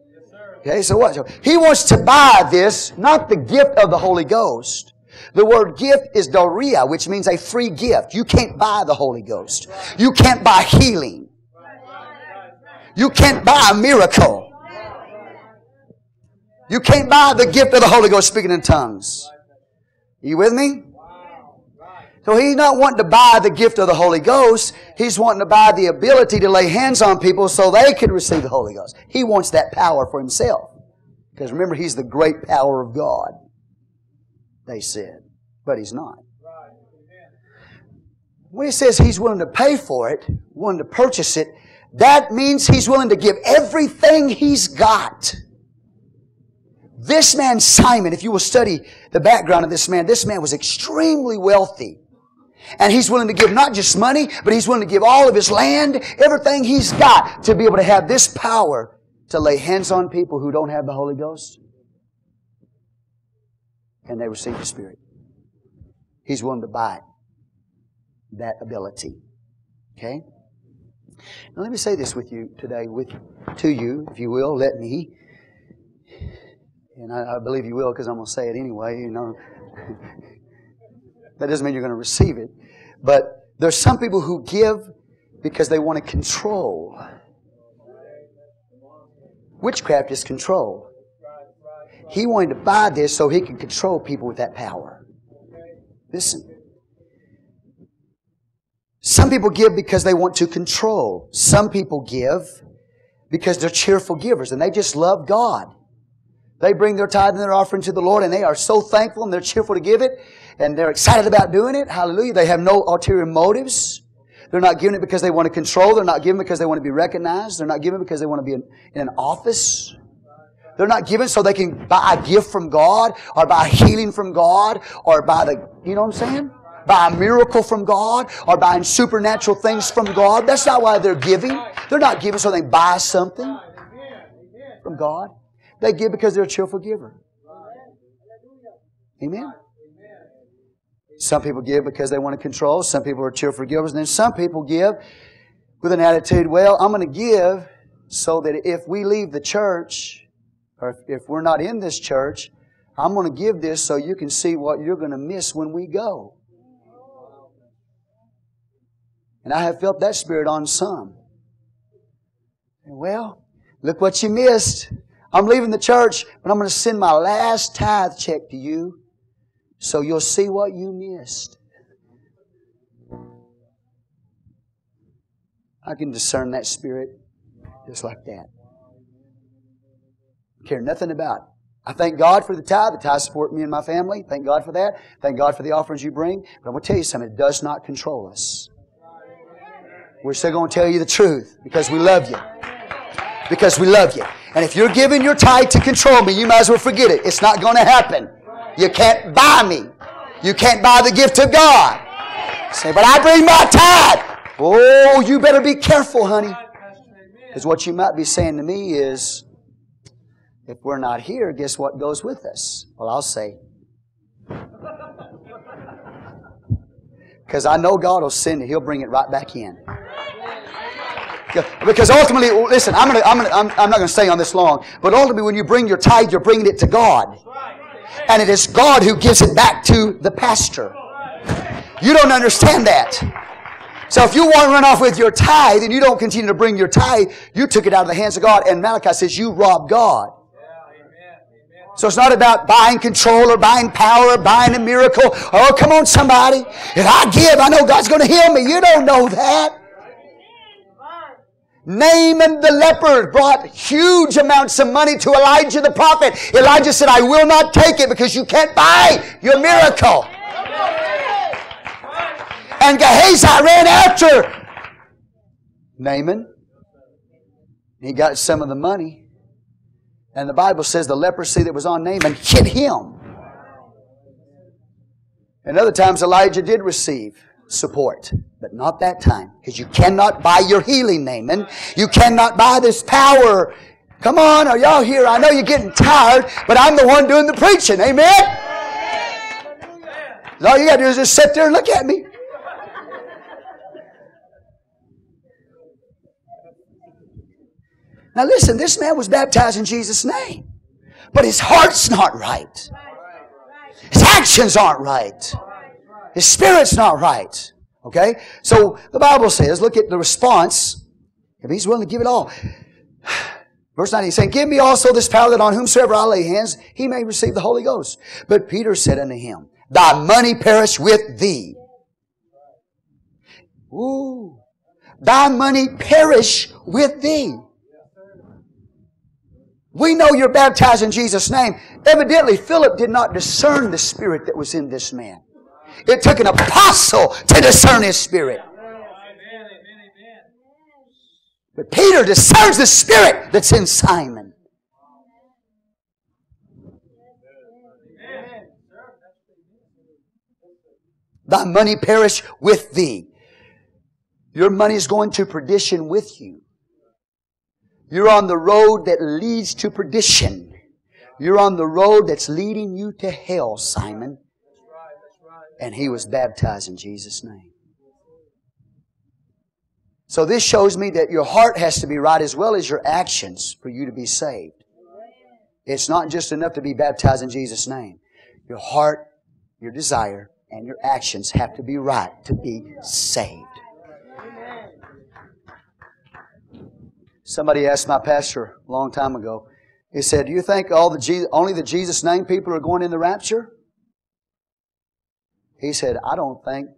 Okay, so what? So he wants to buy this, not the gift of the Holy Ghost. The word gift is dorea, which means a free gift. You can't buy the Holy Ghost. You can't buy healing. You can't buy a miracle. You can't buy the gift of the Holy Ghost speaking in tongues. Are you with me? So he's not wanting to buy the gift of the Holy Ghost. He's wanting to buy the ability to lay hands on people so they can receive the Holy Ghost. He wants that power for himself. Because remember, he's the great power of God. They said. But he's not. When he says he's willing to pay for it, willing to purchase it, that means he's willing to give everything he's got. This man, Simon, if you will study the background of this man, this man was extremely wealthy. And he's willing to give not just money, but he's willing to give all of his land, everything he's got to be able to have this power to lay hands on people who don't have the Holy Ghost. And they receive the Spirit. He's willing to buy that ability. Okay? Now let me say this with you today, with to you, if you will, let me. And I, I believe you will because I'm going to say it anyway, you know. That doesn't mean you're going to receive it. But there's some people who give because they want to control. Witchcraft is control. He wanted to buy this so he could control people with that power. Listen. Some people give because they want to control. Some people give because they're cheerful givers and they just love God. They bring their tithe and their offering to the Lord and they are so thankful and they're cheerful to give it and they're excited about doing it. Hallelujah. They have no ulterior motives. They're not giving it because they want to control. They're not giving because they want to be recognized. They're not giving because they want to be in, in an office. They're not giving so they can buy a gift from God or buy healing from God or buy the, you know what I'm saying? Buy a miracle from God or buying supernatural things from God. That's not why they're giving. They're not giving so they buy something from God. They give because they're a cheerful giver. Amen. Some people give because they want to control. Some people are cheerful givers. And then some people give with an attitude, well, I'm going to give so that if we leave the church, or if we're not in this church, I'm going to give this so you can see what you're going to miss when we go. And I have felt that spirit on some. well, look what you missed. I'm leaving the church, but I'm going to send my last tithe check to you so you'll see what you missed. I can discern that spirit just like that. Care nothing about it. I thank God for the tithe. The tithe support me and my family. Thank God for that. Thank God for the offerings you bring. But I'm going to tell you something. It does not control us. We're still going to tell you the truth because we love you. Because we love you. And if you're giving your tithe to control me, you might as well forget it. It's not going to happen. You can't buy me. You can't buy the gift of God. Say, but I bring my tithe. Oh, you better be careful, honey. Because what you might be saying to me is, if we're not here, guess what goes with us? Well, I'll say, because I know God will send it. He'll bring it right back in. Because ultimately, listen, I'm, gonna, I'm, gonna, I'm, I'm not going to stay on this long, but ultimately, when you bring your tithe, you're bringing it to God. And it is God who gives it back to the pastor. You don't understand that. So if you want to run off with your tithe and you don't continue to bring your tithe, you took it out of the hands of God. And Malachi says you rob God. So it's not about buying control or buying power or buying a miracle. Oh, come on, somebody. If I give, I know God's going to heal me. You don't know that. Naaman the leper brought huge amounts of money to Elijah the prophet. Elijah said, I will not take it because you can't buy your miracle. And Gehazi ran after Naaman. He got some of the money. And the Bible says the leprosy that was on Naaman hit him. And other times Elijah did receive support. But not that time. Because you cannot buy your healing, Naaman. You cannot buy this power. Come on, are y'all here? I know you're getting tired, but I'm the one doing the preaching. Amen? All you got to do is just sit there and look at me. Now listen, this man was baptized in Jesus' name. But his heart's not right. His actions aren't right. His spirit's not right. Okay? So the Bible says, look at the response. If he's willing to give it all. Verse 9, he's saying, Give me also this power that on whomsoever I lay hands, he may receive the Holy Ghost. But Peter said unto him, Thy money perish with thee. Ooh. Thy money perish with thee. We know you're baptized in Jesus' name. Evidently, Philip did not discern the spirit that was in this man. It took an apostle to discern his spirit. But Peter discerns the spirit that's in Simon. Thy money perish with thee. Your money is going to perdition with you. You're on the road that leads to perdition. You're on the road that's leading you to hell, Simon and he was baptized in Jesus' name. So this shows me that your heart has to be right as well as your actions for you to be saved. It's not just enough to be baptized in Jesus' name. Your heart, your desire, and your actions have to be right to be saved. Somebody asked my pastor a long time ago. He said, "Do you think all the only the Jesus name people are going in the rapture?" He said, I don't think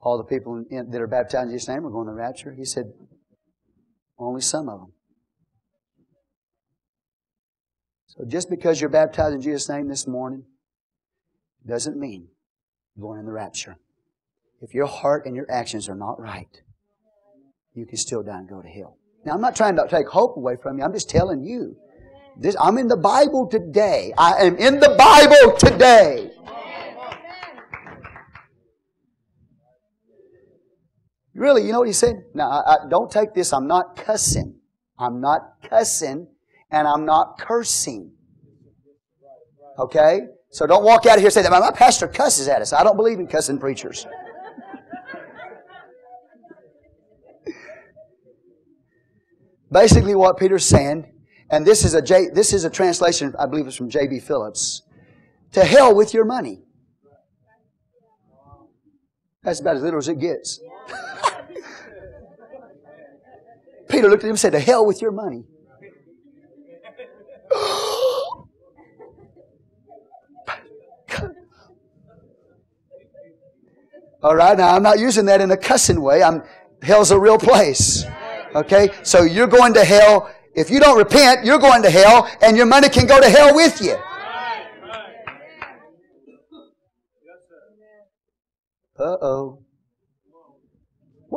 all the people in, that are baptized in Jesus' name are going to the rapture. He said, only some of them. So just because you're baptized in Jesus' name this morning doesn't mean you're going in the rapture. If your heart and your actions are not right, you can still die and go to hell. Now, I'm not trying to take hope away from you. I'm just telling you. This, I'm in the Bible today. I am in the Bible today. Really, you know what he said? Now, I, I, don't take this. I'm not cussing. I'm not cussing, and I'm not cursing. Okay? So don't walk out of here and say that my pastor cusses at us. I don't believe in cussing preachers. Basically, what Peter's saying, and this is a J, this is a translation, I believe it's from J.B. Phillips. To hell with your money. That's about as little as it gets. Peter looked at him and said, To hell with your money. All right, now I'm not using that in a cussing way. I'm hell's a real place. Okay? So you're going to hell. If you don't repent, you're going to hell, and your money can go to hell with you. Uh oh.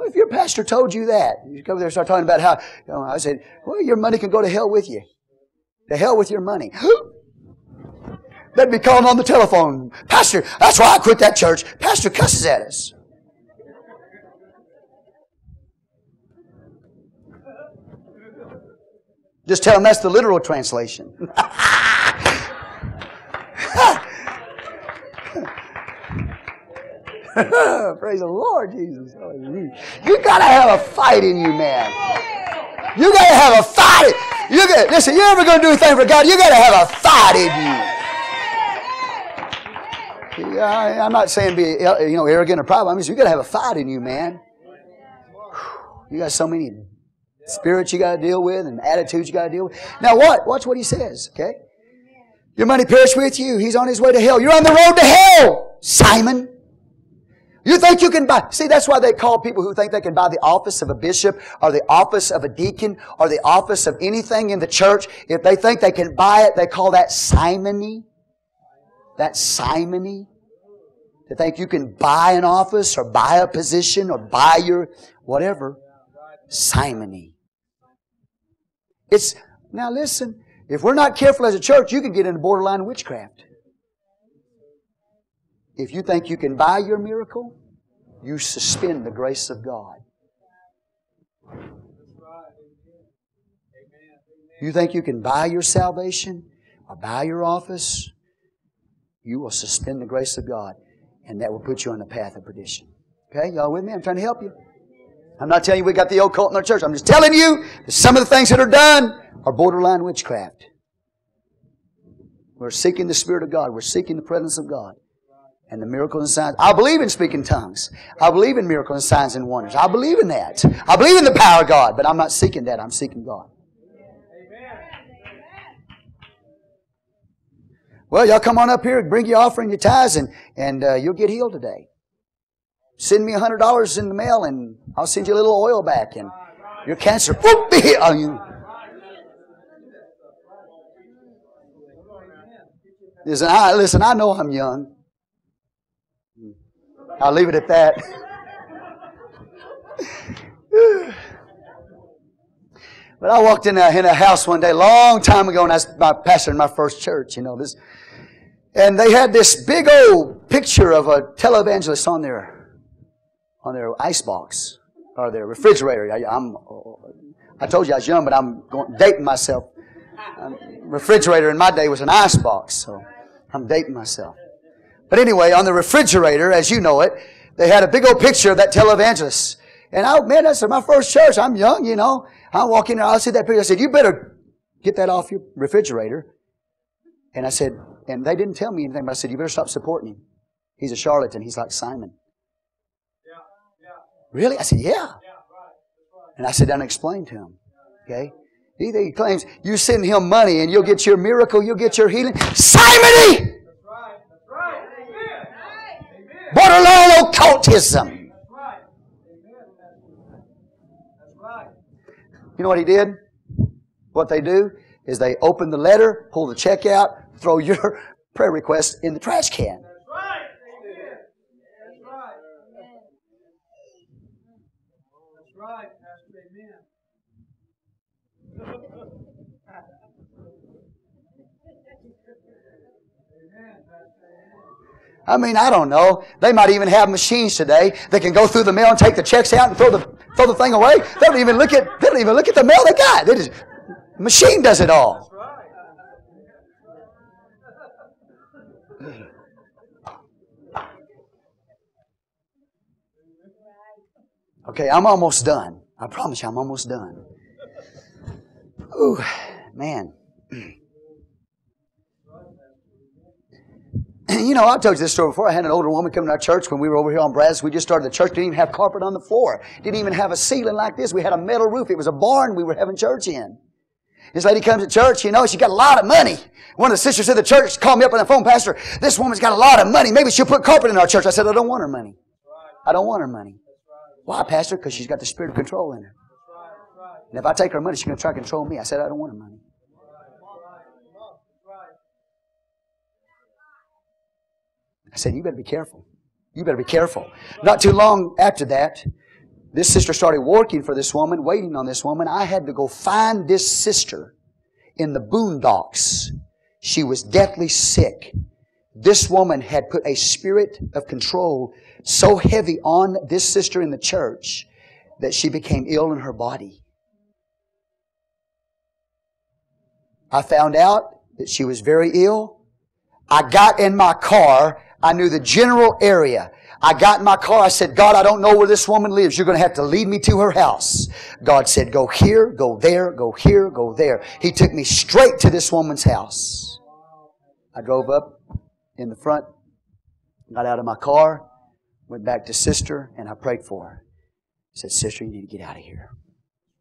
If your pastor told you that? You come there and start talking about how, you know, I said, well, your money can go to hell with you. To hell with your money. They'd be calling on the telephone. Pastor, that's why I quit that church. Pastor cusses at us. Just tell them that's the literal translation. Praise the Lord, Jesus. You gotta have a fight in you, man. You gotta have a fight. You got listen. You're ever gonna do anything for God? You gotta have a fight in you. Yeah, I'm not saying be you know arrogant or proud. I mean, you gotta have a fight in you, man. You got so many spirits you got to deal with and attitudes you got to deal with. Now, what? Watch what he says. Okay. Your money perish with you. He's on his way to hell. You're on the road to hell, Simon. You think you can buy, see, that's why they call people who think they can buy the office of a bishop or the office of a deacon or the office of anything in the church. If they think they can buy it, they call that simony. That simony. To think you can buy an office or buy a position or buy your whatever. Simony. It's, now listen, if we're not careful as a church, you can get into borderline witchcraft. If you think you can buy your miracle, you suspend the grace of God. You think you can buy your salvation or buy your office, you will suspend the grace of God, and that will put you on the path of perdition. Okay, y'all with me? I'm trying to help you. I'm not telling you we got the occult in our church. I'm just telling you that some of the things that are done are borderline witchcraft. We're seeking the Spirit of God. We're seeking the presence of God and the miracles and signs. I believe in speaking tongues. I believe in miracles and signs and wonders. I believe in that. I believe in the power of God, but I'm not seeking that. I'm seeking God. Amen. Well, y'all come on up here, and bring your offering, your tithes, and, and uh, you'll get healed today. Send me a hundred dollars in the mail, and I'll send you a little oil back, and your cancer, whoop, be healed. Listen, I, listen, I know I'm young. I'll leave it at that. but I walked in a, in a house one day, long time ago, and I was my pastor in my first church, you know, this. And they had this big old picture of a televangelist on their, on their ice box, or their refrigerator. I, am I told you I was young, but I'm going, dating myself. Um, refrigerator in my day was an ice box, so I'm dating myself. But anyway, on the refrigerator, as you know it, they had a big old picture of that televangelist. And I, man, that's my first church. I'm young, you know. I walk in there, I see that picture. I said, you better get that off your refrigerator. And I said, and they didn't tell me anything, but I said, you better stop supporting him. He's a charlatan. He's like Simon. Yeah, yeah. Really? I said, yeah. yeah right, right. And I said, and explain to him. Okay? He, he claims you send him money and you'll get your miracle, you'll get your healing. Simony! Borderline occultism. You know what he did? What they do is they open the letter, pull the check out, throw your prayer request in the trash can. I mean, I don't know. They might even have machines today that can go through the mail and take the checks out and throw the throw the thing away. They don't even look at they don't even look at the mail they got. They just machine does it all. Okay, I'm almost done. I promise you, I'm almost done. Ooh, man. you know, I've told you this story before. I had an older woman come to our church when we were over here on Brazos. We just started the church. Didn't even have carpet on the floor. Didn't even have a ceiling like this. We had a metal roof. It was a barn we were having church in. This lady comes to church, you know, she got a lot of money. One of the sisters of the church called me up on the phone, Pastor, this woman's got a lot of money. Maybe she'll put carpet in our church. I said, I don't want her money. I don't want her money. Why, Pastor? Because she's got the spirit of control in her. And if I take her money, she's going to try to control me. I said, I don't want her money. I said, You better be careful. You better be careful. Not too long after that, this sister started working for this woman, waiting on this woman. I had to go find this sister in the boondocks. She was deathly sick. This woman had put a spirit of control so heavy on this sister in the church that she became ill in her body. I found out that she was very ill. I got in my car I knew the general area. I got in my car. I said, God, I don't know where this woman lives. You're going to have to lead me to her house. God said, go here, go there, go here, go there. He took me straight to this woman's house. I drove up in the front, got out of my car, went back to sister, and I prayed for her. I said, sister, you need to get out of here.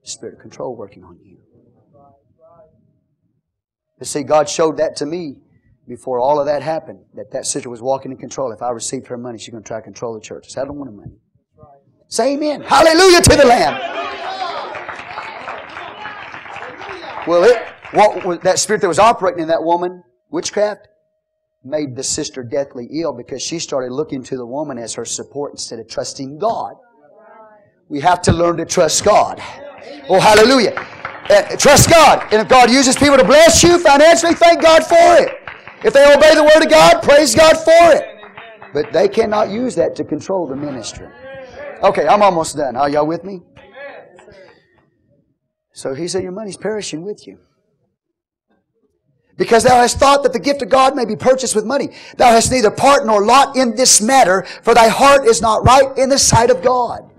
Spirit of control working on you. But see, God showed that to me before all of that happened, that that sister was walking in control. If I received her money, she's going to try to control the church. I said, I don't want her money. Say amen. Hallelujah to the Lamb. Well, it, what was that spirit that was operating in that woman, witchcraft, made the sister deathly ill because she started looking to the woman as her support instead of trusting God. We have to learn to trust God. Oh, hallelujah. Uh, trust God. And if God uses people to bless you financially, thank God for it. If they obey the Word of God, praise God for it. But they cannot use that to control the ministry. Okay, I'm almost done. Are y'all with me? So he said, Your money's perishing with you. Because thou hast thought that the gift of God may be purchased with money. Thou hast neither part nor lot in this matter, for thy heart is not right in the sight of God.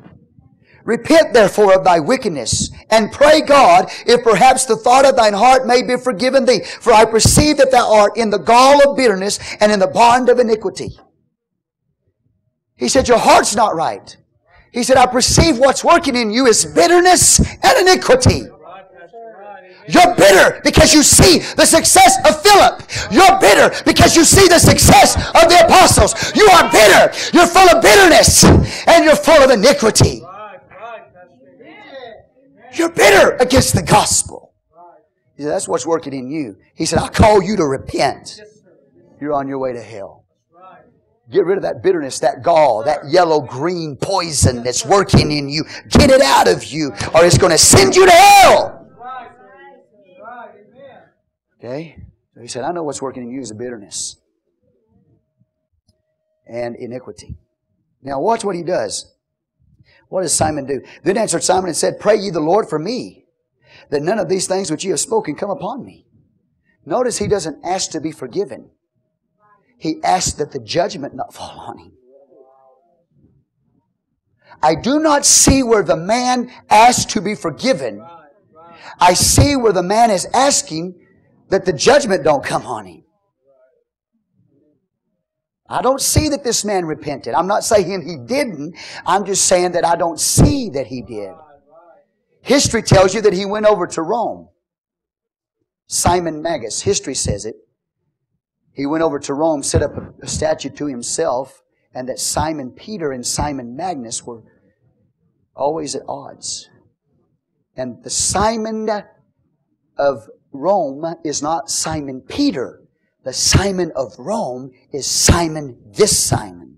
Repent therefore of thy wickedness, and pray God, if perhaps the thought of thine heart may be forgiven thee. For I perceive that thou art in the gall of bitterness and in the bond of iniquity. He said, Your heart's not right. He said, I perceive what's working in you is bitterness and iniquity. You're bitter because you see the success of Philip. You're bitter because you see the success of the apostles. You are bitter. You're full of bitterness and you're full of iniquity. You're bitter against the gospel. He Said, That's what's working in you. He said, I call you to repent. You're on your way to hell. Get rid of that bitterness, that gall, that yellow green poison that's working in you. Get it out of you, or it's going to send you to hell. Okay? He said, I know what's working in you is a bitterness and iniquity. Now, watch what he does. What does Simon do? Then answered Simon and said, Pray ye the Lord for me, that none of these things which ye have spoken come upon me. Notice he doesn't ask to be forgiven. He asks that the judgment not fall on him. I do not see where the man asks to be forgiven. I see where the man is asking that the judgment don't come on him. I don't see that this man repented. I'm not saying he didn't. I'm just saying that I don't see that he did. History tells you that he went over to Rome. Simon Magus, history says it. He went over to Rome, set up a statue to himself, and that Simon Peter and Simon Magnus were always at odds. And the Simon of Rome is not Simon Peter. The Simon of Rome is Simon this Simon.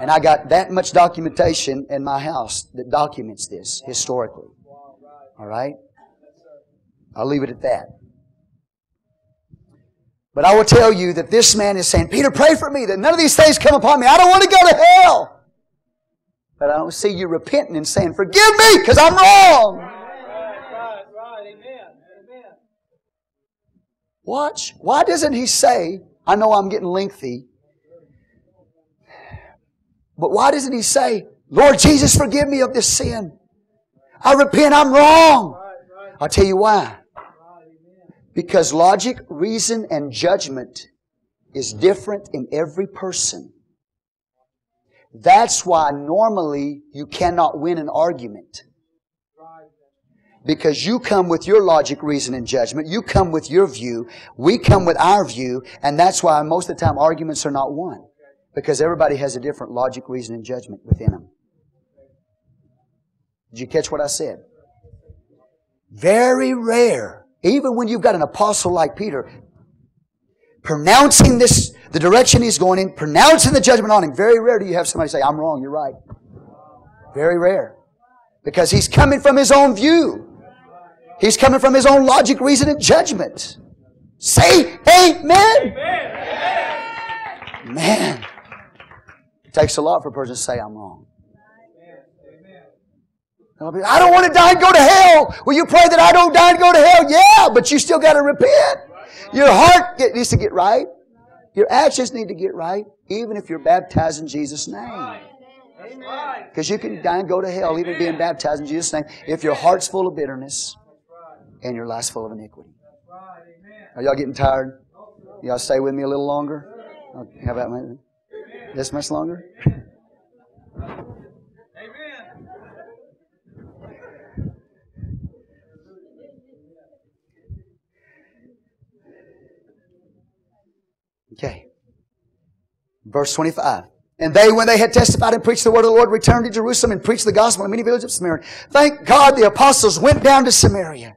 And I got that much documentation in my house that documents this historically. All right? I'll leave it at that. But I will tell you that this man is saying, Peter, pray for me that none of these things come upon me. I don't want to go to hell. But I don't see you repenting and saying, forgive me because I'm wrong. Watch. Why doesn't he say, I know I'm getting lengthy, but why doesn't he say, Lord Jesus, forgive me of this sin? I repent, I'm wrong. I'll tell you why. Because logic, reason, and judgment is different in every person. That's why normally you cannot win an argument. Because you come with your logic, reason, and judgment. You come with your view. We come with our view. And that's why most of the time arguments are not won. Because everybody has a different logic, reason, and judgment within them. Did you catch what I said? Very rare even when you've got an apostle like Peter, pronouncing this, the direction he's going in, pronouncing the judgment on him, very rare do you have somebody say, I'm wrong, you're right. Very rare. Because he's coming from his own view. He's coming from his own logic, reason, and judgment. Say amen. amen. Man. It takes a lot for a person to say, I'm wrong. I don't want to die and go to hell. Will you pray that I don't die and go to hell? Yeah, but you still got to repent. Your heart needs to get right. Your actions need to get right, even if you're baptized in Jesus' name. Because you can die and go to hell, even being baptized in Jesus' name, if your heart's full of bitterness and your life's full of iniquity. Are y'all getting tired? Y'all stay with me a little longer? How about this much longer? Amen. Okay. Verse 25. And they, when they had testified and preached the word of the Lord, returned to Jerusalem and preached the gospel in many villages of Samaria. Thank God the apostles went down to Samaria.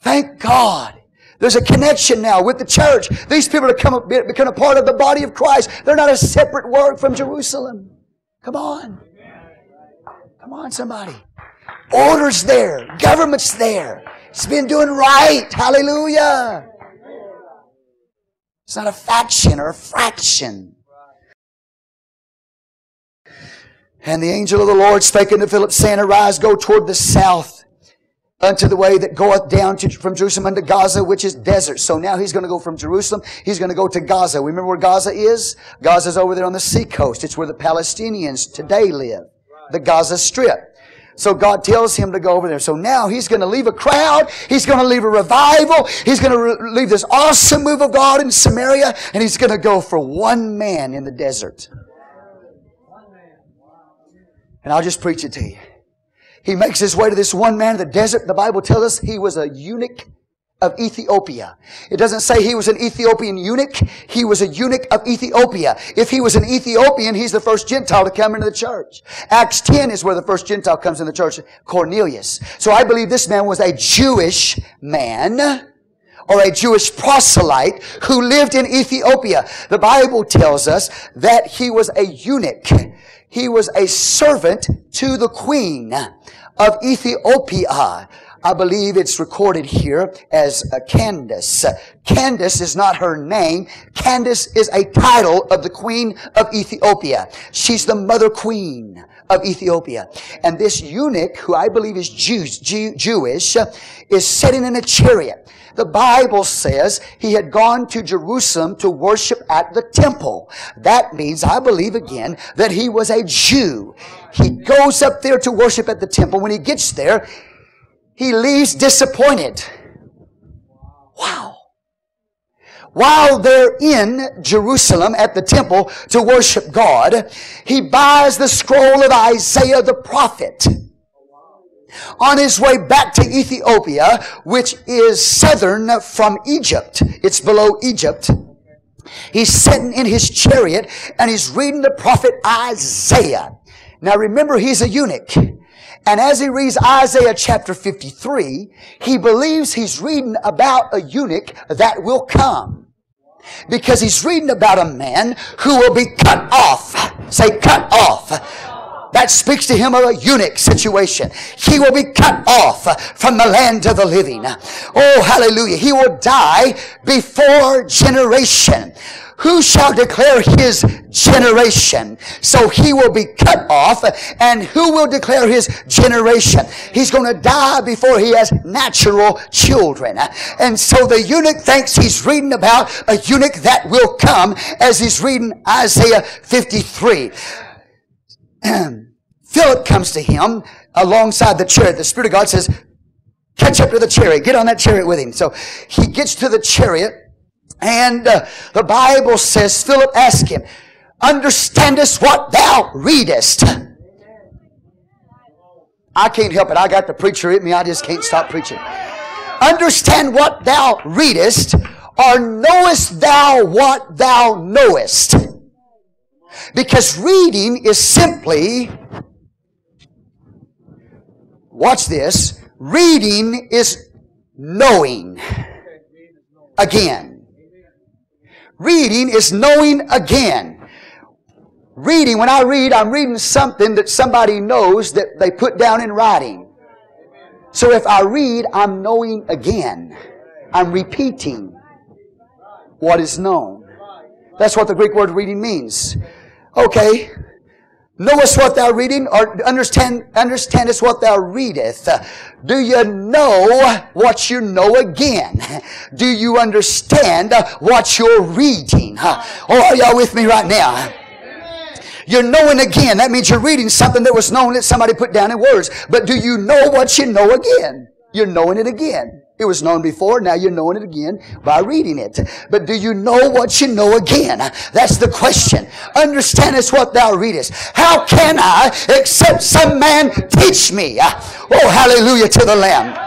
Thank God. There's a connection now with the church. These people have come, become a part of the body of Christ. They're not a separate work from Jerusalem. Come on. Come on, somebody. Orders there. Government's there. It's been doing right. Hallelujah. It's not a faction or a fraction. And the angel of the Lord spake unto Philip, saying, Arise, go toward the south unto the way that goeth down to, from Jerusalem unto Gaza, which is desert. So now he's going to go from Jerusalem. He's going to go to Gaza. Remember where Gaza is? Gaza's over there on the sea coast. It's where the Palestinians today live. The Gaza Strip. So God tells him to go over there. So now he's going to leave a crowd. He's going to leave a revival. He's going to re- leave this awesome move of God in Samaria. And he's going to go for one man in the desert. And I'll just preach it to you. He makes his way to this one man in the desert. The Bible tells us he was a eunuch of Ethiopia. It doesn't say he was an Ethiopian eunuch. He was a eunuch of Ethiopia. If he was an Ethiopian, he's the first Gentile to come into the church. Acts 10 is where the first Gentile comes in the church, Cornelius. So I believe this man was a Jewish man or a Jewish proselyte who lived in Ethiopia. The Bible tells us that he was a eunuch. He was a servant to the queen of Ethiopia. I believe it's recorded here as uh, Candace. Candace is not her name. Candace is a title of the queen of Ethiopia. She's the mother queen of Ethiopia. And this eunuch, who I believe is Jews, Jew, Jewish, is sitting in a chariot. The Bible says he had gone to Jerusalem to worship at the temple. That means, I believe again, that he was a Jew. He goes up there to worship at the temple. When he gets there, he leaves disappointed. Wow. While they're in Jerusalem at the temple to worship God, he buys the scroll of Isaiah the prophet. On his way back to Ethiopia, which is southern from Egypt. It's below Egypt. He's sitting in his chariot and he's reading the prophet Isaiah. Now remember, he's a eunuch. And as he reads Isaiah chapter 53, he believes he's reading about a eunuch that will come. Because he's reading about a man who will be cut off. Say, cut off that speaks to him of a eunuch situation. He will be cut off from the land of the living. Oh, hallelujah. He will die before generation. Who shall declare his generation? So he will be cut off, and who will declare his generation? He's going to die before he has natural children. And so the eunuch thinks he's reading about a eunuch that will come as he's reading Isaiah 53. Philip comes to him alongside the chariot. The Spirit of God says, catch up to the chariot. Get on that chariot with him. So he gets to the chariot and uh, the Bible says, Philip asked him, understandest what thou readest? I can't help it. I got the preacher in me. I just can't stop preaching. Understand what thou readest, or knowest thou what thou knowest? Because reading is simply, watch this, reading is knowing again. Reading is knowing again. Reading, when I read, I'm reading something that somebody knows that they put down in writing. So if I read, I'm knowing again. I'm repeating what is known. That's what the Greek word reading means. Okay. Knowest what thou reading, or understand, understandest what thou readeth. Do you know what you know again? Do you understand what you're reading? Oh, are y'all with me right now? You're knowing again. That means you're reading something that was known that somebody put down in words. But do you know what you know again? You're knowing it again. It was known before, now you're knowing it again by reading it. But do you know what you know again? That's the question. Understandest what thou readest. How can I, except some man teach me? Oh, hallelujah to the Lamb.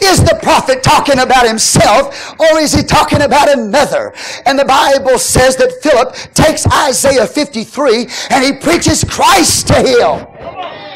Is the prophet talking about himself or is he talking about another? And the Bible says that Philip takes Isaiah 53 and he preaches Christ to him.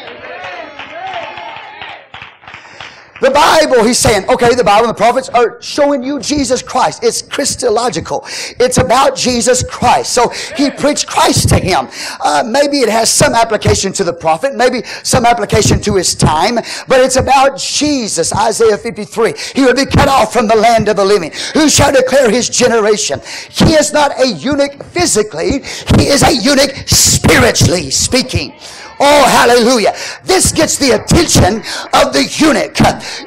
The Bible, he's saying, okay, the Bible and the prophets are showing you Jesus Christ. It's Christological. It's about Jesus Christ. So he preached Christ to him. Uh, maybe it has some application to the prophet, maybe some application to his time, but it's about Jesus. Isaiah 53. He will be cut off from the land of the living. Who shall declare his generation? He is not a eunuch physically. He is a eunuch spiritually speaking. Oh, hallelujah. This gets the attention of the eunuch.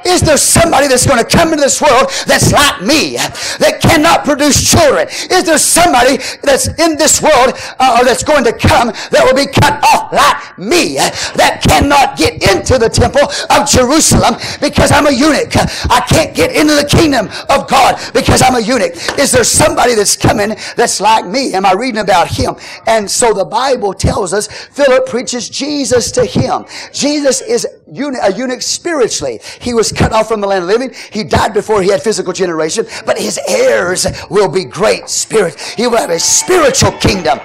Is there somebody that's going to come into this world that's like me, that cannot produce children? Is there somebody that's in this world uh, or that's going to come that will be cut off like me, that cannot get into the temple of Jerusalem because I'm a eunuch? I can't get into the kingdom of God because I'm a eunuch. Is there somebody that's coming that's like me? Am I reading about him? And so the Bible tells us Philip preaches Jesus to him. Jesus is a eunuch spiritually. He was cut off from the land of living. He died before he had physical generation, but his heirs will be great spirit. He will have a spiritual kingdom.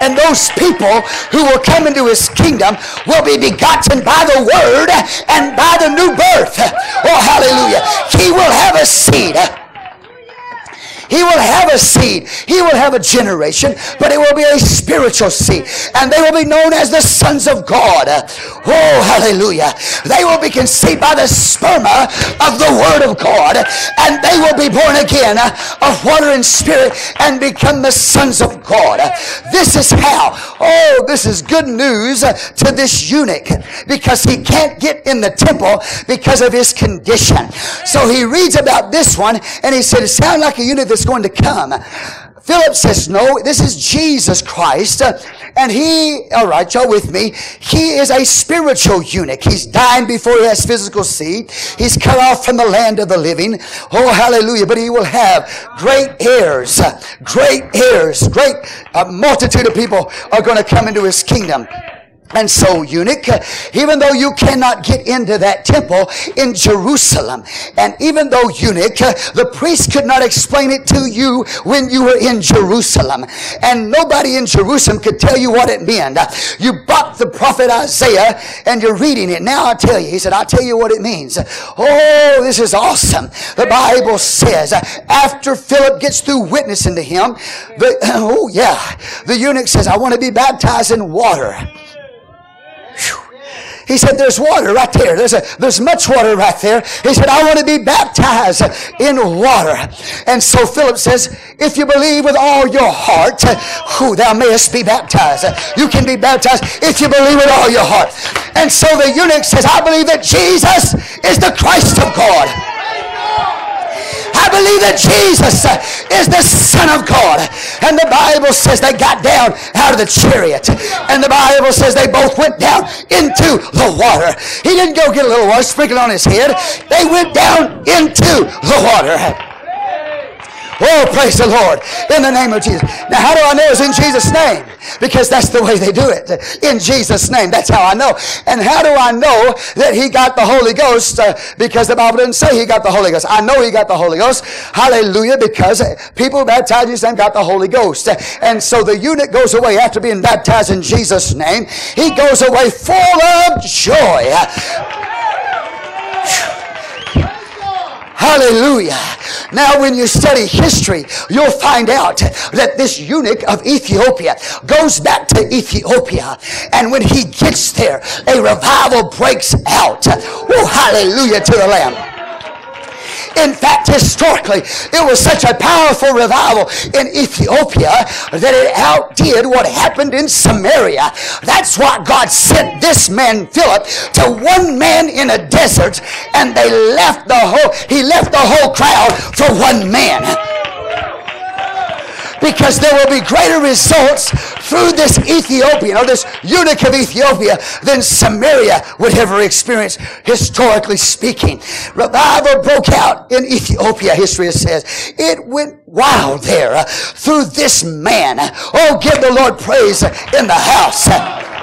And those people who will come into his kingdom will be begotten by the word and by the new birth. Oh, hallelujah. He will have a seed. He will have a seed. He will have a generation, but it will be a spiritual seed. And they will be known as the sons of God. Oh, hallelujah. They will be conceived by the sperma of the word of God. And they will be born again of water and spirit and become the sons of God. This is how. Oh, this is good news to this eunuch because he can't get in the temple because of his condition. So he reads about this one and he said, it sounds like a eunuch that's going to come. Philip says, no, this is Jesus Christ. Uh, and he, all right, y'all with me, he is a spiritual eunuch. He's dying before he has physical seed. He's cut off from the land of the living. Oh, hallelujah. But he will have great heirs, great heirs, great a multitude of people are going to come into his kingdom. And so, eunuch, even though you cannot get into that temple in Jerusalem, and even though, eunuch, the priest could not explain it to you when you were in Jerusalem, and nobody in Jerusalem could tell you what it meant. You bought the prophet Isaiah, and you're reading it. Now I tell you, he said, I'll tell you what it means. Oh, this is awesome. The Bible says, after Philip gets through witnessing to him, the, oh yeah, the eunuch says, I want to be baptized in water. He said, There's water right there. There's, a, there's much water right there. He said, I want to be baptized in water. And so Philip says, If you believe with all your heart, who thou mayest be baptized. You can be baptized if you believe with all your heart. And so the eunuch says, I believe that Jesus is the Christ of God. I believe that Jesus uh, is the Son of God. And the Bible says they got down out of the chariot. And the Bible says they both went down into the water. He didn't go get a little water sprinkled on his head. They went down into the water. Oh, praise the Lord. In the name of Jesus. Now, how do I know it's in Jesus' name? Because that's the way they do it. In Jesus' name. That's how I know. And how do I know that he got the Holy Ghost? Uh, because the Bible didn't say he got the Holy Ghost. I know he got the Holy Ghost. Hallelujah. Because people baptized in his name got the Holy Ghost. And so the eunuch goes away after being baptized in Jesus' name. He goes away full of joy. Hallelujah. Now, when you study history, you'll find out that this eunuch of Ethiopia goes back to Ethiopia. And when he gets there, a revival breaks out. Oh, hallelujah to the Lamb. In fact, historically, it was such a powerful revival in Ethiopia that it outdid what happened in Samaria. That's why God sent this man, Philip, to one man in a desert, and they left the whole, he left the whole crowd for one man because there will be greater results through this Ethiopian or this eunuch of Ethiopia than Samaria would ever experience, historically speaking. Revival broke out in Ethiopia, history says. It went wild there uh, through this man. Oh, give the Lord praise in the house.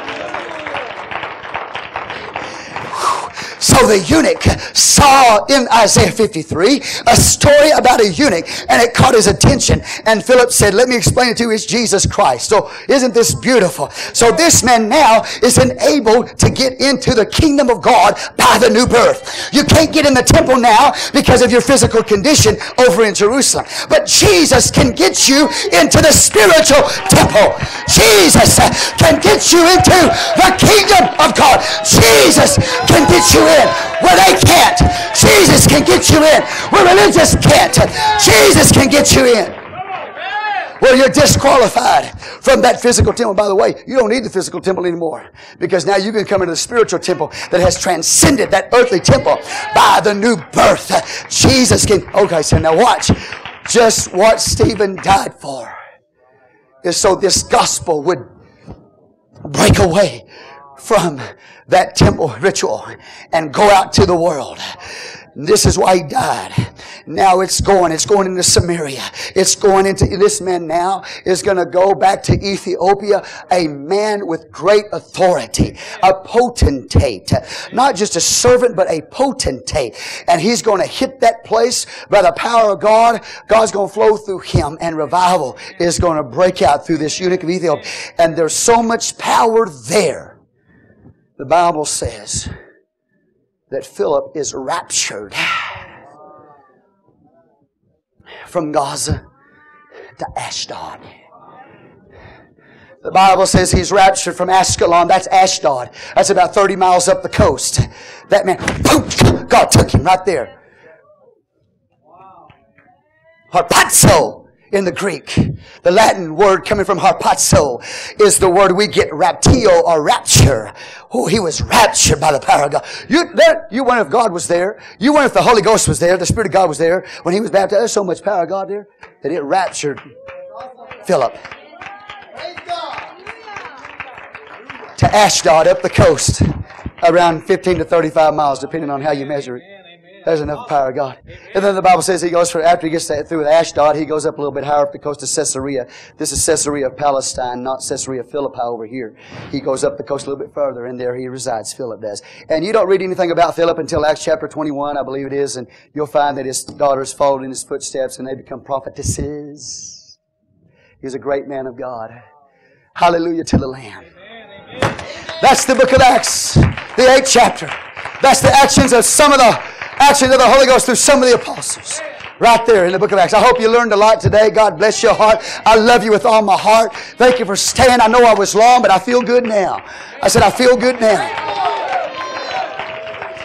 So the eunuch saw in Isaiah 53 a story about a eunuch and it caught his attention. And Philip said, Let me explain it to you. It's Jesus Christ. So isn't this beautiful? So this man now is enabled to get into the kingdom of God by the new birth. You can't get in the temple now because of your physical condition over in Jerusalem. But Jesus can get you into the spiritual temple. Jesus can get you into the kingdom of God. Jesus can get you in where they can't. Jesus can get you in where religious can't. Jesus can get you in. Well, you're disqualified from that physical temple. By the way, you don't need the physical temple anymore because now you can come into the spiritual temple that has transcended that earthly temple by the new birth. Jesus can. Okay, so now watch. Just what Stephen died for is so this gospel would break away from that temple ritual and go out to the world. This is why he died. Now it's going. It's going into Samaria. It's going into, this man now is going to go back to Ethiopia, a man with great authority, a potentate. Not just a servant, but a potentate. And he's going to hit that place by the power of God. God's going to flow through him and revival is going to break out through this eunuch of Ethiopia. And there's so much power there the Bible says that Philip is raptured from Gaza to Ashdod. The Bible says he's raptured from Ascalon. That's Ashdod. That's about 30 miles up the coast. That man, boom, God took him right there. Harpazo in the Greek. The Latin word coming from harpazo is the word we get raptio or rapture. Oh, he was raptured by the power of God. You, there, you wonder if God was there. You wonder if the Holy Ghost was there. The Spirit of God was there when he was baptized. There's so much power of God there that it raptured Philip to Ashdod up the coast around 15 to 35 miles, depending on how you measure it. There's enough power of God. And then the Bible says he goes for, after he gets through with Ashdod, he goes up a little bit higher up the coast of Caesarea. This is Caesarea of Palestine, not Caesarea Philippi over here. He goes up the coast a little bit further, and there he resides. Philip does. And you don't read anything about Philip until Acts chapter 21, I believe it is, and you'll find that his daughters followed in his footsteps and they become prophetesses. He's a great man of God. Hallelujah to the Lamb. That's the book of Acts, the eighth chapter. That's the actions of some of the actions of the Holy Ghost through some of the apostles. Right there in the book of Acts. I hope you learned a lot today. God bless your heart. I love you with all my heart. Thank you for staying. I know I was long, but I feel good now. I said, I feel good now.